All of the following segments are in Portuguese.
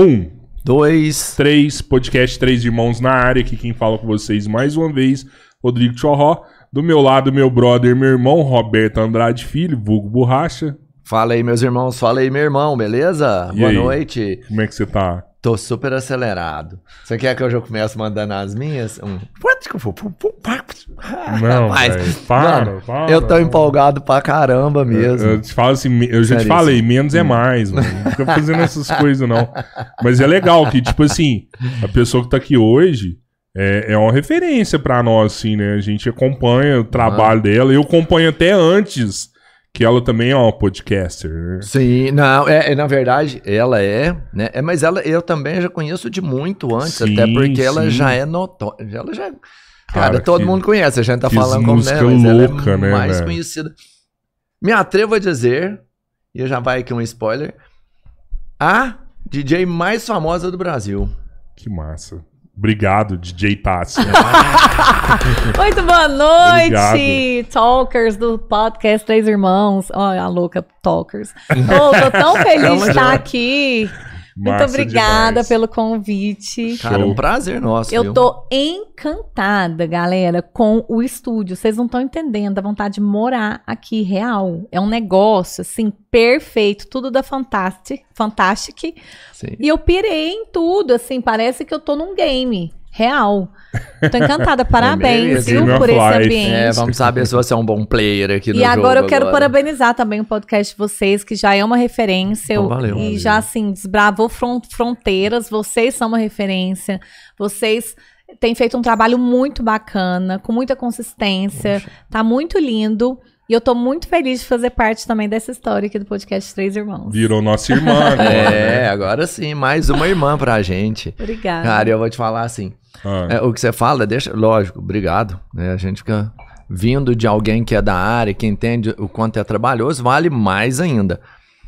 Um, Dois. três, podcast Três Irmãos na área. Aqui quem fala com vocês mais uma vez, Rodrigo Chorró. Do meu lado, meu brother, meu irmão, Roberto Andrade Filho, vulgo Borracha. Fala aí, meus irmãos. Fala aí, meu irmão, beleza? E Boa aí? noite. Como é que você tá? Tô super acelerado. Você quer que eu já comece mandando as minhas? Um... Não, Rapaz, velho, para, mano, para. Eu tô empolgado pra caramba mesmo. Eu te falo assim, eu já te falei, menos é mais, mano. Não fica fazendo essas coisas, não. Mas é legal que, tipo assim, a pessoa que tá aqui hoje é, é uma referência pra nós, assim, né? A gente acompanha o trabalho dela. Eu acompanho até antes, que ela também é uma podcaster, né? Sim, não, é, é, na verdade, ela é, né? É, mas ela eu também já conheço de muito antes, Sim, até porque ela sim. já é notória. Ela já. Cara, Cara, todo que- mundo conhece, a gente tá falando como, né? Mas ela é né, mais velho? conhecida. Me atrevo a dizer, e já vai aqui um spoiler, a DJ mais famosa do Brasil. Que massa. Obrigado, DJ Tassi. Muito boa noite, Obrigado. talkers do podcast Três Irmãos. Olha a louca, talkers. Ô, tô tão feliz de estar aqui. Muito obrigada demais. pelo convite. Cara, Show. um prazer nosso. Eu viu? tô encantada, galera, com o estúdio. Vocês não estão entendendo a vontade de morar aqui, real. É um negócio, assim, perfeito. Tudo da Fantastic. Fantastic. Sim. E eu pirei em tudo, assim, parece que eu tô num game. Real. Tô encantada. Parabéns, viu, por esse ambiente. É, vamos saber se você é um bom player aqui no E agora jogo eu quero agora. parabenizar também o podcast de vocês, que já é uma referência. Então, eu- valeu. e Valeu. já, assim, desbravou fron- fronteiras. Vocês são uma referência. Vocês têm feito um trabalho muito bacana, com muita consistência. Tá muito lindo. E eu tô muito feliz de fazer parte também dessa história aqui do podcast Três Irmãos. Virou nossa irmã, agora, É, né? agora sim, mais uma irmã pra gente. Obrigada. Cara, eu vou te falar assim. Ah, É, o que você fala, deixa. Lógico, obrigado. né? A gente fica vindo de alguém que é da área, que entende o quanto é trabalhoso, vale mais ainda.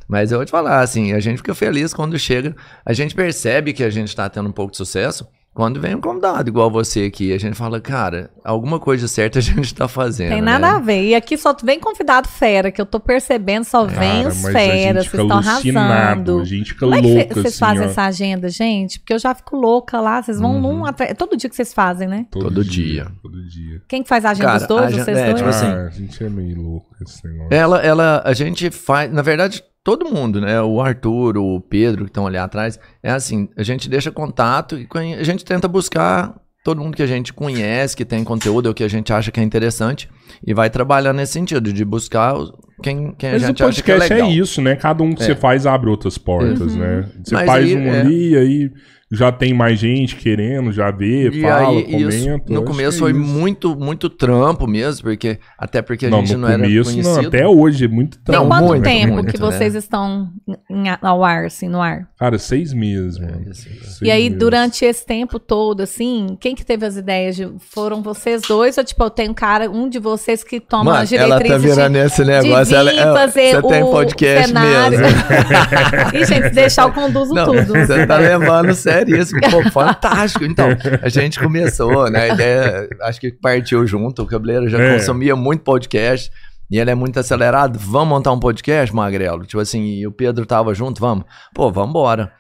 Mas eu vou te falar, assim, a gente fica feliz quando chega. A gente percebe que a gente tá tendo um pouco de sucesso quando vem um convidado igual você aqui. A gente fala, cara, alguma coisa certa a gente tá fazendo. Tem né? nada a ver. E aqui só vem convidado fera, que eu tô percebendo, só vem cara, os mas a feras, gente vocês estão arrasando. A gente fica Como é que louco, vocês assim, fazem ó. essa agenda, gente? Porque eu já fico louca lá, vocês vão Uhum. num atrás. É todo dia que vocês fazem, né? Todo dia. Todo dia. Quem que faz a agenda Cara, dos dois? a agenda- vocês é, dois? tipo assim, ah, a gente é meio louco esse negócio. Ela, ela, a gente faz, na verdade, todo mundo, né? O Arthur, o Pedro que estão ali atrás, é assim, a gente deixa contato e a gente tenta buscar todo mundo que a gente conhece, que tem conteúdo ou que a gente acha que é interessante e vai trabalhar nesse sentido de buscar quem, quem a Mas o gente acha que é podcast é, legal. isso, né? Cada um que É. você faz abre outras portas, Uhum. né? Você Mas faz aí, um é. ali, aí já tem mais gente querendo, já vê, E fala, aí, comenta. isso, no começo é foi isso. muito, muito trampo mesmo, porque até porque a não, gente no não era começo, conhecido. não, até hoje é muito Tem Não, quanto muito, tempo muito, que né? vocês estão em- ao ar, assim, no ar? Cara, seis meses, É, mano. assim, Seis e aí, meses. durante esse tempo todo, assim, quem que teve as ideias? De, foram vocês dois? Ou, tipo, tem um cara, um de vocês que toma Mano, as ela diretrizes tá virando esse de, negócio. de ela, ela- fazer você tem podcast cenário. mesmo. Ih, gente, se deixar eu conduzo Não, tudo. Você tá levando sério isso. Pô, fantástico. Então, a gente começou, né? A ideia, acho que partiu junto. O Cabeleiro já É. consumia muito podcast. E ele é muito acelerado. Vamos montar um podcast, Magrelo? Tipo assim, e o Pedro tava junto, vamos? Pô, vamos embora.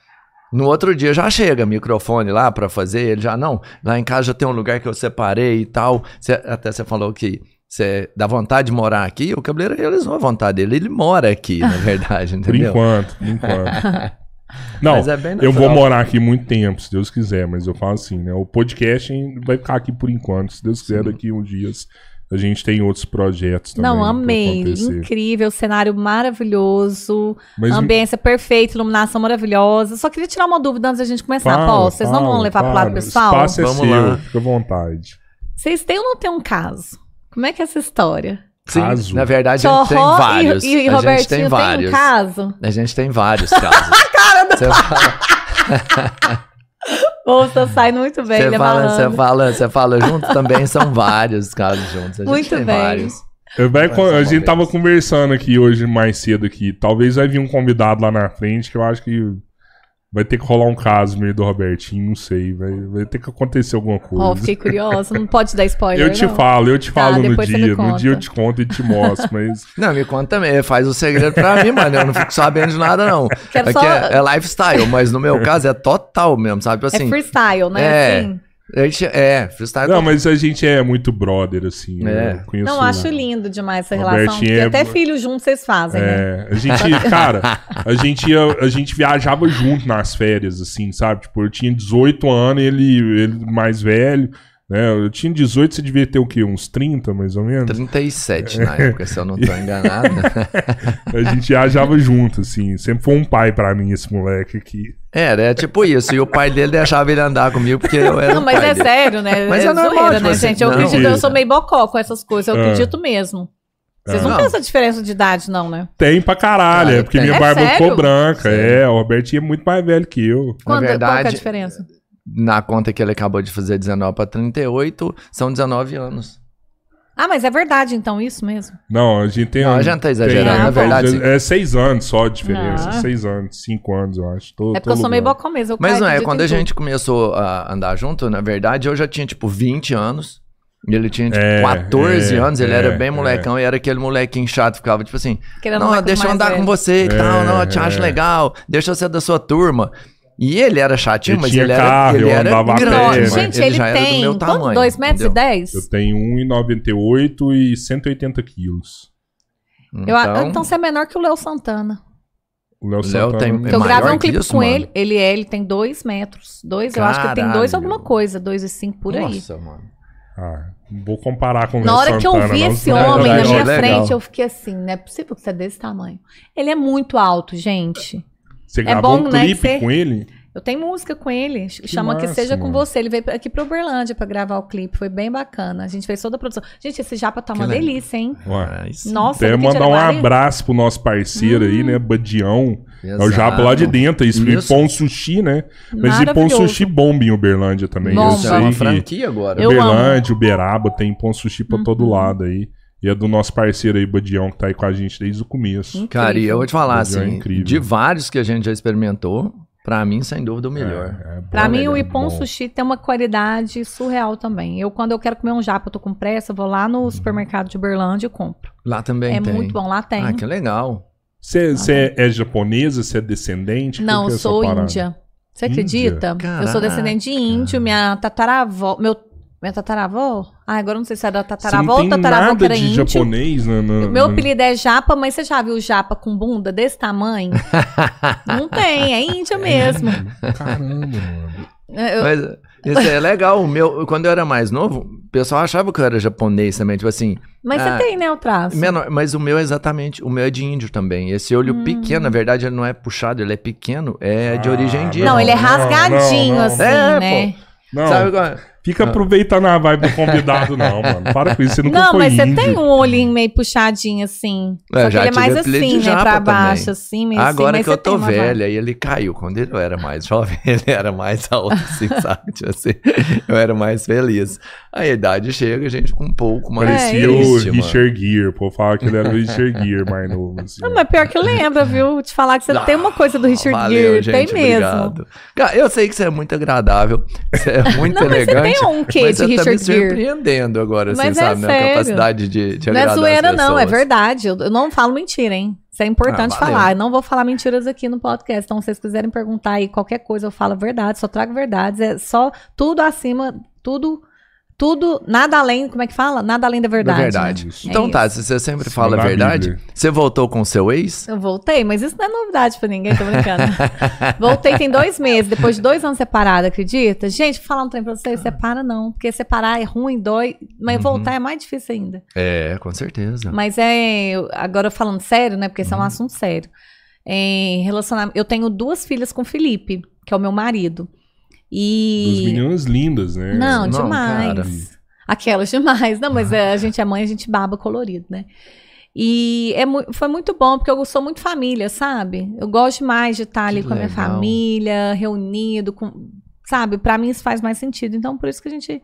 No outro dia já chega microfone lá pra fazer. Ele já, não, lá em casa já tem um lugar que eu separei e tal. Cê- até você falou que você dá vontade de morar aqui. O Cabeleiro realizou a vontade dele. Ele mora aqui, na verdade, Por entendeu? enquanto, por enquanto. Não, Mas é bem eu vou morar aqui muito tempo, se Deus quiser, mas eu falo assim, né? O podcast vai ficar aqui por enquanto. Se Deus quiser, daqui uns dias a gente tem outros projetos também. Não, amei. Incrível, cenário maravilhoso, Mas ambiência perfeita, iluminação maravilhosa. Só queria tirar uma dúvida antes da gente começar. fala, Pô, vocês não vão fala, levar pro fala. lado pessoal? O espaço é Vamos seu, lá. fica à vontade. Vocês têm ou não têm um caso? Como é que é essa história? Sim, Caso. na verdade, a gente tem vários. e, e a gente tem tem, vários. um caso? A gente tem vários casos. Cara, você fala, sai muito bem, você né, fala, você fala, você fala junto também, são vários casos juntos. A gente Muito tem bem. vários. Eu vai- ser a gente tava conversando aqui hoje mais cedo aqui. Talvez vai vir um convidado lá na frente que eu acho que vai ter que rolar um caso meio do Robertinho, não sei. Vai, vai ter que acontecer alguma coisa. Ó, fiquei curiosa. Não pode dar spoiler, eu te não. falo, eu te Tá, falo no dia. No dia eu te conto e te mostro, mas. Não, me conta também. Faz o segredo pra mim, mano. Eu não fico sabendo de nada, não. Quero Aqui só- é, é lifestyle, mas no meu caso é total mesmo, sabe? É Assim, freestyle, né? é. Assim. A gente- é, freestyle. Não, mas a gente é muito brother, assim. É. Eu conheço. Não, acho lindo demais essa relação. Porque é- até filho junto vocês fazem, né? É, a gente, cara, a gente, ia, a gente viajava junto nas férias, assim, sabe? Tipo, eu tinha 18 anos, ele, ele mais velho, né? Eu tinha 18, você devia ter o quê? Uns 30, mais ou menos? 37 na época, se eu não tô enganado. A gente viajava junto, assim. Sempre foi um pai pra mim, esse moleque aqui. Era, é tipo isso. E o pai dele deixava ele andar comigo porque eu era Não, mas pai é dele. sério, né? Mas é, é normal, zoeira, tipo né, assim, gente? Eu não. acredito, eu sou meio bocó com essas coisas, eu Ah. acredito mesmo. Vocês Ah. não têm essa diferença de idade, não, né? Tem pra caralho, Cara, é porque tem. minha É barba sério? ficou branca. Sério. É, o Robertinho é muito mais velho que eu. Quando, Qual que é a verdade- diferença? Na conta que ele acabou de fazer 19 pra 38, são 19 anos. Ah, mas é verdade, então, isso mesmo. Não, a gente tem. Não, a gente tá exagerando, na tem- verdade, sim. É seis anos só a diferença. Ah. Seis anos, cinco anos, eu acho. Tô, É tô porque eu sou meio bocó mesmo. Mas não é, quando a tudo. gente começou a andar junto, na verdade, eu já tinha tipo 20 anos. E ele tinha tipo É, 14 é, anos, ele é, era bem é. molecão e era aquele molequinho chato, ficava tipo assim: Querendo Não, com deixa eu andar com velho. você e tal, não, eu te É, acho é. legal, deixa eu ser da sua turma. E ele era chatinho, Ele mas ele carro, era, ele eu era grande. né? Gente, ele, do tem meu quanto? tamanho. 2 metros e entendeu? 10? Eu tenho 1,98 e 180 quilos. Eu, Então, então você é menor que o Léo Santana. O Léo Santana. tem- Porque eu gravei um que clipe isso, com mano? ele. Ele é, ele tem 2 metros. Dois, eu acho que ele tem 2 Caralho. alguma coisa. 2 e 5 por aí. Nossa, mano. Ah, vou comparar com o Na hora que eu vi esse homem na legal, minha legal. frente, eu fiquei assim, não é possível que você é desse tamanho. Ele é muito alto, gente. Você gravou bom, um né, clipe que você- com ele? Eu tenho música com ele, ch- chama Que massa, Seja Com mano. Você. Ele veio aqui pra Uberlândia pra gravar o clipe, foi bem bacana. A gente fez toda a produção. Gente, esse japa tá uma Que legal. delícia, hein? Ué. Aí. Nossa, Até que mandar um abraço pro nosso parceiro aí, Hum. né? Badião. É o Exato. Japa lá de dentro. Isso, Isso. Pão Sushi, né? Mas e Pão Maravilhoso. Sushi bomba em Uberlândia também. Bomba. Eu Isso é uma sei que franquia agora. Uberlândia, Uberaba, tem Pão Sushi pra todo Uhum. lado aí. E é do nosso parceiro aí, Badião, que tá aí com a gente desde o começo. Cara, e eu vou te falar Badião é assim, incrível. de vários que a gente já experimentou, pra mim, sem dúvida, o melhor. É, é bom, Pra mim, o é Ipom bom. Sushi tem uma qualidade surreal também. Eu, quando eu quero comer um japa, eu tô com pressa, eu vou lá no supermercado de Uberlândia e compro. Lá também é tem. muito bom, lá tem. Ah, que legal. Você você é japonesa? Você é descendente? Não, é eu sou índia. Você acredita? Eu Caraca. sou descendente de índio, minha tataravó. Meu, minha tataravó? Ah, agora não sei se é da tataravó não ou tataravó que era de índio. japonês? Na, Meu apelido é japa, mas você já viu japa com bunda desse tamanho? não tem, é índia mesmo. Caramba, mano. Eu- Mas isso é legal. O meu, quando eu era mais novo, o pessoal achava que eu era japonês também. Tipo assim, mas ah, você tem, né, o traço? menor, mas o meu é exatamente, o meu é de índio também. Esse olho Hum. pequeno, na verdade, ele não é puxado, ele é pequeno, é de Ah, origem indígena. Não, ele é Não, rasgadinho, não, não. assim, É, né? Não, Sabe qual- fica aproveitando a vibe do convidado, não, mano. Para com isso, você nunca Não, foi mas você índio. tem um olhinho meio puxadinho, assim. É, Só que ele é mais assim, né? Pra também. baixo, assim, meio assim. Agora mas que eu você tô velho, aí ele caiu. Quando ele era mais jovem, ele era mais alto, assim, sabe? Tipo assim, eu era mais feliz. A idade chega, a gente fica um pouco mais Parecia É, o. Richard Gere, pô. Fala que ele era o Richard Gere mais novo. Assim. Não, mas pior que lembra, viu? Te falar que você tem uma coisa do Richard Valeu, Gere, gente, tem mesmo. obrigado. Cara, eu sei que você é muito agradável, você é muito Não, mas você elegante. tem um quê mas de você tá me Richard Gere? surpreendendo agora, assim, Mas é sabe? Minha sério. capacidade de, de Não é agradar zoeira, as não, é verdade. Eu, eu não falo mentira, hein? Isso é importante Ah, falar. Eu não vou falar mentiras aqui no podcast. Então, se vocês quiserem perguntar aí qualquer coisa, eu falo a verdade, só trago verdades. É só tudo acima, tudo, tudo, nada além, como é que fala? Nada além da Da verdade. verdade. né? Então É tá, isso. se você sempre Sim, fala a verdade, Bíblia. você voltou com seu ex? Eu voltei, mas isso não é novidade pra ninguém, tô brincando. voltei tem dois meses, depois de dois anos separada, acredita? Gente, vou falar um trem pra vocês, separa não, porque separar é ruim, dói, mas Uhum. voltar é mais difícil ainda. É, com certeza. Mas é, eu- agora falando sério, né, porque esse é Uhum. um assunto sério. Em relacionamento, eu tenho duas filhas com o Felipe, que é o meu marido. Dos E meninas lindas, né? não, Não, demais. cara. Aquelas demais. Não, mas é, a gente é mãe, a gente baba colorido, né? E é mu- foi muito bom, porque eu sou muito família, sabe? Eu gosto demais de estar ali Que com a minha família, reunido, com, sabe? Pra mim isso faz mais sentido. Então, por isso que a gente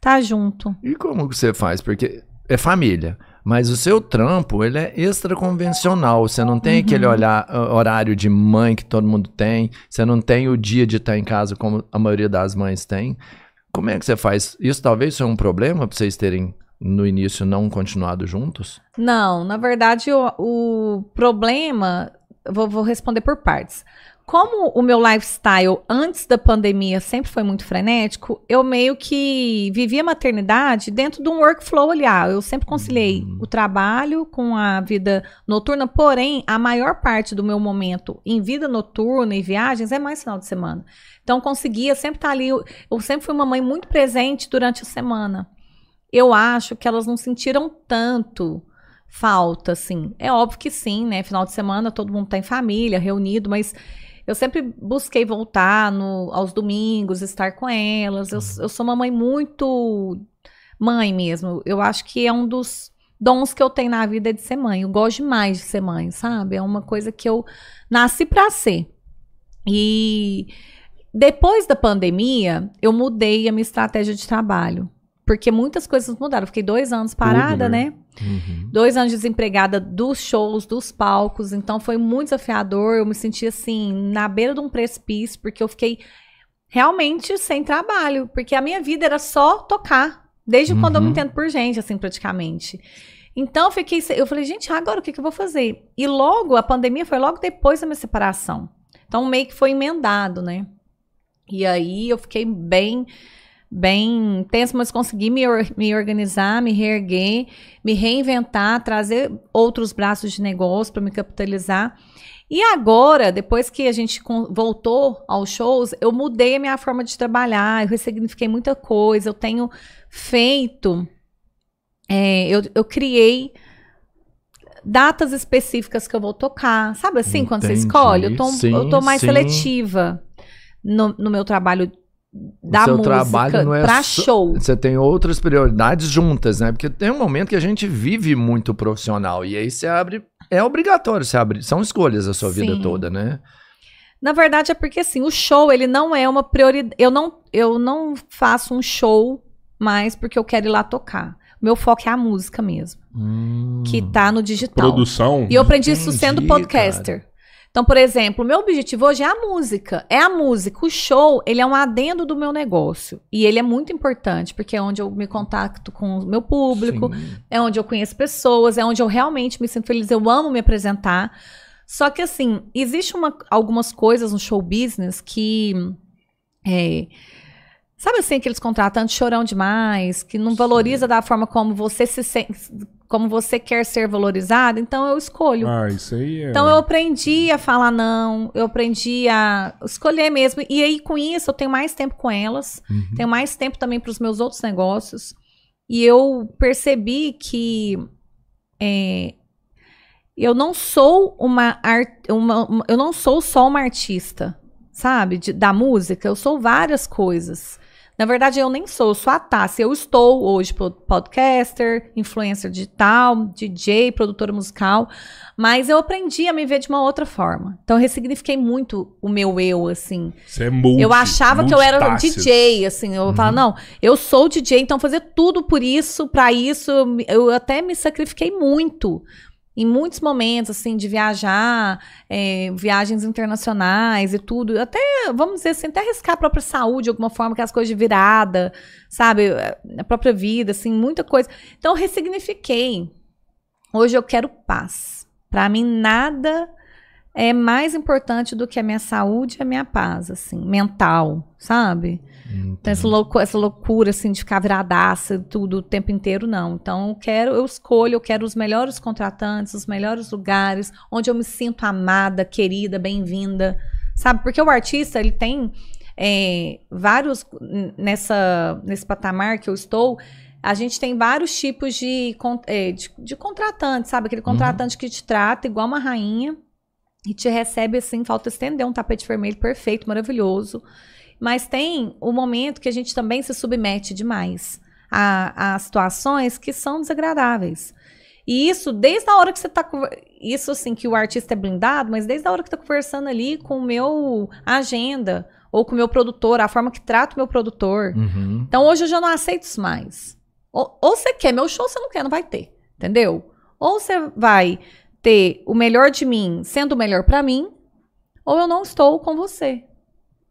tá junto. E como que você faz? Porque é família. Mas o seu trampo, ele é extraconvencional. Você não tem Uhum. aquele olhar, horário de mãe que todo mundo tem. Você não tem o dia de estar em casa como a maioria das mães tem. Como é que você faz? Isso talvez seja um problema para vocês terem, no início, não continuado juntos? Não, na verdade, o, o problema. Vou, vou responder por partes. Como o meu lifestyle antes da pandemia sempre foi muito frenético, eu meio que vivia a maternidade dentro de um workflow ali. Ah, eu sempre conciliei o trabalho com a vida noturna, porém, a maior parte do meu momento em vida noturna e viagens é mais final de semana. Então, conseguia sempre estar ali. Eu eu sempre fui uma mãe muito presente durante a semana. Eu acho que elas não sentiram tanto falta, assim. É óbvio que sim, né? Final de semana todo mundo tá em família, reunido, mas eu sempre busquei voltar no, aos domingos, estar com elas. Eu, eu sou uma mãe muito mãe mesmo. Eu acho que é um dos dons que eu tenho na vida é de ser mãe. Eu gosto demais de ser mãe, sabe? É uma coisa que eu nasci pra ser. E depois da pandemia, eu mudei a minha estratégia de trabalho. Porque muitas coisas mudaram. Eu fiquei dois anos parada, né? né? Dois anos desempregada dos shows, dos palcos. Então foi muito desafiador. Eu me senti assim, na beira de um precipício, porque eu fiquei realmente sem trabalho. Porque a minha vida era só tocar. Desde quando eu me Uhum. entendo por gente, assim, praticamente. Então eu fiquei. Eu falei, gente, agora o que, que eu vou fazer? E logo, a pandemia foi logo depois da minha separação. Então meio que foi emendado, né? E aí eu fiquei bem bem tenso, mas consegui me, me organizar, me reerguer, me reinventar, trazer outros braços de negócio para me capitalizar. E agora, depois que a gente voltou aos shows, eu mudei a minha forma de trabalhar, eu ressignifiquei muita coisa, eu tenho feito, é, eu, eu criei datas específicas que eu vou tocar. Sabe assim, quando você Entendi. escolhe? Eu tô, Sim, eu tô mais sim. seletiva no, no meu trabalho da seu música trabalho não é pra só- show. Você tem outras prioridades juntas, né? Porque tem um momento que a gente vive muito profissional. E aí você abre. É obrigatório você abrir. São escolhas a sua vida Sim. toda, né? Na verdade é porque assim, o show ele não é uma prioridade. Eu não, eu não faço um show mais porque eu quero ir lá tocar. Meu foco é a música mesmo, que tá no digital. Produção. E eu aprendi isso sendo Entendi, podcaster. Então, por exemplo, o meu objetivo hoje é a música. É a música. O show, ele é um adendo do meu negócio. E ele é muito importante, porque é onde eu me contacto com o meu público, Sim. é onde eu conheço pessoas, é onde eu realmente me sinto feliz, eu amo me apresentar. Só que, assim, existe uma- algumas coisas no show business que. é, sabe assim, aqueles contratantes chorão demais, que não valoriza da forma como você se sen- como você quer ser valorizado, então eu escolho. Ah, isso aí é. Então eu aprendi a falar não, eu aprendi a escolher mesmo. E aí com isso eu tenho mais tempo com elas, Uhum. tenho mais tempo também para os meus outros negócios. E eu percebi que é, eu não sou uma, art, uma, uma- eu não sou só uma artista, sabe, de- da música. Eu sou várias coisas. Na verdade, eu nem sou, eu sou a Tassi. Eu estou hoje po- podcaster, influencer digital, DJ, produtora musical, mas eu aprendi a me ver de uma outra forma. Então, eu ressignifiquei muito o meu eu, assim. Você é multi, eu achava que eu era. DJ, assim. Eu falava, não, eu sou DJ, então fazer tudo por isso, pra isso, eu até me sacrifiquei muito. Em muitos momentos, assim, de viajar, é, viagens internacionais e tudo. Até, vamos dizer assim, até arriscar a própria saúde de alguma forma, que as coisas de virada, sabe? A própria vida, assim, muita coisa. Então, eu ressignifiquei. Hoje eu quero paz. Pra mim, nada é mais importante do que a minha saúde e a minha paz, assim, mental, sabe? Então, essa, essa loucura, assim, de ficar viradaça tudo o tempo inteiro, não. Então, eu quero, eu escolho, eu quero os melhores contratantes, os melhores lugares, onde eu me sinto amada, querida, bem-vinda, sabe? Porque o artista, ele tem é, vários, nessa, nesse patamar que eu estou, a gente tem vários tipos de, é, de, de contratante, sabe? Aquele contratante que te trata igual uma rainha e te recebe assim, falta estender um tapete vermelho perfeito, maravilhoso. Mas tem o momento que a gente também se submete demais a, a situações que são desagradáveis. E isso, desde a hora que você tá. conver- Isso, assim, que o artista é blindado, mas desde a hora que tá conversando ali com o meu agenda, ou com o meu produtor, a forma que trata o meu produtor. Uhum. Então hoje eu já não aceito isso mais. Ou, ou você quer meu show, você não quer, não vai ter. Entendeu? Ou você vai ter o melhor de mim sendo o melhor pra mim, ou eu não estou com você.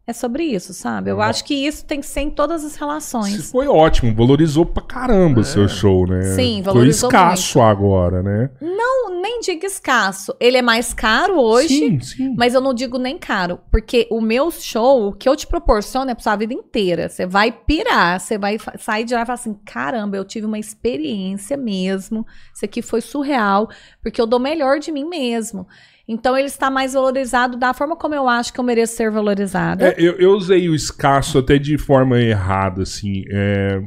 É sobre isso, sabe? Eu Não. acho que isso tem que ser em todas as Isso relações. foi ótimo, valorizou pra caramba o seu show, né? Sim, Foi valorizou escasso agora, né? Não, nem digo escasso. Ele é mais caro hoje, Sim, sim. mas eu não digo nem caro. Porque o meu show, o que eu te proporciono é pra sua vida inteira. Você vai pirar, você vai sair de lá e falar assim: caramba, eu tive uma experiência mesmo. Isso aqui foi surreal, porque eu dou melhor de mim mesmo. Então ele está mais valorizado da forma como eu acho que eu mereço ser valorizada. É, eu, eu usei o escasso até de forma errada, assim. é,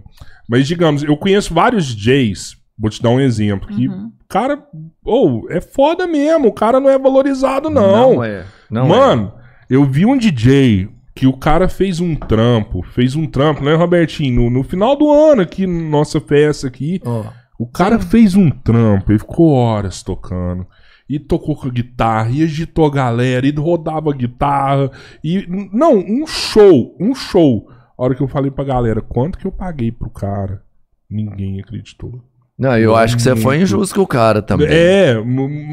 Mas, digamos, eu conheço vários DJs, vou te dar um exemplo, que Uhum. o cara, ou é foda mesmo, o cara não é valorizado, não. é. Não Mano, eu vi um DJ que o cara fez um trampo, fez um trampo, né, Robertinho? No, no final do ano aqui, na nossa festa aqui, é. Ó, o cara fez um trampo, ele ficou horas tocando. E tocou com a guitarra, e agitou a galera, e rodava a guitarra. E. Não, um show, um show. A hora que eu falei pra galera, quanto que eu paguei pro cara? Ninguém acreditou. Não, eu acho que você foi injusto com o cara também. É,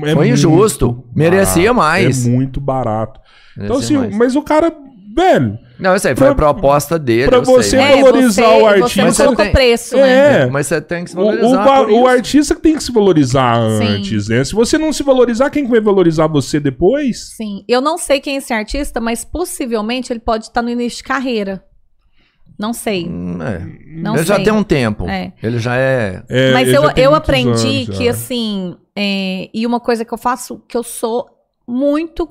é Foi injusto. Merecia barato, mais. É muito barato. Então, Merecia assim, mais. mas o cara, velho, Não, isso aí foi a pra- proposta dele. pra eu sei, você mas- valorizar o É, Você artista. não Mas você colocou tem- preço, É. né? Mas você tem que se o, o, valorizar. va- por o isso. artista que tem que se valorizar Sim. antes, né? Se você não se valorizar, quem que vai valorizar você depois? Sim. Eu não sei quem é esse artista, mas possivelmente ele pode estar no início de carreira. Não sei. Hum, é. Não Ele já sei. tem um tempo. É. Ele já é. É, Mas eu, já eu aprendi que, já. assim, é, e uma coisa que eu faço, que eu sou muito,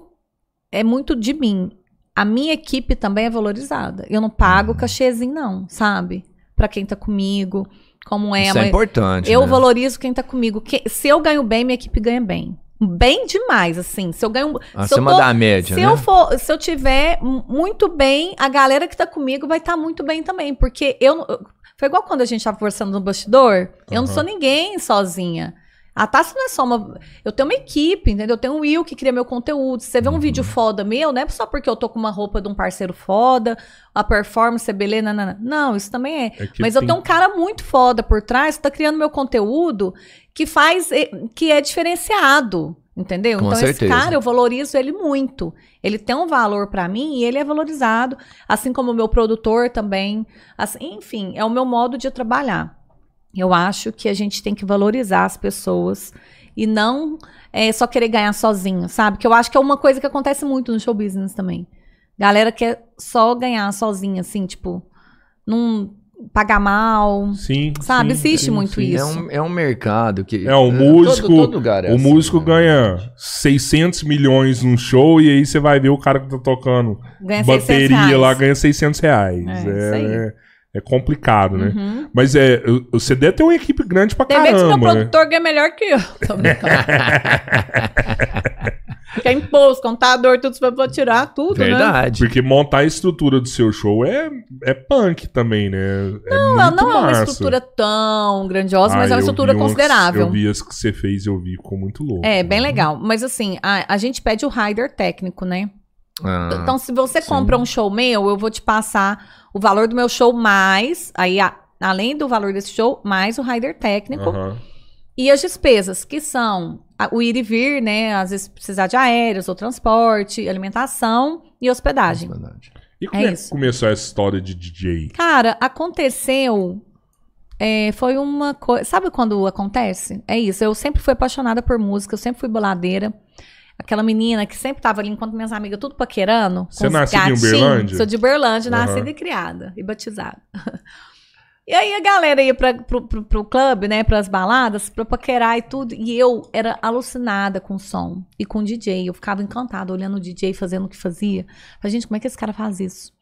é muito de mim. A minha equipe também é valorizada. Eu não pago Uhum. cachezinho, não, sabe? Pra quem tá comigo, como é. isso é importante. eu né? valorizo quem tá comigo. Que- se eu ganho bem, minha equipe ganha bem. Bem demais, assim. Se eu ganho. se eu Acima tô- da média, se né? eu for, se eu tiver muito bem, a galera que tá comigo vai estar muito bem também, porque eu foi igual quando a gente tava conversando no bastidor, eu não sou ninguém sozinha. A Tassi não é só uma. Eu tenho uma equipe, entendeu? Eu tenho o Will que cria meu conteúdo. Se você vê Uhum. um vídeo foda meu, não é só porque eu tô com uma roupa de um parceiro foda, a performance é beleza, não, não, isso também é. É Mas eu tem- tenho um cara muito foda por trás que tá criando meu conteúdo que faz. eh, que é diferenciado. Entendeu? Com então, certeza. esse cara, eu valorizo ele muito. Ele tem um valor pra mim e ele é valorizado. Assim como o meu produtor também. Assim, enfim, é o meu modo de trabalhar. Eu acho que a gente tem que valorizar as pessoas e não é, só querer ganhar sozinho, sabe? Que eu acho que é uma coisa que acontece muito no show business também. Galera quer só ganhar sozinha, assim, tipo, não pagar mal, Sim. sabe? sim, Existe sim, muito sim. isso. É um, é um mercado que. É, o todo- músico, todo lugar é o assim, músico né? ganha 600 milhões num show e aí você vai ver o cara que tá tocando Ganha 600 bateria lá ganha 600 reais. É, É, isso aí. É, complicado, né? Uhum. Mas é, você deve ter uma equipe grande pra Tem vezes que meu caramba, né? produtor ganha melhor que eu. É imposto, contador, tudo isso pra tirar tudo, né? Verdade. Porque montar a estrutura do seu show é, é punk também, né? É Não, muito não é uma massa. estrutura tão grandiosa, mas Ah, é uma eu estrutura considerável. Eu vi as que você fez, eu vi, ficou muito louco. É, bem legal. Mas assim, a, a gente pede o rider técnico, né? Ah, Então, se você sim. compra um show meu, eu vou te passar o valor do meu show mais, aí a- além do valor desse show, mais o rider técnico Aham. e as despesas, que são a- o ir e vir, né? Às vezes precisar de aéreos ou transporte, alimentação e hospedagem. verdade. E como é, que isso. começou essa história de DJ? Cara, aconteceu. é, foi uma coisa. Sabe quando acontece? É isso. Eu sempre fui apaixonada por música, eu sempre fui boladeira. Aquela menina que sempre tava ali enquanto minhas amigas tudo paquerando. Você nasceu em gatinhos. Uberlândia? Sou de Uberlândia, Aham. nascida e criada e batizada. E aí a galera ia pra, pro, pro, pro clube, né, pras baladas, pra paquerar e tudo. E eu era alucinada com o som e com o DJ. Eu ficava encantada olhando o DJ fazendo o que fazia. Falei, gente, como é que esse cara faz isso?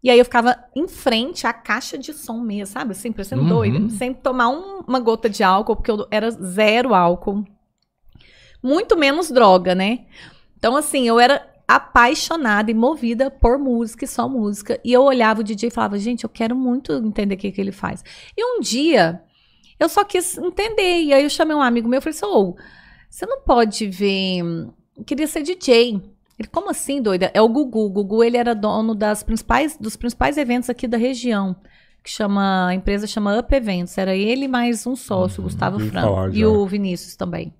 E aí eu ficava em frente à caixa de som mesmo, sabe? Assim, parecendo Uhum. doida. Sem tomar um- uma gota de álcool, porque eu era zero álcool. Muito menos droga, né? Então, assim, eu era apaixonada e movida por música e só música. E eu olhava o DJ e falava, gente, eu quero muito entender o que, que ele faz. E um dia, eu só quis entender. E aí eu chamei um amigo meu e falei assim, ô, você não pode ver... Eu queria ser DJ. Ele, como assim, doida? É o Gugu. O Gugu, ele era dono das principais, dos principais eventos aqui da região. que chama, a empresa chama Up Eventos. Era ele mais um sócio, Gustavo ouvi Franco. E o Vinícius também.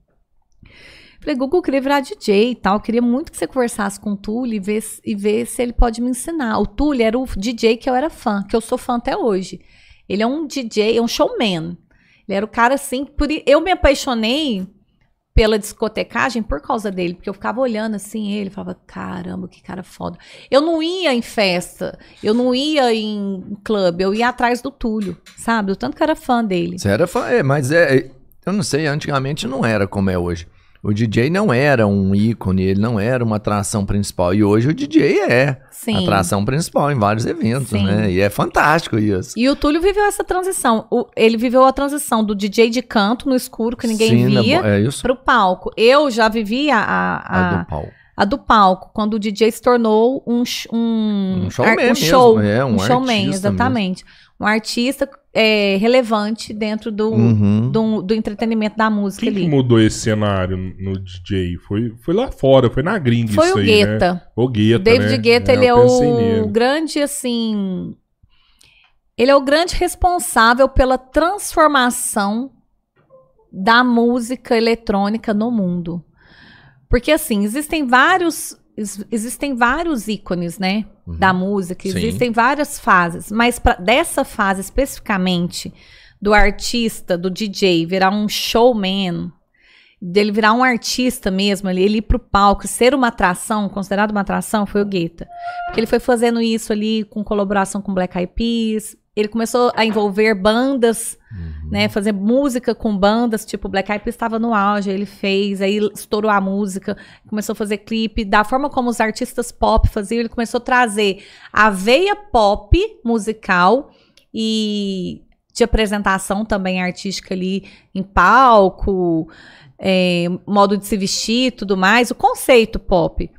Falei, Google, eu queria virar DJ e tal. Queria muito que você conversasse com o Túlio e ver, e ver se ele pode me ensinar. O Túlio era o DJ que eu era fã, que eu sou fã até hoje. Ele é um DJ, é um showman. Ele era o cara assim. Por, eu me apaixonei pela discotecagem por causa dele, porque eu ficava olhando assim ele, falava, caramba, que cara foda. Eu não ia em festa, eu não ia em clube, eu ia atrás do Túlio, sabe? O tanto que eu era fã dele. Você era fã, é, mas é, eu não sei, antigamente não era como é hoje. O DJ não era um ícone, ele não era uma atração principal. E hoje o DJ é Sim. atração principal em vários eventos, Sim. né? E é fantástico isso. E o Túlio viveu essa transição. O- ele viveu a transição do DJ de canto no escuro, que ninguém Sim, via, É isso. pro palco. Eu já vivia a, A a, do pau. a do palco, quando o DJ se tornou um, um, Um showman ar- um mesmo, show, é, um showman, artista exatamente. Um artista é, relevante dentro do, Uhum. do, do entretenimento da música Quem que ali. mudou esse cenário no DJ? Foi, foi lá fora, foi na gringa Foi isso o aí, Guetta. né? O Guetta, O David né? Guetta, É, ele é o nele. grande, assim. Ele é o grande responsável pela transformação da música eletrônica no mundo. Porque, assim, existem vários. Ex- Existem vários ícones, né? Da música, Sim. existem várias fases, mas pra, dessa fase especificamente, do artista, do DJ virar um showman, dele virar um artista mesmo, ele, ele ir pro palco, ser uma atração, considerado uma atração, foi o Guetta. Porque ele foi fazendo isso ali com colaboração com Black Eyed Peas. Ele começou a envolver bandas, né, fazer música com bandas, tipo Black Eyed Peas estava no auge, ele fez, aí estourou a música, começou a fazer clipe, da forma como os artistas pop faziam, ele começou a trazer a veia pop musical e de apresentação também artística ali em palco, é, modo de se vestir, tudo mais, o conceito pop.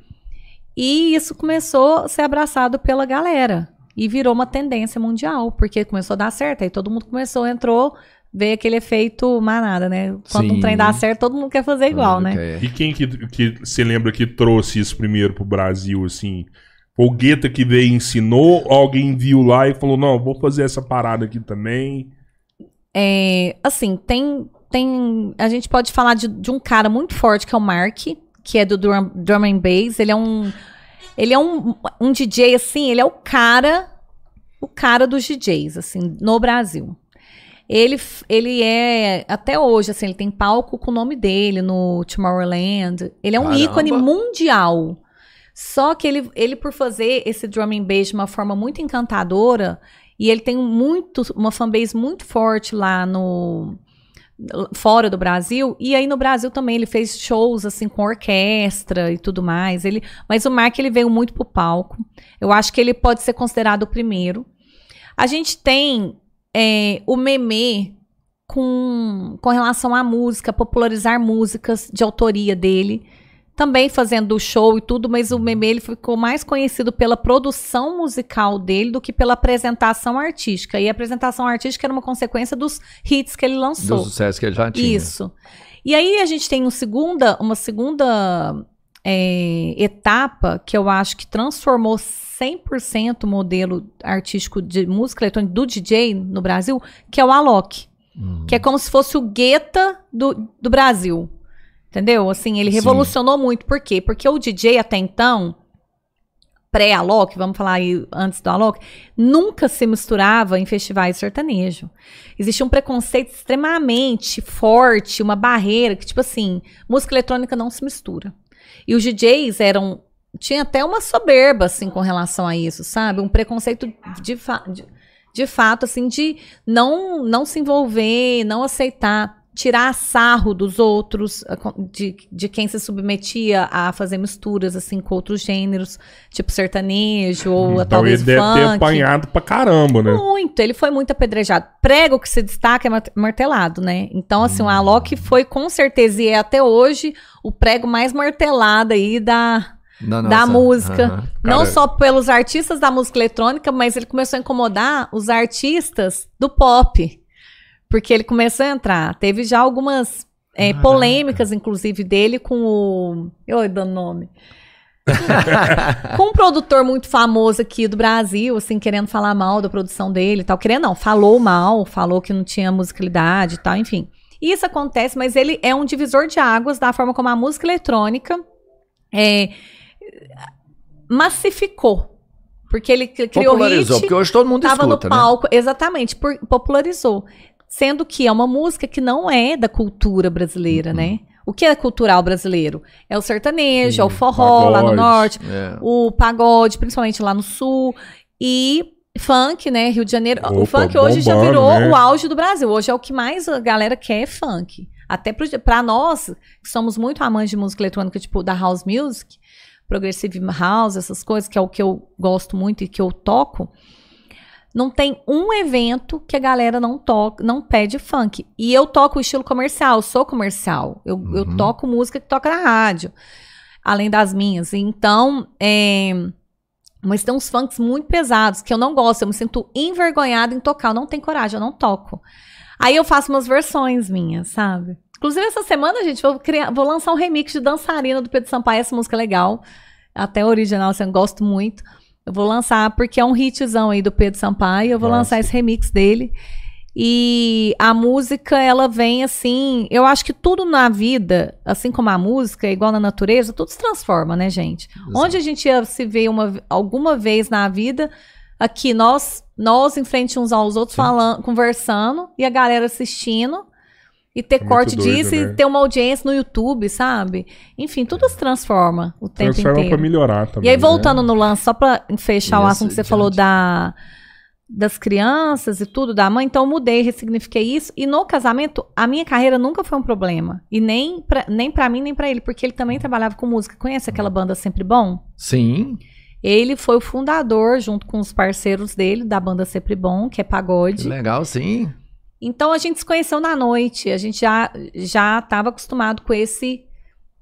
E isso começou a ser abraçado pela galera e virou uma tendência mundial, porque começou a dar certo, aí todo mundo começou, entrou, veio aquele efeito manada, né? Quando Sim. um trem dá certo, todo mundo quer fazer igual, né? Ok. E quem que, que você lembra que trouxe isso primeiro pro Brasil, assim? Foi o Guetta que veio e ensinou? Alguém viu lá e falou, não, vou fazer essa parada aqui também? É, assim, tem, tem. A gente pode falar de, de um cara muito forte que é o Mark, que é do drum, drum and bass. Ele é um. Ele é um, um DJ, assim, ele é o cara. O cara dos DJs, assim, no Brasil. Ele, ele é, até hoje, assim, ele tem palco com o nome dele no Tomorrowland. Ele é um Caramba. ícone mundial. Só que ele, ele, por fazer esse drum and bass de uma forma muito encantadora, e ele tem muito, uma fanbase muito forte lá no fora do Brasil, e aí no Brasil também ele fez shows assim com orquestra e tudo mais. Ele, mas o Mark ele veio muito pro palco. Eu acho que ele pode ser considerado o primeiro. A gente tem é, o meme com, com relação à música, popularizar músicas de autoria dele. Também fazendo show e tudo, mas o meme ele ficou mais conhecido pela produção musical dele do que pela apresentação artística. E a apresentação artística era uma consequência dos hits que ele Do lançou. sucesso que ele já tinha. Isso. E aí a gente tem um segunda, uma segunda é, etapa que eu acho que transformou 100% o modelo artístico de música eletrônica do DJ no Brasil, que é o Alok. Uhum. Que é como se fosse o Guetta do, do Brasil. Entendeu? Assim, ele Sim. revolucionou muito. Por quê? Porque o DJ até então, pré-Alok, vamos falar aí antes do Alok, nunca se misturava em festivais sertanejo. Existia um preconceito extremamente forte, uma barreira, que tipo assim, música eletrônica não se mistura. E os DJs eram. Tinha até uma soberba, assim, com relação a isso, sabe? Um preconceito de, fa de, de fato, assim, de não, não se envolver, não aceitar, tirar sarro dos outros, a con- de, de quem se submetia a fazer misturas, assim, com outros gêneros, tipo sertanejo, ou então talvez ele deve ter funk. apanhado pra caramba, né? Muito, ele foi muito apedrejado. Prego que se destaca é mar- martelado, né? Então, assim, o Alok foi com certeza, e é até hoje, o prego mais martelado aí da, Da, da música. Aham. Não só pelos artistas da música eletrônica, mas ele começou a incomodar os artistas do pop. Porque ele começou a entrar. Teve já algumas é, Caraca. polêmicas, inclusive, dele com o. Eu dando nome. com um produtor muito famoso aqui do Brasil, assim, querendo falar mal da produção dele e tal. Querendo não, falou mal, falou que não tinha musicalidade e tal, enfim. Isso acontece, mas ele é um divisor de águas da forma como a música eletrônica é, massificou. Porque ele criou Popularizou, hit, porque hoje todo mundo tava escuta, no né? palco, exatamente, por- popularizou. Sendo que é uma música que não é da cultura brasileira, né? O que é cultural brasileiro? É o sertanejo, é o forró lá no pagode. norte, É. o pagode, principalmente lá no sul, e funk, né? Rio de Janeiro. o Opa, funk hoje já bombando, virou né? o auge do Brasil. Hoje é o que mais a galera quer é funk. Até pra nós, que somos muito amantes de música eletrônica, tipo da house music, progressive house, essas coisas, que é o que eu gosto muito e que eu toco. Não tem um evento que a galera não toca, não pede funk. E eu toco o estilo comercial, eu sou comercial. Eu, eu Uhum. toco música que toca na rádio, além das minhas. Então, é, mas tem uns funks muito pesados que eu não gosto, eu me sinto envergonhada em tocar, eu não tenho coragem, eu não toco. Aí eu faço umas versões minhas, sabe? Inclusive, essa semana, gente, vou, criar, vou lançar um remix de Dançarina do Pedro Sampaio, essa música é legal. Até original, assim, eu gosto muito. Eu vou lançar, porque é um hitzão aí do Pedro Sampaio, eu vou Nossa. lançar esse remix dele. E a música, ela vem assim. Eu acho que tudo na vida, assim como a música, é igual na natureza, tudo se transforma, né, gente? Onde a gente ia se ver uma, alguma vez na vida, aqui nós, nós em frente uns aos outros, falando, conversando, e a galera assistindo, e ter É muito corte doido, disso né? e ter uma audiência no YouTube, sabe? Enfim, tudo se transforma o tempo Transforma inteiro. pra melhorar também. E aí, né? voltando no lance, só pra fechar o Isso, assunto que você adiante. falou da, das crianças e tudo, da mãe, então eu mudei, ressignifiquei isso. E no casamento, a minha carreira nunca foi um problema. E nem pra, nem pra mim, nem pra ele, porque ele também trabalhava com música. Conhece aquela banda Sempre Bom? Sim. Ele foi o fundador, junto com os parceiros dele, da banda Sempre Bom, que é Que pagode. legal, sim. Então a gente se conheceu na noite, a gente já já estava acostumado com esse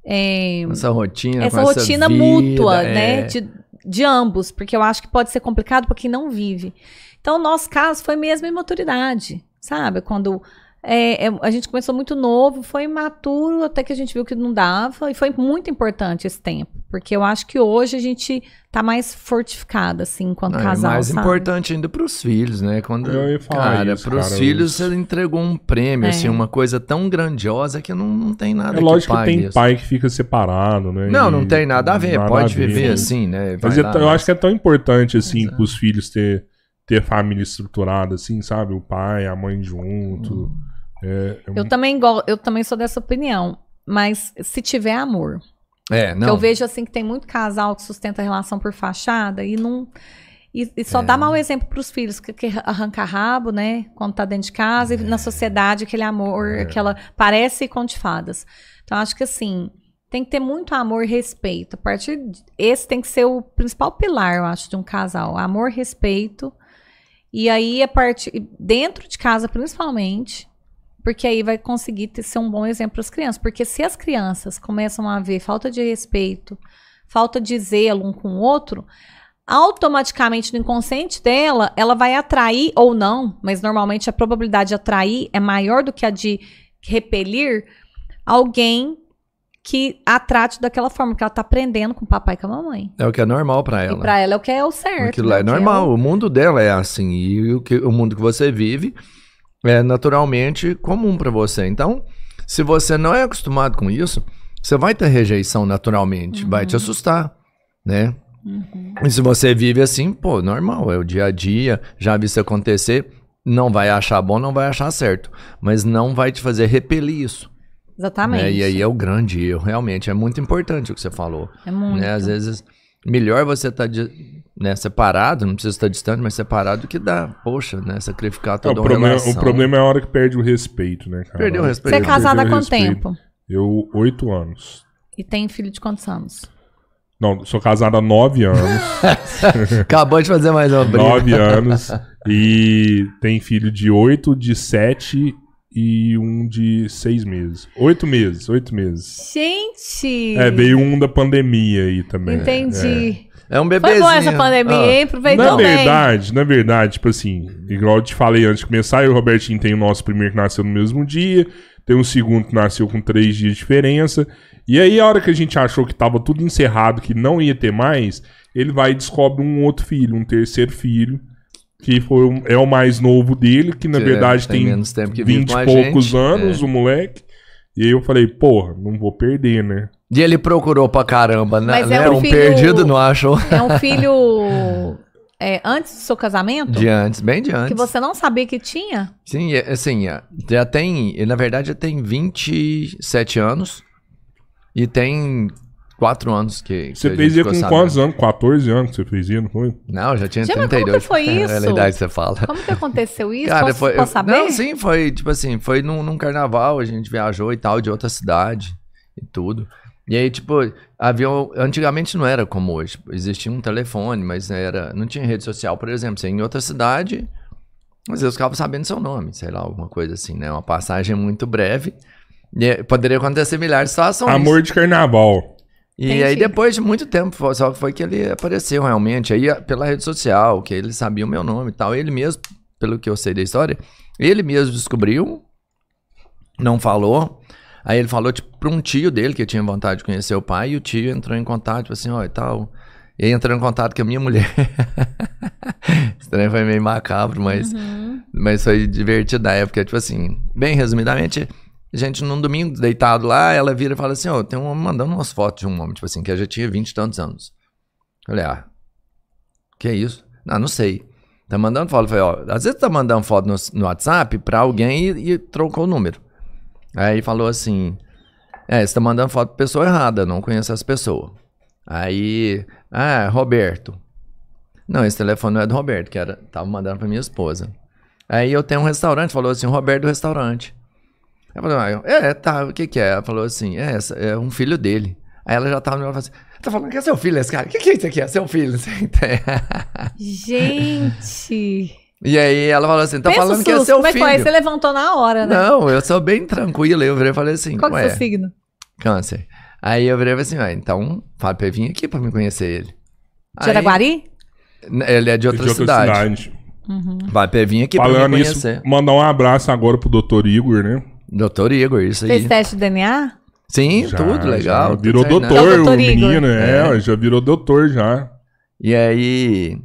é, Essa rotina. essa rotina vida, mútua, é. né, de, de ambos, porque eu acho que pode ser complicado para quem não vive. Então o nosso caso foi mesmo imaturidade, sabe? Quando é, é, a gente começou muito novo, foi imaturo até que a gente viu que não dava e foi muito importante esse tempo, porque eu acho que hoje a gente tá mais fortificada assim enquanto Não, casal, é mais sabe? importante ainda pros filhos, né? Quando, Eu ia falar cara, isso, pros cara, filhos os- você entregou um prêmio, É. assim, uma coisa tão grandiosa que não, não tem nada É lógico que tem isso. pai que fica separado, né? Não, E não tem nada a ver, nada pode a ver. viver Sim. assim, né? Mas Vai é lá, tão- eu mas- acho que é tão importante, assim, Exato. pros filhos ter, ter família estruturada, assim, sabe? O pai, a mãe junto. É, é Eu também go- eu também sou dessa opinião, mas se tiver amor, É, Que não. eu vejo assim que tem muito casal que sustenta a relação por fachada e não. E, e só dá mau exemplo pros filhos, que, que arranca rabo, né? Quando tá dentro de casa, e na sociedade, aquele amor, aquela. Parece conto de fadas. Então, acho que assim, tem que ter muito amor e respeito. A partir. de- Esse tem que ser o principal pilar, eu acho, de um casal. Amor, respeito. E aí, a partir. Dentro de casa, principalmente. Porque aí vai conseguir ter, ser um bom exemplo para as crianças. Porque se as crianças começam a ver falta de respeito, falta de zelo um com o outro, automaticamente no inconsciente dela, ela vai atrair ou não, mas normalmente a probabilidade de atrair é maior do que a de repelir alguém que a trate daquela forma, que ela tá aprendendo com o papai e com a mamãe. É o que é normal pra E ela. para ela é o que é o certo. Aquilo né? lá é que normal. o- O mundo dela é assim. E o, que, o mundo que você vive é naturalmente comum pra você. Então, se você não é acostumado com isso, você vai ter rejeição naturalmente. Vai te assustar, né? Uhum. E se você vive assim, pô, normal. É o dia a dia. Já vi isso acontecer. Não vai achar bom, não vai achar certo. Mas não vai te fazer repelir isso. Exatamente. né? E aí é o grande erro. Realmente, é muito importante o que você falou. É muito. Né? Às vezes, melhor você estar né, separado, não precisa estar distante, mas separado do que dá, poxa, né? Sacrificar É, toda o, uma problema, relação. o problema é a hora que perde o respeito, né, cara? Perdeu o respeito. Você é casada há o quanto tempo? Eu, oito anos. E tem filho de quantos anos? Não, sou casado há nove anos. Acabou de fazer mais uma briga. nove anos. E tem filho de oito, de sete e um de seis meses. Oito meses, oito meses. Gente! É, veio um da pandemia aí também. Entendi. É um Foi bebezinho. boa essa pandemia, Ah, hein? Aproveitou Na bem. verdade, na verdade, tipo assim, igual eu te falei antes de começar, eu e o Robertinho tem o nosso primeiro que nasceu no mesmo dia. Tem um segundo que nasceu com três dias de diferença. E aí, a hora que a gente achou que tava tudo encerrado, que não ia ter mais, ele vai e descobre um outro filho, um terceiro filho, que foi um- é o mais novo dele, que na Que verdade tem, menos tempo que vive 20 com e poucos gente, anos, é. o moleque. E aí eu falei, porra, não vou perder, né? E ele procurou pra caramba, né? Mas é né? um um filho- perdido não achou. É um filho é, antes do seu casamento? De antes, bem de antes. Que você não sabia que tinha? Sim, é- assim, é, já tem. Ele, na verdade, já tem 27 anos. E tem 4 anos que. Você fez ele com quantos anos? 14 anos que você fez ele, não foi? Não, já tinha Gente, mas como 32. que foi É a isso? idade que você fala. Como que aconteceu isso? Cara, posso, foi. posso saber? Não, sim, foi tipo assim, foi num, num carnaval, a gente viajou e tal, de outra cidade e tudo. E aí, tipo, avião. Antigamente não era como hoje. Existia um telefone, mas era. Não tinha rede social, por exemplo. Você ia em outra cidade, às vezes ficava sabendo seu nome, sei lá, alguma coisa assim, né? Uma passagem muito breve. E poderia acontecer milhares de situações. Amor de carnaval. E Entendi. aí, depois de muito tempo, só foi que ele apareceu realmente. Aí, pela rede social, que ele sabia o meu nome e tal. Ele mesmo, pelo que eu sei da história, ele mesmo descobriu, não falou. Aí ele falou, tipo, pra um tio dele, que tinha vontade de conhecer o pai, e o tio entrou em contato, tipo assim, ó, e tal. E aí entrou em contato com a minha mulher. Esse trem foi meio macabro, mas, Uhum. mas foi divertido na época. Tipo assim, bem resumidamente, gente num domingo deitado lá, ela vira e fala assim: Ó, tem um homem mandando umas fotos de um homem, tipo assim, que já tinha vinte e tantos anos. Eu falei: Ah, que é isso? Não, não sei. Tá mandando foto. Eu falei: Ó, às vezes tá mandando foto no, no WhatsApp pra alguém e, e trocou o número. Aí falou assim: É, você tá mandando foto pra pessoa errada, não conheço essa pessoa. Aí, ah, Roberto. Não, esse telefone não é do Roberto, que era, tava mandando pra minha esposa. Aí eu tenho um restaurante, falou assim, Roberto do restaurante. Ela falou, ah, é, tá, o que que é? Ela falou assim, é, essa- é um filho dele. Aí ela já tava me e falou assim, tá falando que é seu filho esse cara? O que que é isso aqui? É seu filho? Gente. e aí ela falou assim, tá Pensa falando que é seu Como é que filho. foi? Você levantou na hora, né? Não, eu sou bem tranquilo. Eu virei e falei assim, Qual que é o seu signo? câncer. Aí eu virei e falei assim, ué, então fala pra ele vir aqui pra me conhecer ele. Aí- Jaraguari? Ele é de outra, cidade. Vai pra ele vir aqui pra Falando me isso, conhecer. mandar um abraço agora pro doutor Igor, né? Doutor Igor, isso aí. Fez teste de DNA? Sim, Já, tudo legal. já tudo Virou né? doutor, É o o doutor Igor. menino, é, É. já virou doutor já. E aí,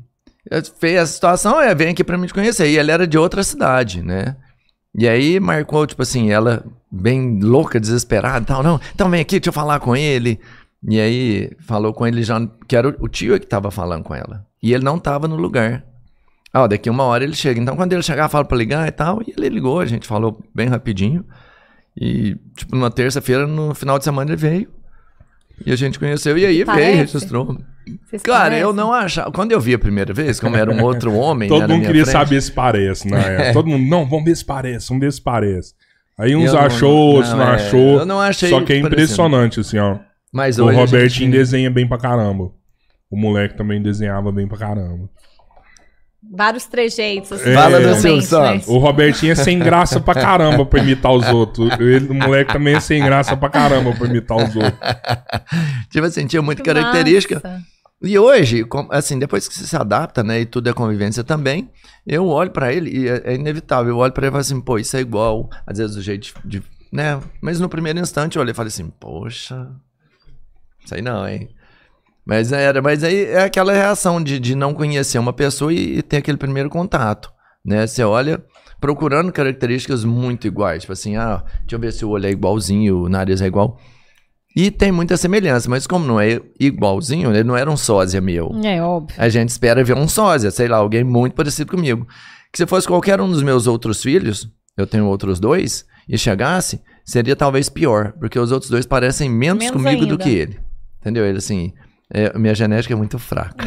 fez a situação, é, vem aqui pra me conhecer. E ele era de outra cidade, né? E aí marcou, tipo assim, ela bem louca, desesperada e tal. Não, então vem aqui, deixa eu falar com ele. E aí falou com ele já, que era o- o tio que tava falando com ela. E ele não tava no lugar. Ah, ó, daqui uma hora ele chega. Então quando ele chegar, fala pra ligar e tal. E ele ligou, a gente falou bem rapidinho. E, tipo, numa terça-feira, no final de semana ele veio. E a gente conheceu, e aí Parece? veio, registrou. Vocês Cara, conhecem? eu não achava. Quando eu vi a primeira vez, como era um outro homem. Todo né, na mundo minha queria frente, saber se parece, né? Todo mundo, não, vamos ver se parece, vamos ver se parece. Aí uns eu não- achou, outros não, não, é, achou. eu não achei Só que é impressionante, assim, ó. Mas O Robertinho gente- desenha bem pra caramba. O moleque também desenhava bem pra caramba. Vários trejeitos. Assim, É. Fala do Silvio né? Santos. O Robertinho é sem graça pra caramba pra imitar os outros. Ele, o moleque também é sem graça pra caramba pra imitar os outros. Tipo assim, tinha muita característica. massa. E hoje, assim, depois que você se adapta, né, e tudo é convivência também, eu olho pra ele e é, é inevitável. Eu olho pra ele e falo assim, pô, isso é igual. Às vezes o jeito de, de- né? Mas no primeiro instante eu olhei e falei assim, poxa, isso aí não, hein? Mas era, mas aí é aquela reação de, de não conhecer uma pessoa e, e ter aquele primeiro contato, né? Você olha procurando características muito iguais, tipo assim, ah, deixa eu ver se o olho é igualzinho, o nariz é igual. E tem muita semelhança, mas como não é igualzinho, ele não era um sósia meu. É óbvio. A gente espera ver um sósia, sei lá, alguém muito parecido comigo. Que se fosse qualquer um dos meus outros filhos, eu tenho outros dois, e chegasse, seria talvez pior, porque os outros dois parecem menos, Menos comigo do ainda. que ele. Entendeu? Ele assim, é, minha genética é muito fraca.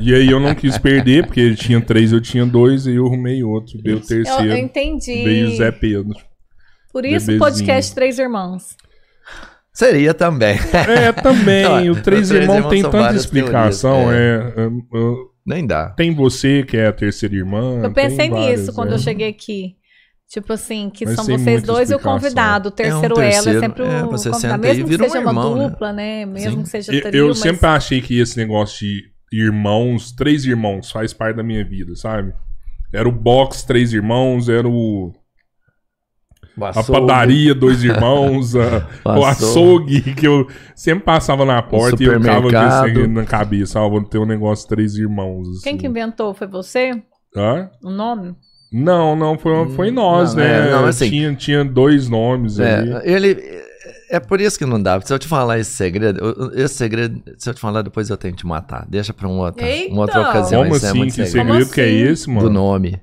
E aí eu não quis perder, porque ele tinha três, eu tinha dois, e eu arrumei outro. Veio o Eu, terceiro. eu entendi. Veio o Zé Pedro. Por isso o bebezinho. podcast Três Irmãos. Seria também. É, também. Não, o Três os Três Irmãos Irmãos tem tanta explicação. teorias, É, é, é, Nem dá. tem você, que é a terceira irmã. Eu pensei várias, nisso quando é. eu cheguei aqui. Tipo assim, que Mas são vocês dois e o convidado. O terceiro, ela é terceiro, sempre o é, você convidado. senta aí e Mesmo que vira um seja uma irmão, né? dupla, né? Mesmo Sim. que seja Eu, trio, eu mas- sempre achei que esse negócio de irmãos, três irmãos, faz parte da minha vida, sabe? Era o box Três Irmãos, era o. O a açougue. padaria, dois irmãos, a- O açougue, que eu sempre passava na porta e eu ficava isso na cabeça. Ah, vou ter um negócio três irmãos. Assim. Quem que inventou? Foi você? Hã? O nome? Não, não, foi, foi nós, não, né? é, não, assim- tinha, tinha dois nomes ali. É, ele. É por isso que não dá. Se eu te falar esse segredo, esse segredo, se eu te falar depois eu tenho que te matar. Deixa pra um outro, Eita! uma outra ocasião. Como é assim? muito que segredo. segredo que é assim? esse, mano? Do nome.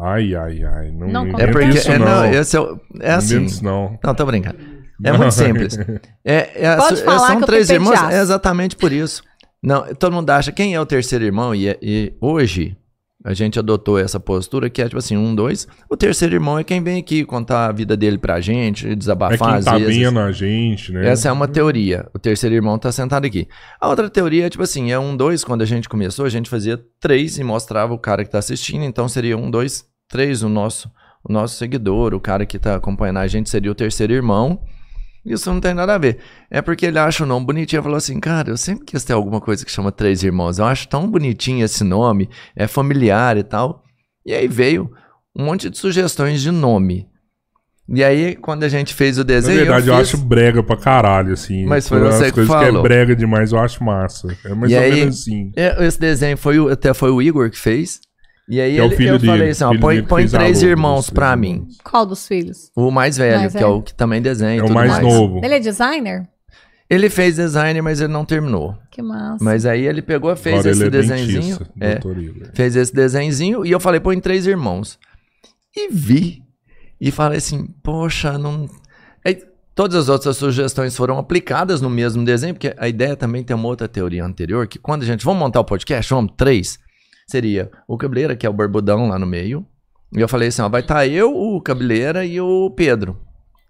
Ai, ai, ai. Não, Não, É porque. isso, é, não. não, esse é, é assim. isso, não. Não, tô brincando. É muito simples. É, é, Pode é- falar são que eu três irmãos, é exatamente por isso. Não, todo mundo acha quem é o terceiro irmão e, é- e hoje a gente adotou essa postura que é tipo assim, um, dois. O terceiro irmão é quem vem aqui contar a vida dele pra gente, É desabafar quem às tá vezes. vendo a gente, né? Essa é uma teoria. O terceiro irmão tá sentado aqui. A outra teoria é tipo assim, é um, dois. Quando a gente começou, a gente fazia três e mostrava o cara que tá assistindo. Então seria um, dois, três o nosso, o nosso seguidor, o cara que tá acompanhando a gente seria o terceiro irmão. Isso não tem nada a ver. É porque ele acha o nome bonitinho e falou assim, cara, eu sempre quis ter alguma coisa que chama Três Irmãos. Eu acho tão bonitinho esse nome, é familiar e tal. E aí veio um monte de sugestões de nome. E aí, quando a gente fez o Na desenho. verdade, eu, fiz- acho brega pra caralho, assim. Mas foi Umas você que coisas que falou. é brega demais, eu acho massa. É mais E ou aí- menos assim. É, esse desenho foi até foi o Igor que fez. E aí Que é o ele- filho eu dele, falei assim, ó, põe, põe três irmãos três mim. Qual dos filhos? O mais velho, Mais que é velho. o que também desenha É o tudo mais mais. novo. Ele é designer? Ele fez design, mas ele não terminou. Que massa. Mas aí ele pegou, fez Agora esse ele é desenhozinho. dentista, é, fez esse desenhozinho e eu falei, põe três irmãos. E vi. E falei assim, poxa, não. Aí, todas as outras sugestões foram aplicadas no mesmo desenho, porque a ideia também tem uma outra teoria anterior, que quando a gente. Vamos montar o podcast? Vamos, três. Seria o Cabeleira, que é o barbudão lá no meio. E eu falei assim: ó, vai estar eu, o Cabeleira e o Pedro,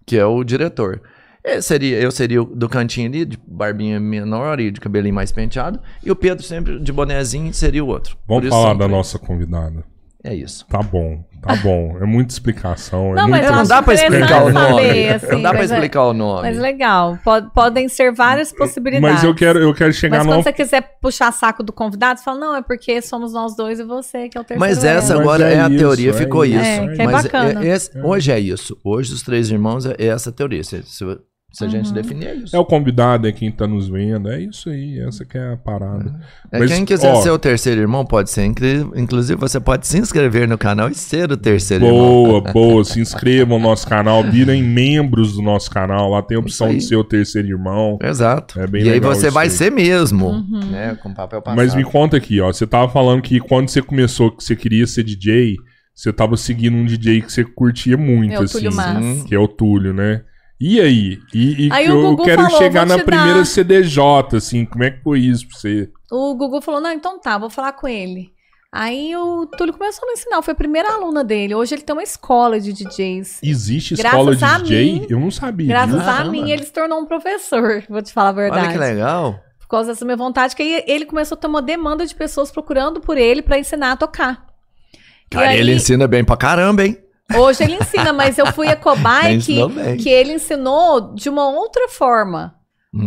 que é o diretor. Eu seria, eu seria o do cantinho ali, de barbinha menor e de cabelinho mais penteado. E o Pedro sempre de bonezinho seria o outro. Vamos falar são da nossa convidada. É isso. Tá bom, tá bom. É muita explicação. Não, é mas muito... não dá pra explicar o nome. saber, assim, não dá pra mas é- explicar o nome. Mas legal. Pod- podem ser várias possibilidades. Mas eu quero, eu quero chegar Mas no. quando você quiser puxar saco do convidado, você fala, não, é porque somos nós dois e você que é o terceiro. Mas essa Mas agora é é, a isso, teoria, é ficou isso, isso. É, que é Mas bacana. esse- hoje é isso. Hoje os três irmãos é essa teoria. Se, se- se a gente Uhum. definir é isso. É o convidado, é quem tá nos vendo. É isso aí, essa que é a parada. É, Mas, quem quiser ó, ser o terceiro irmão pode ser. Inclusive, você pode se inscrever no canal e ser o terceiro irmão. Boa, boa. Se inscrevam no nosso canal, virem membros do nosso canal. Lá tem a opção de ser o terceiro irmão. Exato. É bem e aí você vai aí. ser mesmo. Uhum. Né? Com papel passado. Mas me conta aqui, ó. Você tava falando que quando você começou que você queria ser DJ, você tava seguindo um DJ que você curtia muito, É o assim. Túlio Massa. Que é o Túlio, né? E aí? E, e Aí que o eu Gugu quero falou, chegar na primeira dar. CDJ, assim. Como é que foi isso pra você? O Gugu falou, não, então tá, vou falar com ele. Aí o Túlio começou a me ensinar, fui a primeira aluna dele. Hoje ele tem uma escola de DJs. Existe Graças escola de DJ? mim- eu não sabia Graças a mim, ele se tornou um professor, vou te falar a verdade. Olha que legal. Por causa dessa minha vontade, que aí ele começou a ter uma demanda de pessoas procurando por ele pra ensinar a tocar. E Cara, aí, ele ensina bem pra caramba, hein? Hoje ele ensina, mas eu fui a cobaia Ele que, que ele ensinou de uma outra forma.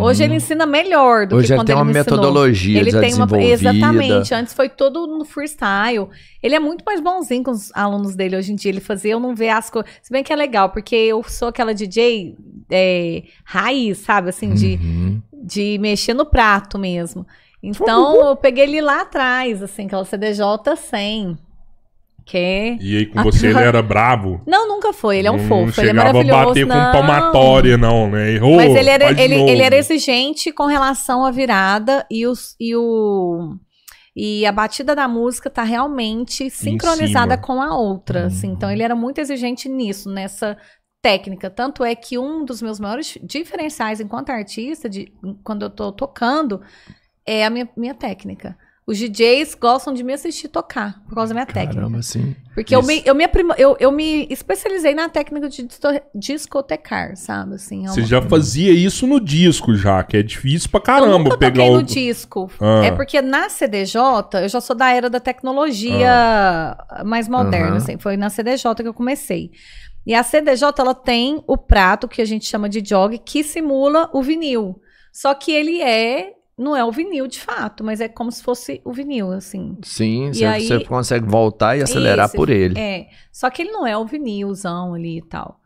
Hoje Uhum. ele ensina melhor do Hoje que ele quando tem ele uma me ensinou. metodologia Ele tem uma exatamente. Antes foi todo no freestyle. Ele é muito mais bonzinho com os alunos dele hoje em dia. Ele fazia eu não ver as coisas. Se bem que é legal, porque eu sou aquela DJ é, raiz, sabe? Assim, de, Uhum. de mexer no prato mesmo. Então eu peguei ele lá atrás, assim, aquela CDJ 100. Que E aí com você ele era bravo? Não, nunca foi. Ele é um não, fofo. Não Ele é chegava a maravilhoso. bater com não. palmatória, não, né? Errou, Mas ele era, ele, ele era exigente com relação à virada e, os, e o. E a batida da música tá realmente sincronizada com a outra. Uhum. assim. Então ele era muito exigente nisso, nessa técnica. Tanto é que um dos meus maiores diferenciais enquanto artista, de, quando eu tô tocando, é a minha, minha técnica. Os DJs gostam de me assistir tocar por causa da minha técnica. Caramba, sim. Porque eu me, eu, me aprimo- eu, eu me especializei na técnica de discotecar, sabe? Assim, é Você uma- já fazia isso no disco já, que é difícil pra eu caramba nunca pegar toquei o... no disco. Ah. É porque na CDJ, eu já sou da era da tecnologia mais moderna, Aham. assim. Foi na CDJ que eu comecei. E a CDJ, ela tem o prato que a gente chama de jog, que simula o vinil. Só que ele é... Não é o vinil, de fato, mas é como se fosse o vinil, assim. Sim, E você, aí- você consegue voltar e acelerar Isso, por ele. É. Só que ele não é o vinilzão ali e tal.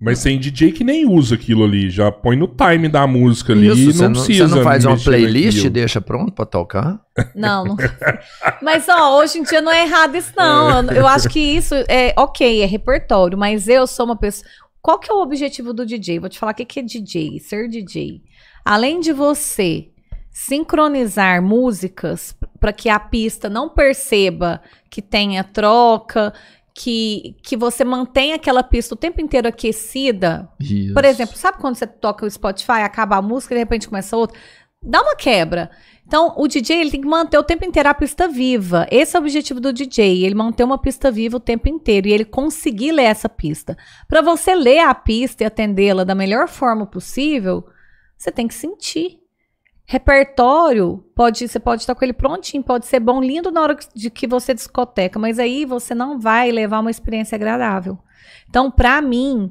Mas tem DJ que nem usa aquilo ali, já põe no time da música ali e você não precisa. Você não faz uma playlist e deixa pronto pra tocar? Não, não. Mas, ó, hoje em dia não é errado isso, não. Eu, eu acho que isso é ok, é repertório, mas eu sou uma pessoa. Qual que é o objetivo do DJ? Vou te falar o que que é DJ, ser DJ. Além de você sincronizar músicas para que a pista não perceba que tenha troca, que, que você mantenha aquela pista o tempo inteiro aquecida, Isso. por exemplo, sabe quando você toca o Spotify, acaba a música e de repente começa outra? Dá uma quebra. Então, o DJ ele tem que manter o tempo inteiro a pista viva. Esse é o objetivo do DJ, ele manter uma pista viva o tempo inteiro e ele conseguir ler essa pista. Para você ler a pista e atendê-la da melhor forma possível, você tem que sentir. Repertório, pode, você pode estar com ele prontinho, pode ser bom, lindo na hora de que você discoteca, mas aí você não vai levar uma experiência agradável. Então, para mim,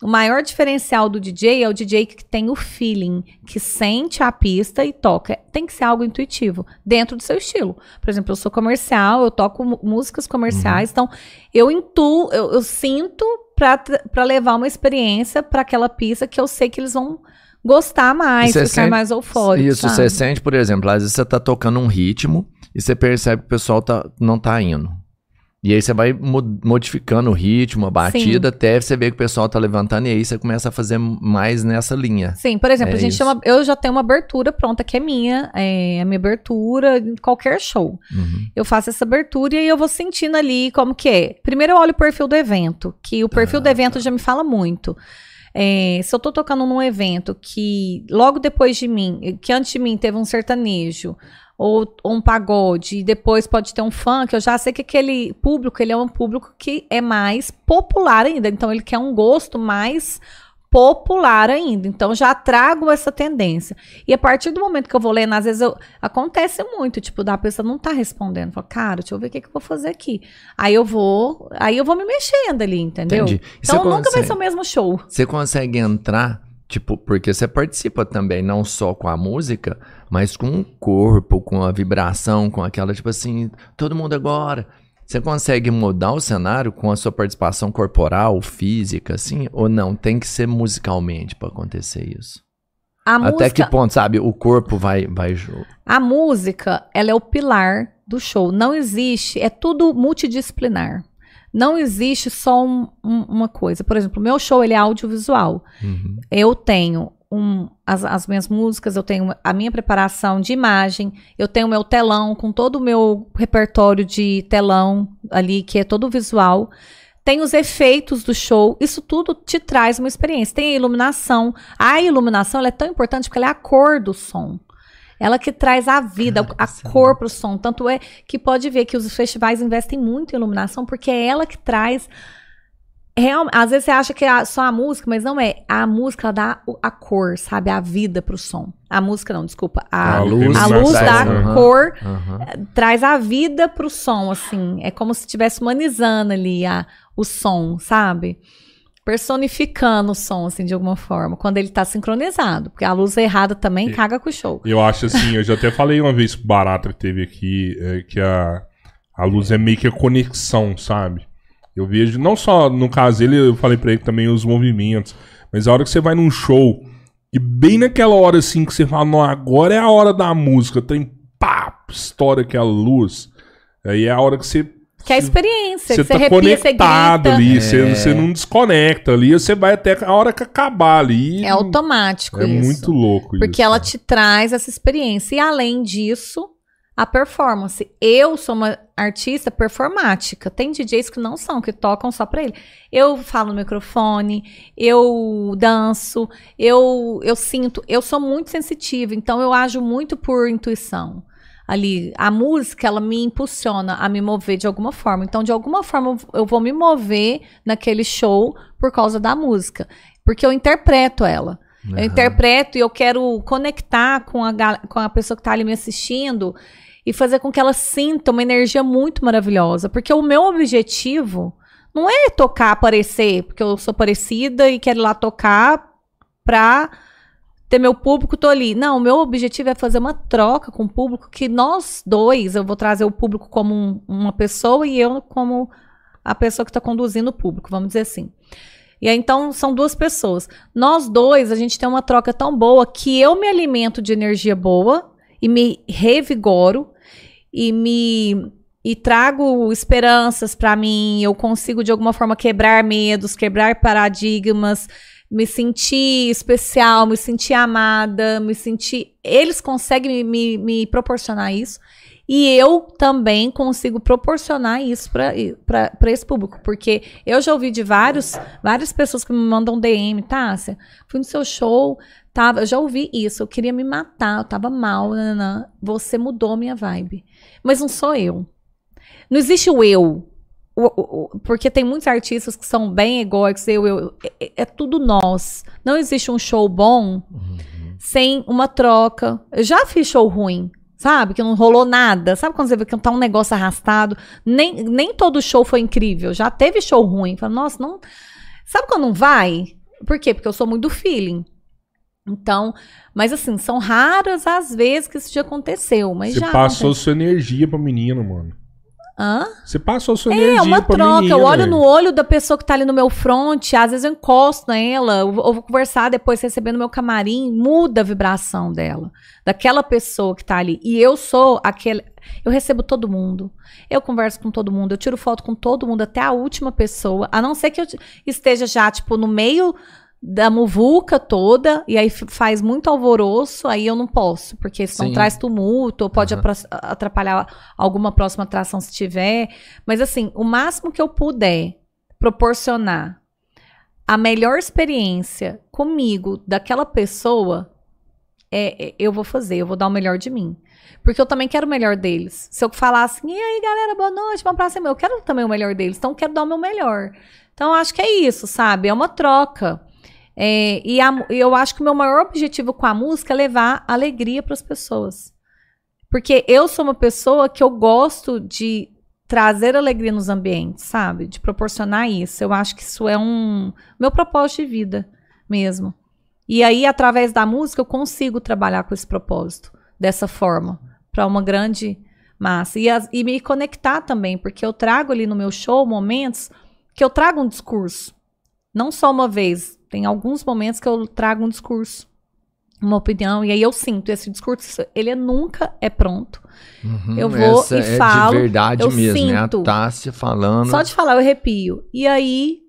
o maior diferencial do DJ é o DJ que tem o feeling, que sente a pista e toca. Tem que ser algo intuitivo, dentro do seu estilo. Por exemplo, eu sou comercial, eu toco músicas comerciais, então eu intuo, eu, eu sinto para levar uma experiência para aquela pista que eu sei que eles vão gostar mais, ficar sente- mais eufórico. Isso, sabe? você sente, por exemplo, às vezes você tá tocando um ritmo e você percebe que o pessoal tá, não tá indo. E aí você vai mo- modificando o ritmo, a batida, até você ver que o pessoal tá levantando e aí você começa a fazer mais nessa linha. Sim, por exemplo, É a gente chama, eu já tenho uma abertura pronta que é minha, é a minha abertura em qualquer show. Uhum. Eu faço essa abertura e aí eu vou sentindo ali como que é. Primeiro eu olho o perfil do evento, que o perfil do Ah, evento já me fala muito. É, se eu tô tocando num evento que logo depois de mim, que antes de mim teve um sertanejo ou, ou um pagode e depois pode ter um funk, eu já sei que aquele público, ele é um público que é mais popular ainda, então ele quer um gosto mais popular ainda. Então já trago essa tendência. E a partir do momento que eu vou lendo, às vezes eu, acontece muito, tipo, da pessoa não tá respondendo. Fala, cara, deixa eu ver o que, que eu vou fazer aqui. Aí eu vou, aí eu vou me mexendo ali, entendeu? Entendi. E Então nunca vai ser o mesmo show. Você consegue entrar, tipo, porque você participa também, não só com a música, mas com o corpo, com a vibração, com aquela, tipo assim, todo mundo agora. Você consegue mudar o cenário com a sua participação corporal, física, assim? Ou não? Tem que ser musicalmente pra acontecer isso? A Até música, que ponto, sabe? O corpo vai. vai jo- a música, ela é o pilar do show. Não existe, é tudo multidisciplinar. Não existe só um- um- uma coisa. Por exemplo, o meu show ele é audiovisual. Uhum. eu tenho um, as, as minhas músicas, eu tenho a minha preparação de imagem, eu tenho o meu telão com todo o meu repertório de telão ali, que é todo visual. Tem os efeitos do show, isso tudo te traz uma experiência. Tem a iluminação. A iluminação é tão importante porque ela é a cor do som. Ela que traz a vida, Cara, a é cor pro som. Tanto é que pode ver que os festivais investem muito em iluminação, porque é ela que traz Real, às vezes você acha que é só a música, mas não é. A música dá a cor, sabe? A vida pro som. A música não, desculpa. A, A luz, a luz da aham, cor aham. traz a vida pro som, assim. É como se estivesse humanizando ali a, o som, sabe? Personificando o som, assim, de alguma forma. Quando ele tá sincronizado. Porque a luz errada também E- caga com o show. Eu acho assim, eu já até falei uma vez pro Barata que teve aqui, é, que a, a luz é meio que a conexão, sabe? Eu vejo, não só no caso dele, eu falei pra ele também os movimentos, mas a hora que você vai num show, e bem naquela hora assim que você fala, não, agora é a hora da música, tem pá, estoura aquela luz, aí é a hora que você. Que é a experiência. Você que você tá arrepia, você conectado grita. ali, É. você, você não desconecta ali, você vai até a hora que acabar ali. É automático É isso. muito louco Porque isso. ela te traz essa experiência. E além disso, a performance. Eu sou uma artista performática. Tem DJs que não são, que tocam só pra ele. Eu falo no microfone, eu danço, eu, eu sinto. Eu sou muito sensitiva, então eu ajo muito por intuição. Ali, a música, ela me impulsiona a me mover de alguma forma. Então, de alguma forma, eu vou me mover naquele show por causa da música. Porque eu interpreto ela. Eu Aham. interpreto e eu quero conectar com a, com a pessoa que está ali me assistindo e fazer com que ela sinta uma energia muito maravilhosa. Porque o meu objetivo não é tocar, aparecer, porque eu sou parecida e quero ir lá tocar pra ter meu público, tô ali. Não, o meu objetivo é fazer uma troca com o público que nós dois, eu vou trazer o público como um- uma pessoa e eu como a pessoa que está conduzindo o público, vamos dizer assim. E aí, então, são duas pessoas. Nós dois, a gente tem uma troca tão boa que eu me alimento de energia boa e me revigoro e me e trago esperanças para mim, eu consigo de alguma forma quebrar medos, quebrar paradigmas, me sentir especial, me sentir amada, me sentir. Eles conseguem me, me, me proporcionar isso. E eu também consigo proporcionar isso para esse público. Porque eu já ouvi de vários, várias pessoas que me mandam DM, Tássia, fui no seu show, tava, eu já ouvi isso, eu queria me matar, eu tava mal, nanã, você mudou minha vibe. Mas não sou eu. Não existe o eu. O, o, porque tem muitos artistas que são bem egóicos, eu, eu, é, é tudo nós. Não existe um show bom uhum. sem uma troca. Eu já fiz show ruim sabe? Que não rolou nada. Sabe quando você vê que tá um negócio arrastado? Nem, nem todo show foi incrível. Já teve show ruim. Fala, nossa, não. Sabe quando não vai? Por quê? Porque eu sou muito do feeling. Então, mas assim, são raras as vezes que isso já aconteceu. Mas você já passou aconteceu. sua energia pro menino, mano. Hã? Você passou sua é, energia É, uma troca. Menina, eu olho no olho da pessoa que tá ali no meu front, às vezes eu encosto nela, eu vou conversar depois, recebendo meu camarim, muda a vibração dela, daquela pessoa que tá ali. E eu sou aquele. Eu recebo todo mundo. Eu converso com todo mundo, eu tiro foto com todo mundo, até a última pessoa. A não ser que eu esteja já, tipo, no meio da muvuca toda, e aí faz muito alvoroço, aí eu não posso, porque senão Sim. traz tumulto, ou pode uhum. atrapalhar alguma próxima atração se tiver. Mas assim, o máximo que eu puder proporcionar a melhor experiência comigo daquela pessoa, é, é, eu vou fazer, eu vou dar o melhor de mim. Porque eu também quero o melhor deles. Se eu falar assim, e aí, galera, boa noite, vamos pra cima, eu quero também o melhor deles, então eu quero dar o meu melhor. Então, acho que é isso, sabe? É uma troca. É, e a, eu acho que o meu maior objetivo com a música é levar alegria para as pessoas. Porque eu sou uma pessoa que eu gosto de trazer alegria nos ambientes, sabe? De proporcionar isso. Eu acho que isso é um meu propósito de vida mesmo. E aí, através da música, eu consigo trabalhar com esse propósito dessa forma, para uma grande massa. E, as, e me conectar também, porque eu trago ali no meu show momentos que eu trago um discurso. Não só uma vez, tem alguns momentos que eu trago um discurso, uma opinião, e aí eu sinto esse discurso, ele nunca é pronto. Uhum, eu vou e é falo. de verdade eu mesmo, sinto, né? A Tássia falando. Só de falar, eu arrepio. E aí,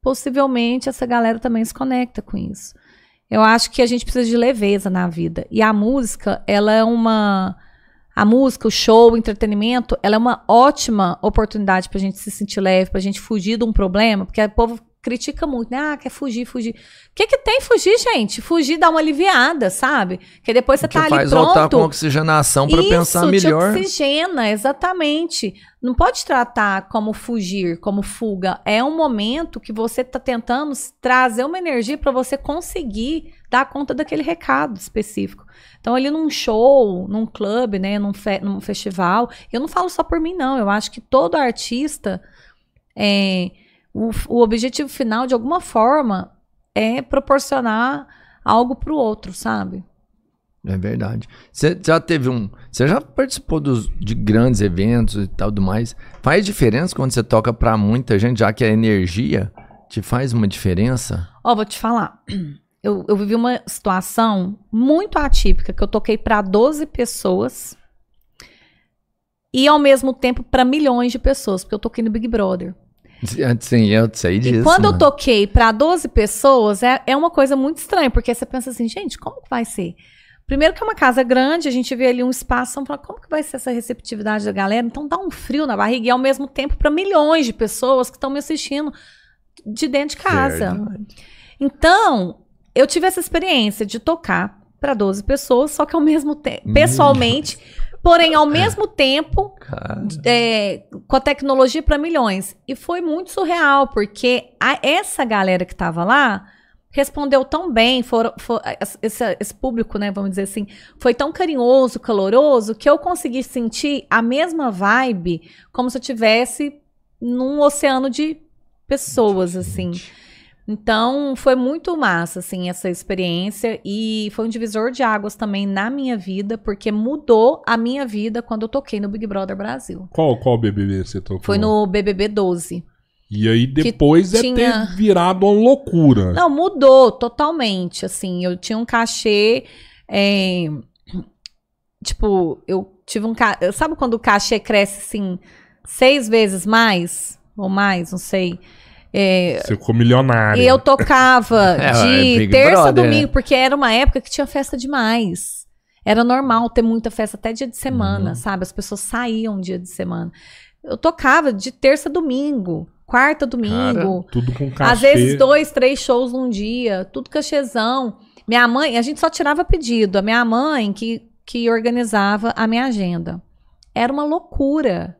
possivelmente, essa galera também se conecta com isso. Eu acho que a gente precisa de leveza na vida. E a música, ela é uma. A música, o show, o entretenimento, ela é uma ótima oportunidade para a gente se sentir leve, para a gente fugir de um problema, porque o povo critica muito, né? Ah, quer fugir, fugir. O que que tem fugir, gente? Fugir dá uma aliviada, sabe? Que depois você que tá ali faz pronto. voltar com oxigenação para pensar melhor. Te oxigena, exatamente. Não pode tratar como fugir, como fuga. É um momento que você tá tentando trazer uma energia para você conseguir dar conta daquele recado específico. Então, ali num show, num clube, né, num, fe num festival, eu não falo só por mim, não. Eu acho que todo artista é, o, o objetivo final, de alguma forma, é proporcionar algo para o outro, sabe? É verdade. Você já teve um. Você já participou dos, de grandes eventos e tal do mais. Faz diferença quando você toca para muita gente, já que a energia te faz uma diferença? Ó, oh, vou te falar. Eu, eu vivi uma situação muito atípica, que eu toquei para 12 pessoas e ao mesmo tempo para milhões de pessoas, porque eu toquei no Big Brother. Sim, eu sei disso. E quando mano. eu toquei para 12 pessoas, é, é uma coisa muito estranha, porque você pensa assim, gente, como que vai ser? Primeiro que é uma casa grande, a gente vê ali um espaço, vamos falar, como que vai ser essa receptividade da galera? Então dá um frio na barriga e ao mesmo tempo para milhões de pessoas que estão me assistindo de dentro de casa. Verdade. Então, eu tive essa experiência de tocar para 12 pessoas, só que ao mesmo tempo, pessoalmente, Porém, ao mesmo tempo, é, com a tecnologia para milhões. E foi muito surreal, porque a, essa galera que estava lá respondeu tão bem, for, for, esse, esse, público, né, vamos dizer assim, foi tão carinhoso, caloroso, que eu consegui sentir a mesma vibe como se eu tivesse num oceano de pessoas, assim. Então, foi muito massa, assim, essa experiência. E foi um divisor de águas também na minha vida, porque mudou a minha vida quando eu toquei no Big Brother Brasil. Qual, qual BBB você tocou? Foi no BBB 12. E aí depois é tinha- ter virado uma loucura. Não, mudou totalmente. Assim, eu tinha um cachê. é, tipo, eu tive um. ca- Sabe quando o cachê cresce assim, seis vezes mais? Ou mais, não sei. É, Você ficou milionário. e eu tocava É, é de Big terça a Brother, domingo, né? porque era uma época que tinha festa demais. Era normal ter muita festa até dia de semana, Uhum. sabe? As pessoas saíam dia de semana. Eu tocava de terça a domingo, quarta a domingo. Tudo com cachê. Às vezes, dois, três shows num dia, tudo cachezão. Minha mãe, a gente só tirava pedido. A minha mãe que, que organizava a minha agenda. Era uma loucura.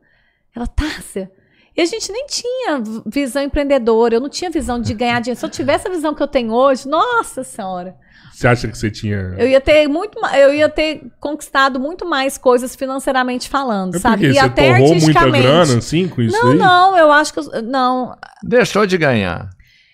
Ela, Tássia. E a gente nem tinha visão empreendedora. Eu não tinha visão de ganhar dinheiro. Se eu tivesse a visão que eu tenho hoje, nossa senhora. Você acha que você tinha. Eu ia ter muito, eu ia ter conquistado muito mais coisas financeiramente falando, É sabe? E você até torrou muita artisticamente. grana assim com isso não, aí? não, eu acho que eu, não, Deixou de ganhar.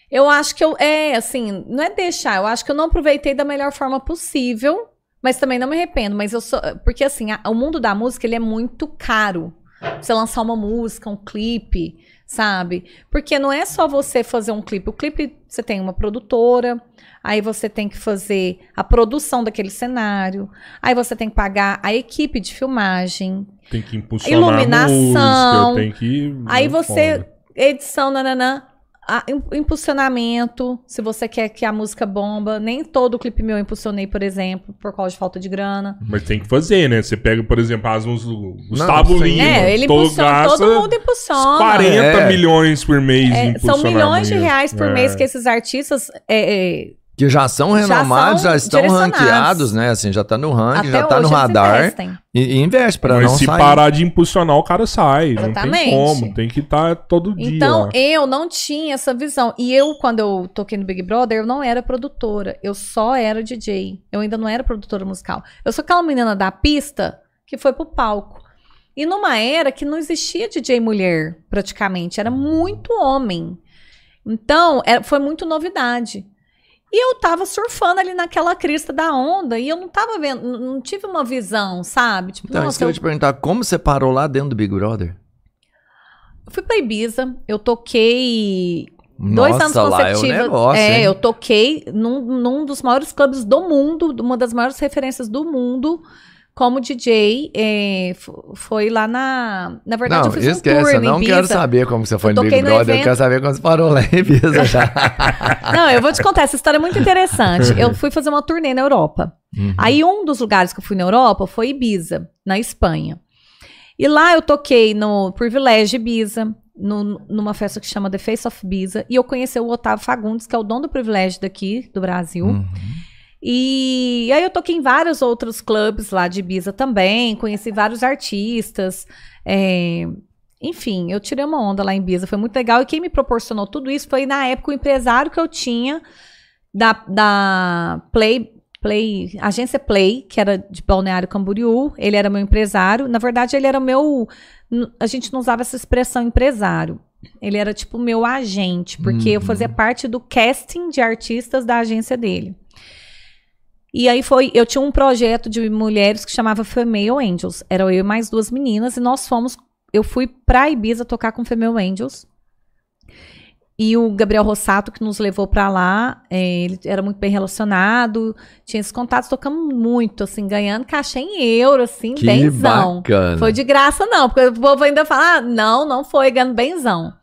Eu acho que eu. É, assim, não é deixar. Eu acho que eu não aproveitei da melhor forma possível, mas também não me arrependo. Mas eu sou. Porque, assim, a- o mundo da música, ele é muito caro. Você lançar uma música, um clipe, sabe? Porque não é só você fazer um clipe. O clipe, você tem uma produtora, aí você tem que fazer a produção daquele cenário, aí você tem que pagar a equipe de filmagem, Tem que impulsionar Iluminação. a música, tem que. Aí é você, edição, nananã, a- im- impulsionamento, se você quer que a música bomba. Nem todo clipe meu eu impulsionei, por exemplo, por causa de falta de grana. Mas tem que fazer, né? Você pega, por exemplo, as músicas do Gustavo. Lima. é, ele todo impulsiona, todo mundo impulsiona. 40 É. milhões por mês. É, são milhões de reais por É. mês que esses artistas. Que já são Já renomados, são já, estão ranqueados, né? Assim, já tá no ranking, até já tá no radar. E, e investe pra Mas não se sair. parar de impulsionar, o cara sai. Não tem Exatamente. como. Tem que estar todo dia. Então, lá. eu não tinha essa visão. E eu, quando eu toquei no Big Brother, eu não era produtora. Eu só era DJ. Eu ainda não era produtora musical. Eu sou aquela menina da pista que foi pro palco. E numa era que não existia DJ mulher, praticamente. Era muito homem. Então, é- foi muito novidade. E eu tava surfando ali naquela crista da onda e eu não tava vendo, não tive uma visão, sabe? Tipo, Então, isso nossa, que eu ia te perguntar, como você parou lá dentro do Big Brother? eu fui pra Ibiza, eu toquei Dois Nossa, anos lá é consecutivos. negócio, é, hein? eu toquei num, num dos maiores clubes do mundo, uma das maiores referências do mundo como DJ. f- foi lá na. Na verdade, Não, eu fiz um esquece, tour eu não quero saber como você foi Eu no Big no Brother, eu quero saber como você parou lá em Ibiza já. Não, eu vou te contar, essa história é muito interessante. Eu fui fazer uma turnê na Europa. Uhum. Aí um dos lugares que eu fui na Europa foi Ibiza, na Espanha. E lá eu toquei no Privilege Ibiza, no- numa festa que chama The Face of Ibiza, e eu conheci o Otávio Fagundes, que é o dono do Privilege daqui, do Brasil. Uhum. E aí eu toquei em vários outros clubes lá de Ibiza também, conheci vários artistas. é, Enfim, eu tirei uma onda lá em Ibiza, foi muito legal. E quem me proporcionou tudo isso foi, na época, o empresário que eu tinha da, da Play, Play, agência Play, que era de Balneário Camboriú. Ele era meu empresário. Na verdade, ele era meu. A gente não usava essa expressão empresário. Ele era tipo meu agente, porque eu Uhum. fazia parte do casting de artistas da agência dele. E aí foi, eu tinha um projeto de mulheres que chamava Female Angels. Era eu e mais duas meninas e nós fomos, eu fui pra Ibiza tocar com Female Angels. E o Gabriel Rossato que nos levou pra lá, é, ele era muito bem relacionado, tinha esses contatos, tocamos muito, assim, ganhando cachê em euro, assim, Que benzão. bacana. Foi de graça, não, porque o povo ainda fala, ah, não, não foi, ganhando benzão.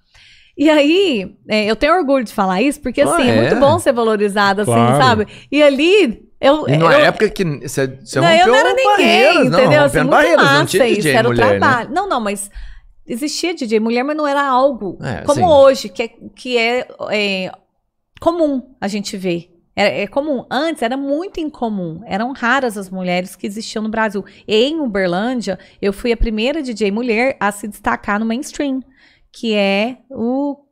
E aí, é, eu tenho orgulho de falar isso, porque Ah, assim, é. é? muito bom ser valorizado, assim, Claro. sabe? E ali, eu. E na eu, época que você, você não, eu rompeu não era ninguém, barreiras, não, entendeu? Assim, muito barreiras, massa não tinha isso, DJ era o mulher, né? trabalho. Não, não, mas existia DJ mulher, mas não era algo É, como sim. hoje, que é, que é, é, comum a gente ver. É, é comum. Antes era muito incomum. Eram raras as mulheres que existiam no Brasil. Em Uberlândia, eu fui a primeira DJ mulher a se destacar no mainstream, que é o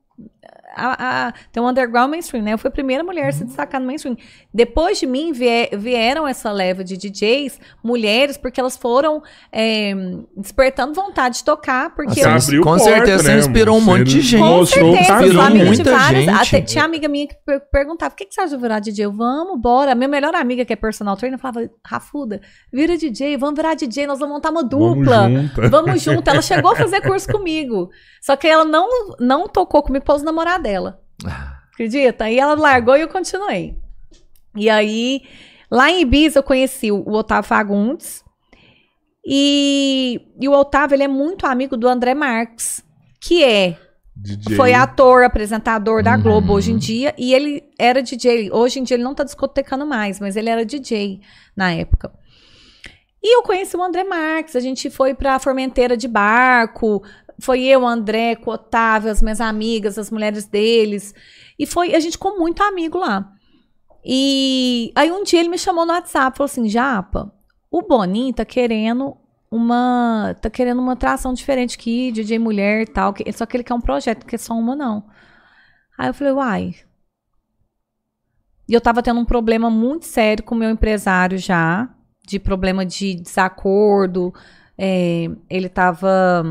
a, a, tem um underground mainstream, né? Eu fui a primeira mulher a se destacar no mainstream. Depois de mim vie- vieram essa leva de DJs, mulheres, porque elas foram é, despertando vontade de tocar, porque Você eu- abriu com porta, certeza você né, inspirou um você monte de gente. com o certeza, sou amiga de muita várias. gente. Até, tinha amiga minha que per- perguntava: por que, que você acha de virar DJ? Eu, vamos, bora. A minha melhor amiga, que é personal trainer, falava: Rafuda, vira DJ, vamos virar DJ, nós vamos montar uma dupla. Vamos junto. Vamos junto. Ela chegou a fazer curso comigo. Só que ela não, não tocou comigo para os namorar dela. Acredita? Aí ela largou e eu continuei. E aí, lá em Ibiza, eu conheci o Otávio Fagundes. E, e o Otávio, ele é muito amigo do André Marques, que é DJ. foi ator, apresentador da Uhum. Globo hoje em dia. E ele era DJ. Hoje em dia ele não tá discotecando mais, mas ele era DJ na época. E eu conheci o André Marques. A gente foi pra Formenteira de barco. Foi eu, André, com Otávio, as minhas amigas, as mulheres deles. E foi, a gente ficou muito amigo lá. E aí um dia ele me chamou no WhatsApp, falou assim: Japa, o Boninho tá querendo uma. tá querendo uma atração diferente aqui, DJ mulher e tal. que- Só que ele quer um projeto, que é só uma, não. Aí eu falei, uai. E eu tava tendo um problema muito sério com o meu empresário já, de problema de desacordo. é, ele tava.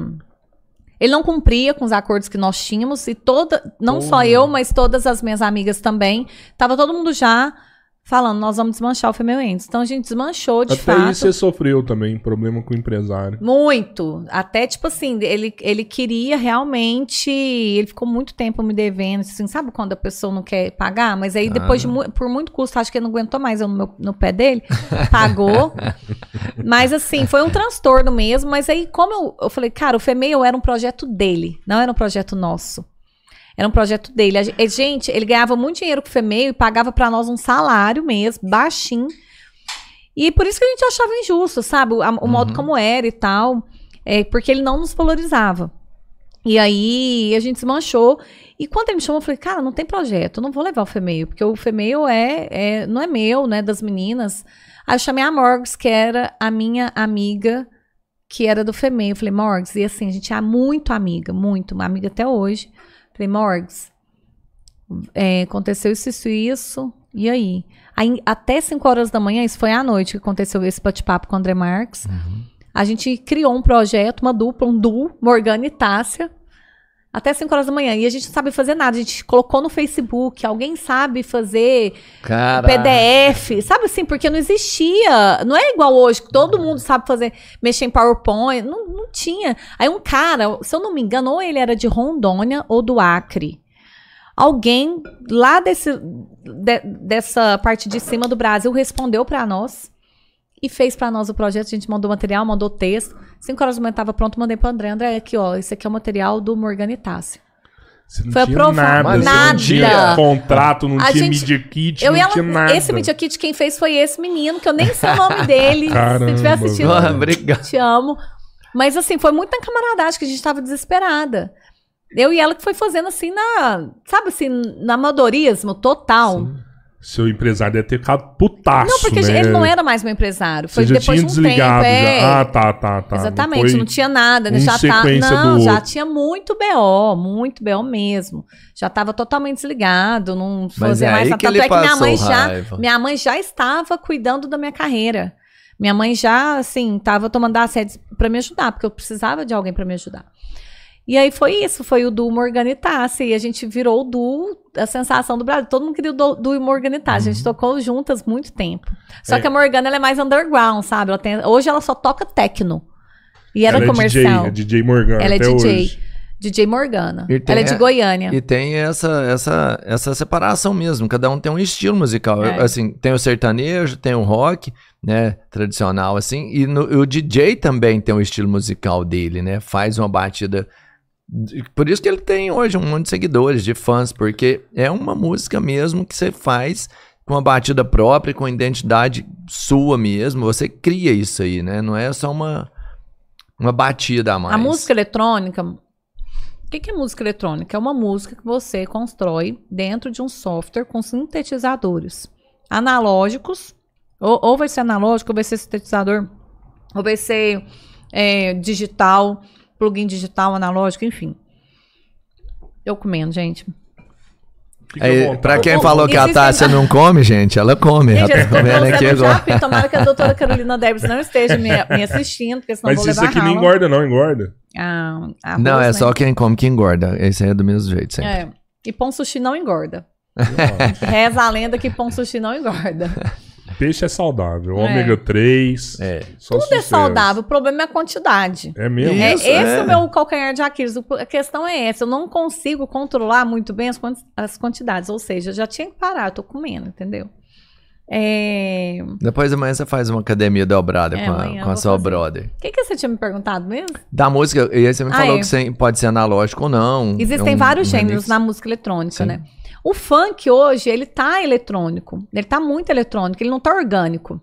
Ele não cumpria com os acordos que nós tínhamos, e toda, não só Porra. eu, mas todas as minhas amigas também. Tava todo mundo já falando, nós vamos desmanchar o Female Ends. Então a gente desmanchou de Até fato. aí você sofreu também, problema com o empresário. Muito. Até, tipo assim, ele, ele queria realmente. Ele ficou muito tempo me devendo. Assim, sabe quando a pessoa não quer pagar? Mas aí, depois de mu- por muito custo, acho que ele não aguentou mais eu no, meu- no pé dele. Pagou. mas assim, foi um transtorno mesmo. Mas aí, como eu, eu falei, cara, o Female era um projeto dele, não era um projeto nosso. Era um projeto dele. A gen- gente, ele ganhava muito dinheiro com o Female e pagava pra nós um salário mesmo, baixinho. E por isso que a gente achava injusto, sabe? O, a- o modo como era e tal. É, porque ele não nos valorizava. E aí a gente se manchou. E quando ele me chamou, eu falei, cara, não tem projeto, eu não vou levar o Femeio, porque o Femeio é, é, não é meu, né? Das meninas. Aí eu chamei a Morgs, que era a minha amiga, que era do Femeio. Eu falei, Morgs, e assim, a gente é muito amiga, muito, uma amiga até hoje. Falei, Morgs, é, aconteceu isso, isso e isso, e aí? Aí, até 5 horas da manhã, isso foi à noite que aconteceu esse bate-papo com o André Marques. A gente criou um projeto, uma dupla, um duo, Morgana e Tássia, até 5 horas da manhã. E a gente não sabe fazer nada. A gente colocou no Facebook, alguém sabe fazer Cara. PDF, sabe assim, porque não existia. Não é igual hoje, que todo mundo sabe fazer, mexer em PowerPoint. Não, não tinha. Aí um cara, se eu não me engano, ou ele era de Rondônia ou do Acre. Alguém lá desse, de- dessa parte de cima do Brasil respondeu pra nós e fez pra nós o projeto. A gente mandou material, mandou texto. Cinco horas da manhã tava pronto, mandei pro André. André, aqui, ó, esse aqui é o material do Morgana Tássia. Você não Foi tinha aprovado. nada, Nada. não tinha contrato, não A tinha gente- media kit, Eu não ia, tinha nada. esse Media Kit quem fez foi esse menino, que eu nem sei o nome dele. Caramba, Se tiver assistindo, Ah, Obrigado. te amo. Mas assim, foi muito na camaradagem que a gente tava desesperada. Eu e ela que foi fazendo assim na, sabe assim, na amadorismo total. Seu empresário deve ter ficado putaço, Não, porque né? ele não era mais meu empresário. Foi Você já depois tinha de um tempo. desligado é. já. Ah, tá, tá, tá. Exatamente, foi não, tinha nada, né? um Já tá, não, do já outro. tinha muito BO, muito BO mesmo. Já estava totalmente desligado, não Mas fazia é mais nada. que Tanto ele é que minha mãe já, minha mãe já estava cuidando da minha carreira. Minha mãe já, assim, estava tomando as rédeas para me ajudar, porque eu precisava de alguém para me ajudar. E aí foi isso, foi o Du Morgana e e a gente virou o Du, a sensação do Brasil. Todo mundo queria o Du, du e Morgana e Tássia. A gente tocou juntas muito tempo. Só Uhum. É. que a Morgana ela é mais underground, sabe? Ela tem- hoje ela só toca techno. E era Ela comercial. É DJ, é DJ Morgan Ela é DJ. hoje. DJ Morgana. Tem Ela é de Goiânia. E tem essa, essa, essa separação mesmo. Cada um tem um estilo musical. É. Assim, tem o sertanejo, tem o rock, né? Tradicional, assim. E no- o DJ também tem um estilo musical dele, né? Faz uma batida. Por isso que ele tem hoje um monte de seguidores, de fãs, porque é uma música mesmo que você faz com uma batida própria, com identidade sua mesmo. Você cria isso aí, né? Não é só uma, uma batida a mais. A música eletrônica. O que, que é música eletrônica? É uma música que você constrói dentro de um software com sintetizadores analógicos. Ou, ou vai ser analógico, ou vai ser sintetizador, ou vai ser é, digital, plugin digital, analógico, enfim. Eu comendo, gente. Vontade. pra quem falou que a Tássia não come, gente, ela come. Gente, ela tá comendo aqui é agora. Tomara que a doutora Carolina Debs não esteja me, me assistindo, porque senão Mas vou isso levar aqui não rala. engorda, não, engorda. Ah, arroz, Não, é né? só quem come que engorda. Esse aí é do mesmo jeito, sempre. É. E pão sushi não engorda. Reza a lenda que pão sushi não engorda. Peixe é saudável. É. Ômega 3. É. Só Tudo é sucesso. saudável, o problema é a quantidade. É mesmo? É, Isso, esse é. é o meu calcanhar de Aquiles. A questão é essa. Eu não consigo controlar muito bem as, quanti- as quantidades. Ou seja, eu já tinha que parar, eu tô comendo, entendeu? É... Depois de amanhã você faz uma academia dobrada É, com a, com a sua fazer. brother. O que, que você tinha me perguntado mesmo? Da música, e aí você me Ah, falou é. que você pode ser analógico ou não. Existem É um- vários um gêneros remix. na música eletrônica, Sim. né? O funk hoje, ele tá eletrônico. Ele tá muito eletrônico, ele não tá orgânico. O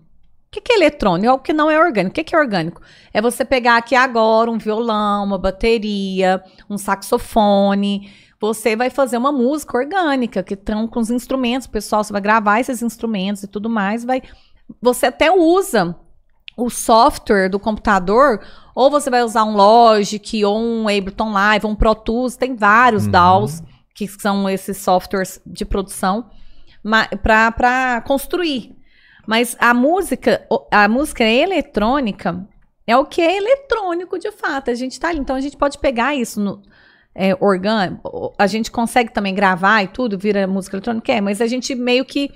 que, que é eletrônico? É o que não é orgânico. O que, que é orgânico? É você pegar aqui agora um violão, uma bateria, um saxofone. Você vai fazer uma música orgânica, que estão com os instrumentos. O pessoal, você vai gravar esses instrumentos e tudo mais. Vai... Você até usa o software do computador, ou você vai usar um Logic, ou um Ableton Live, ou um Pro Tools. Tem vários Uhum. DAWs, que são esses softwares de produção, para construir. Mas a música, a música eletrônica é o que é eletrônico de fato. A gente tá ali. Então a gente pode pegar isso no é. A gente consegue também gravar e tudo, vira música eletrônica, é, mas a gente meio que.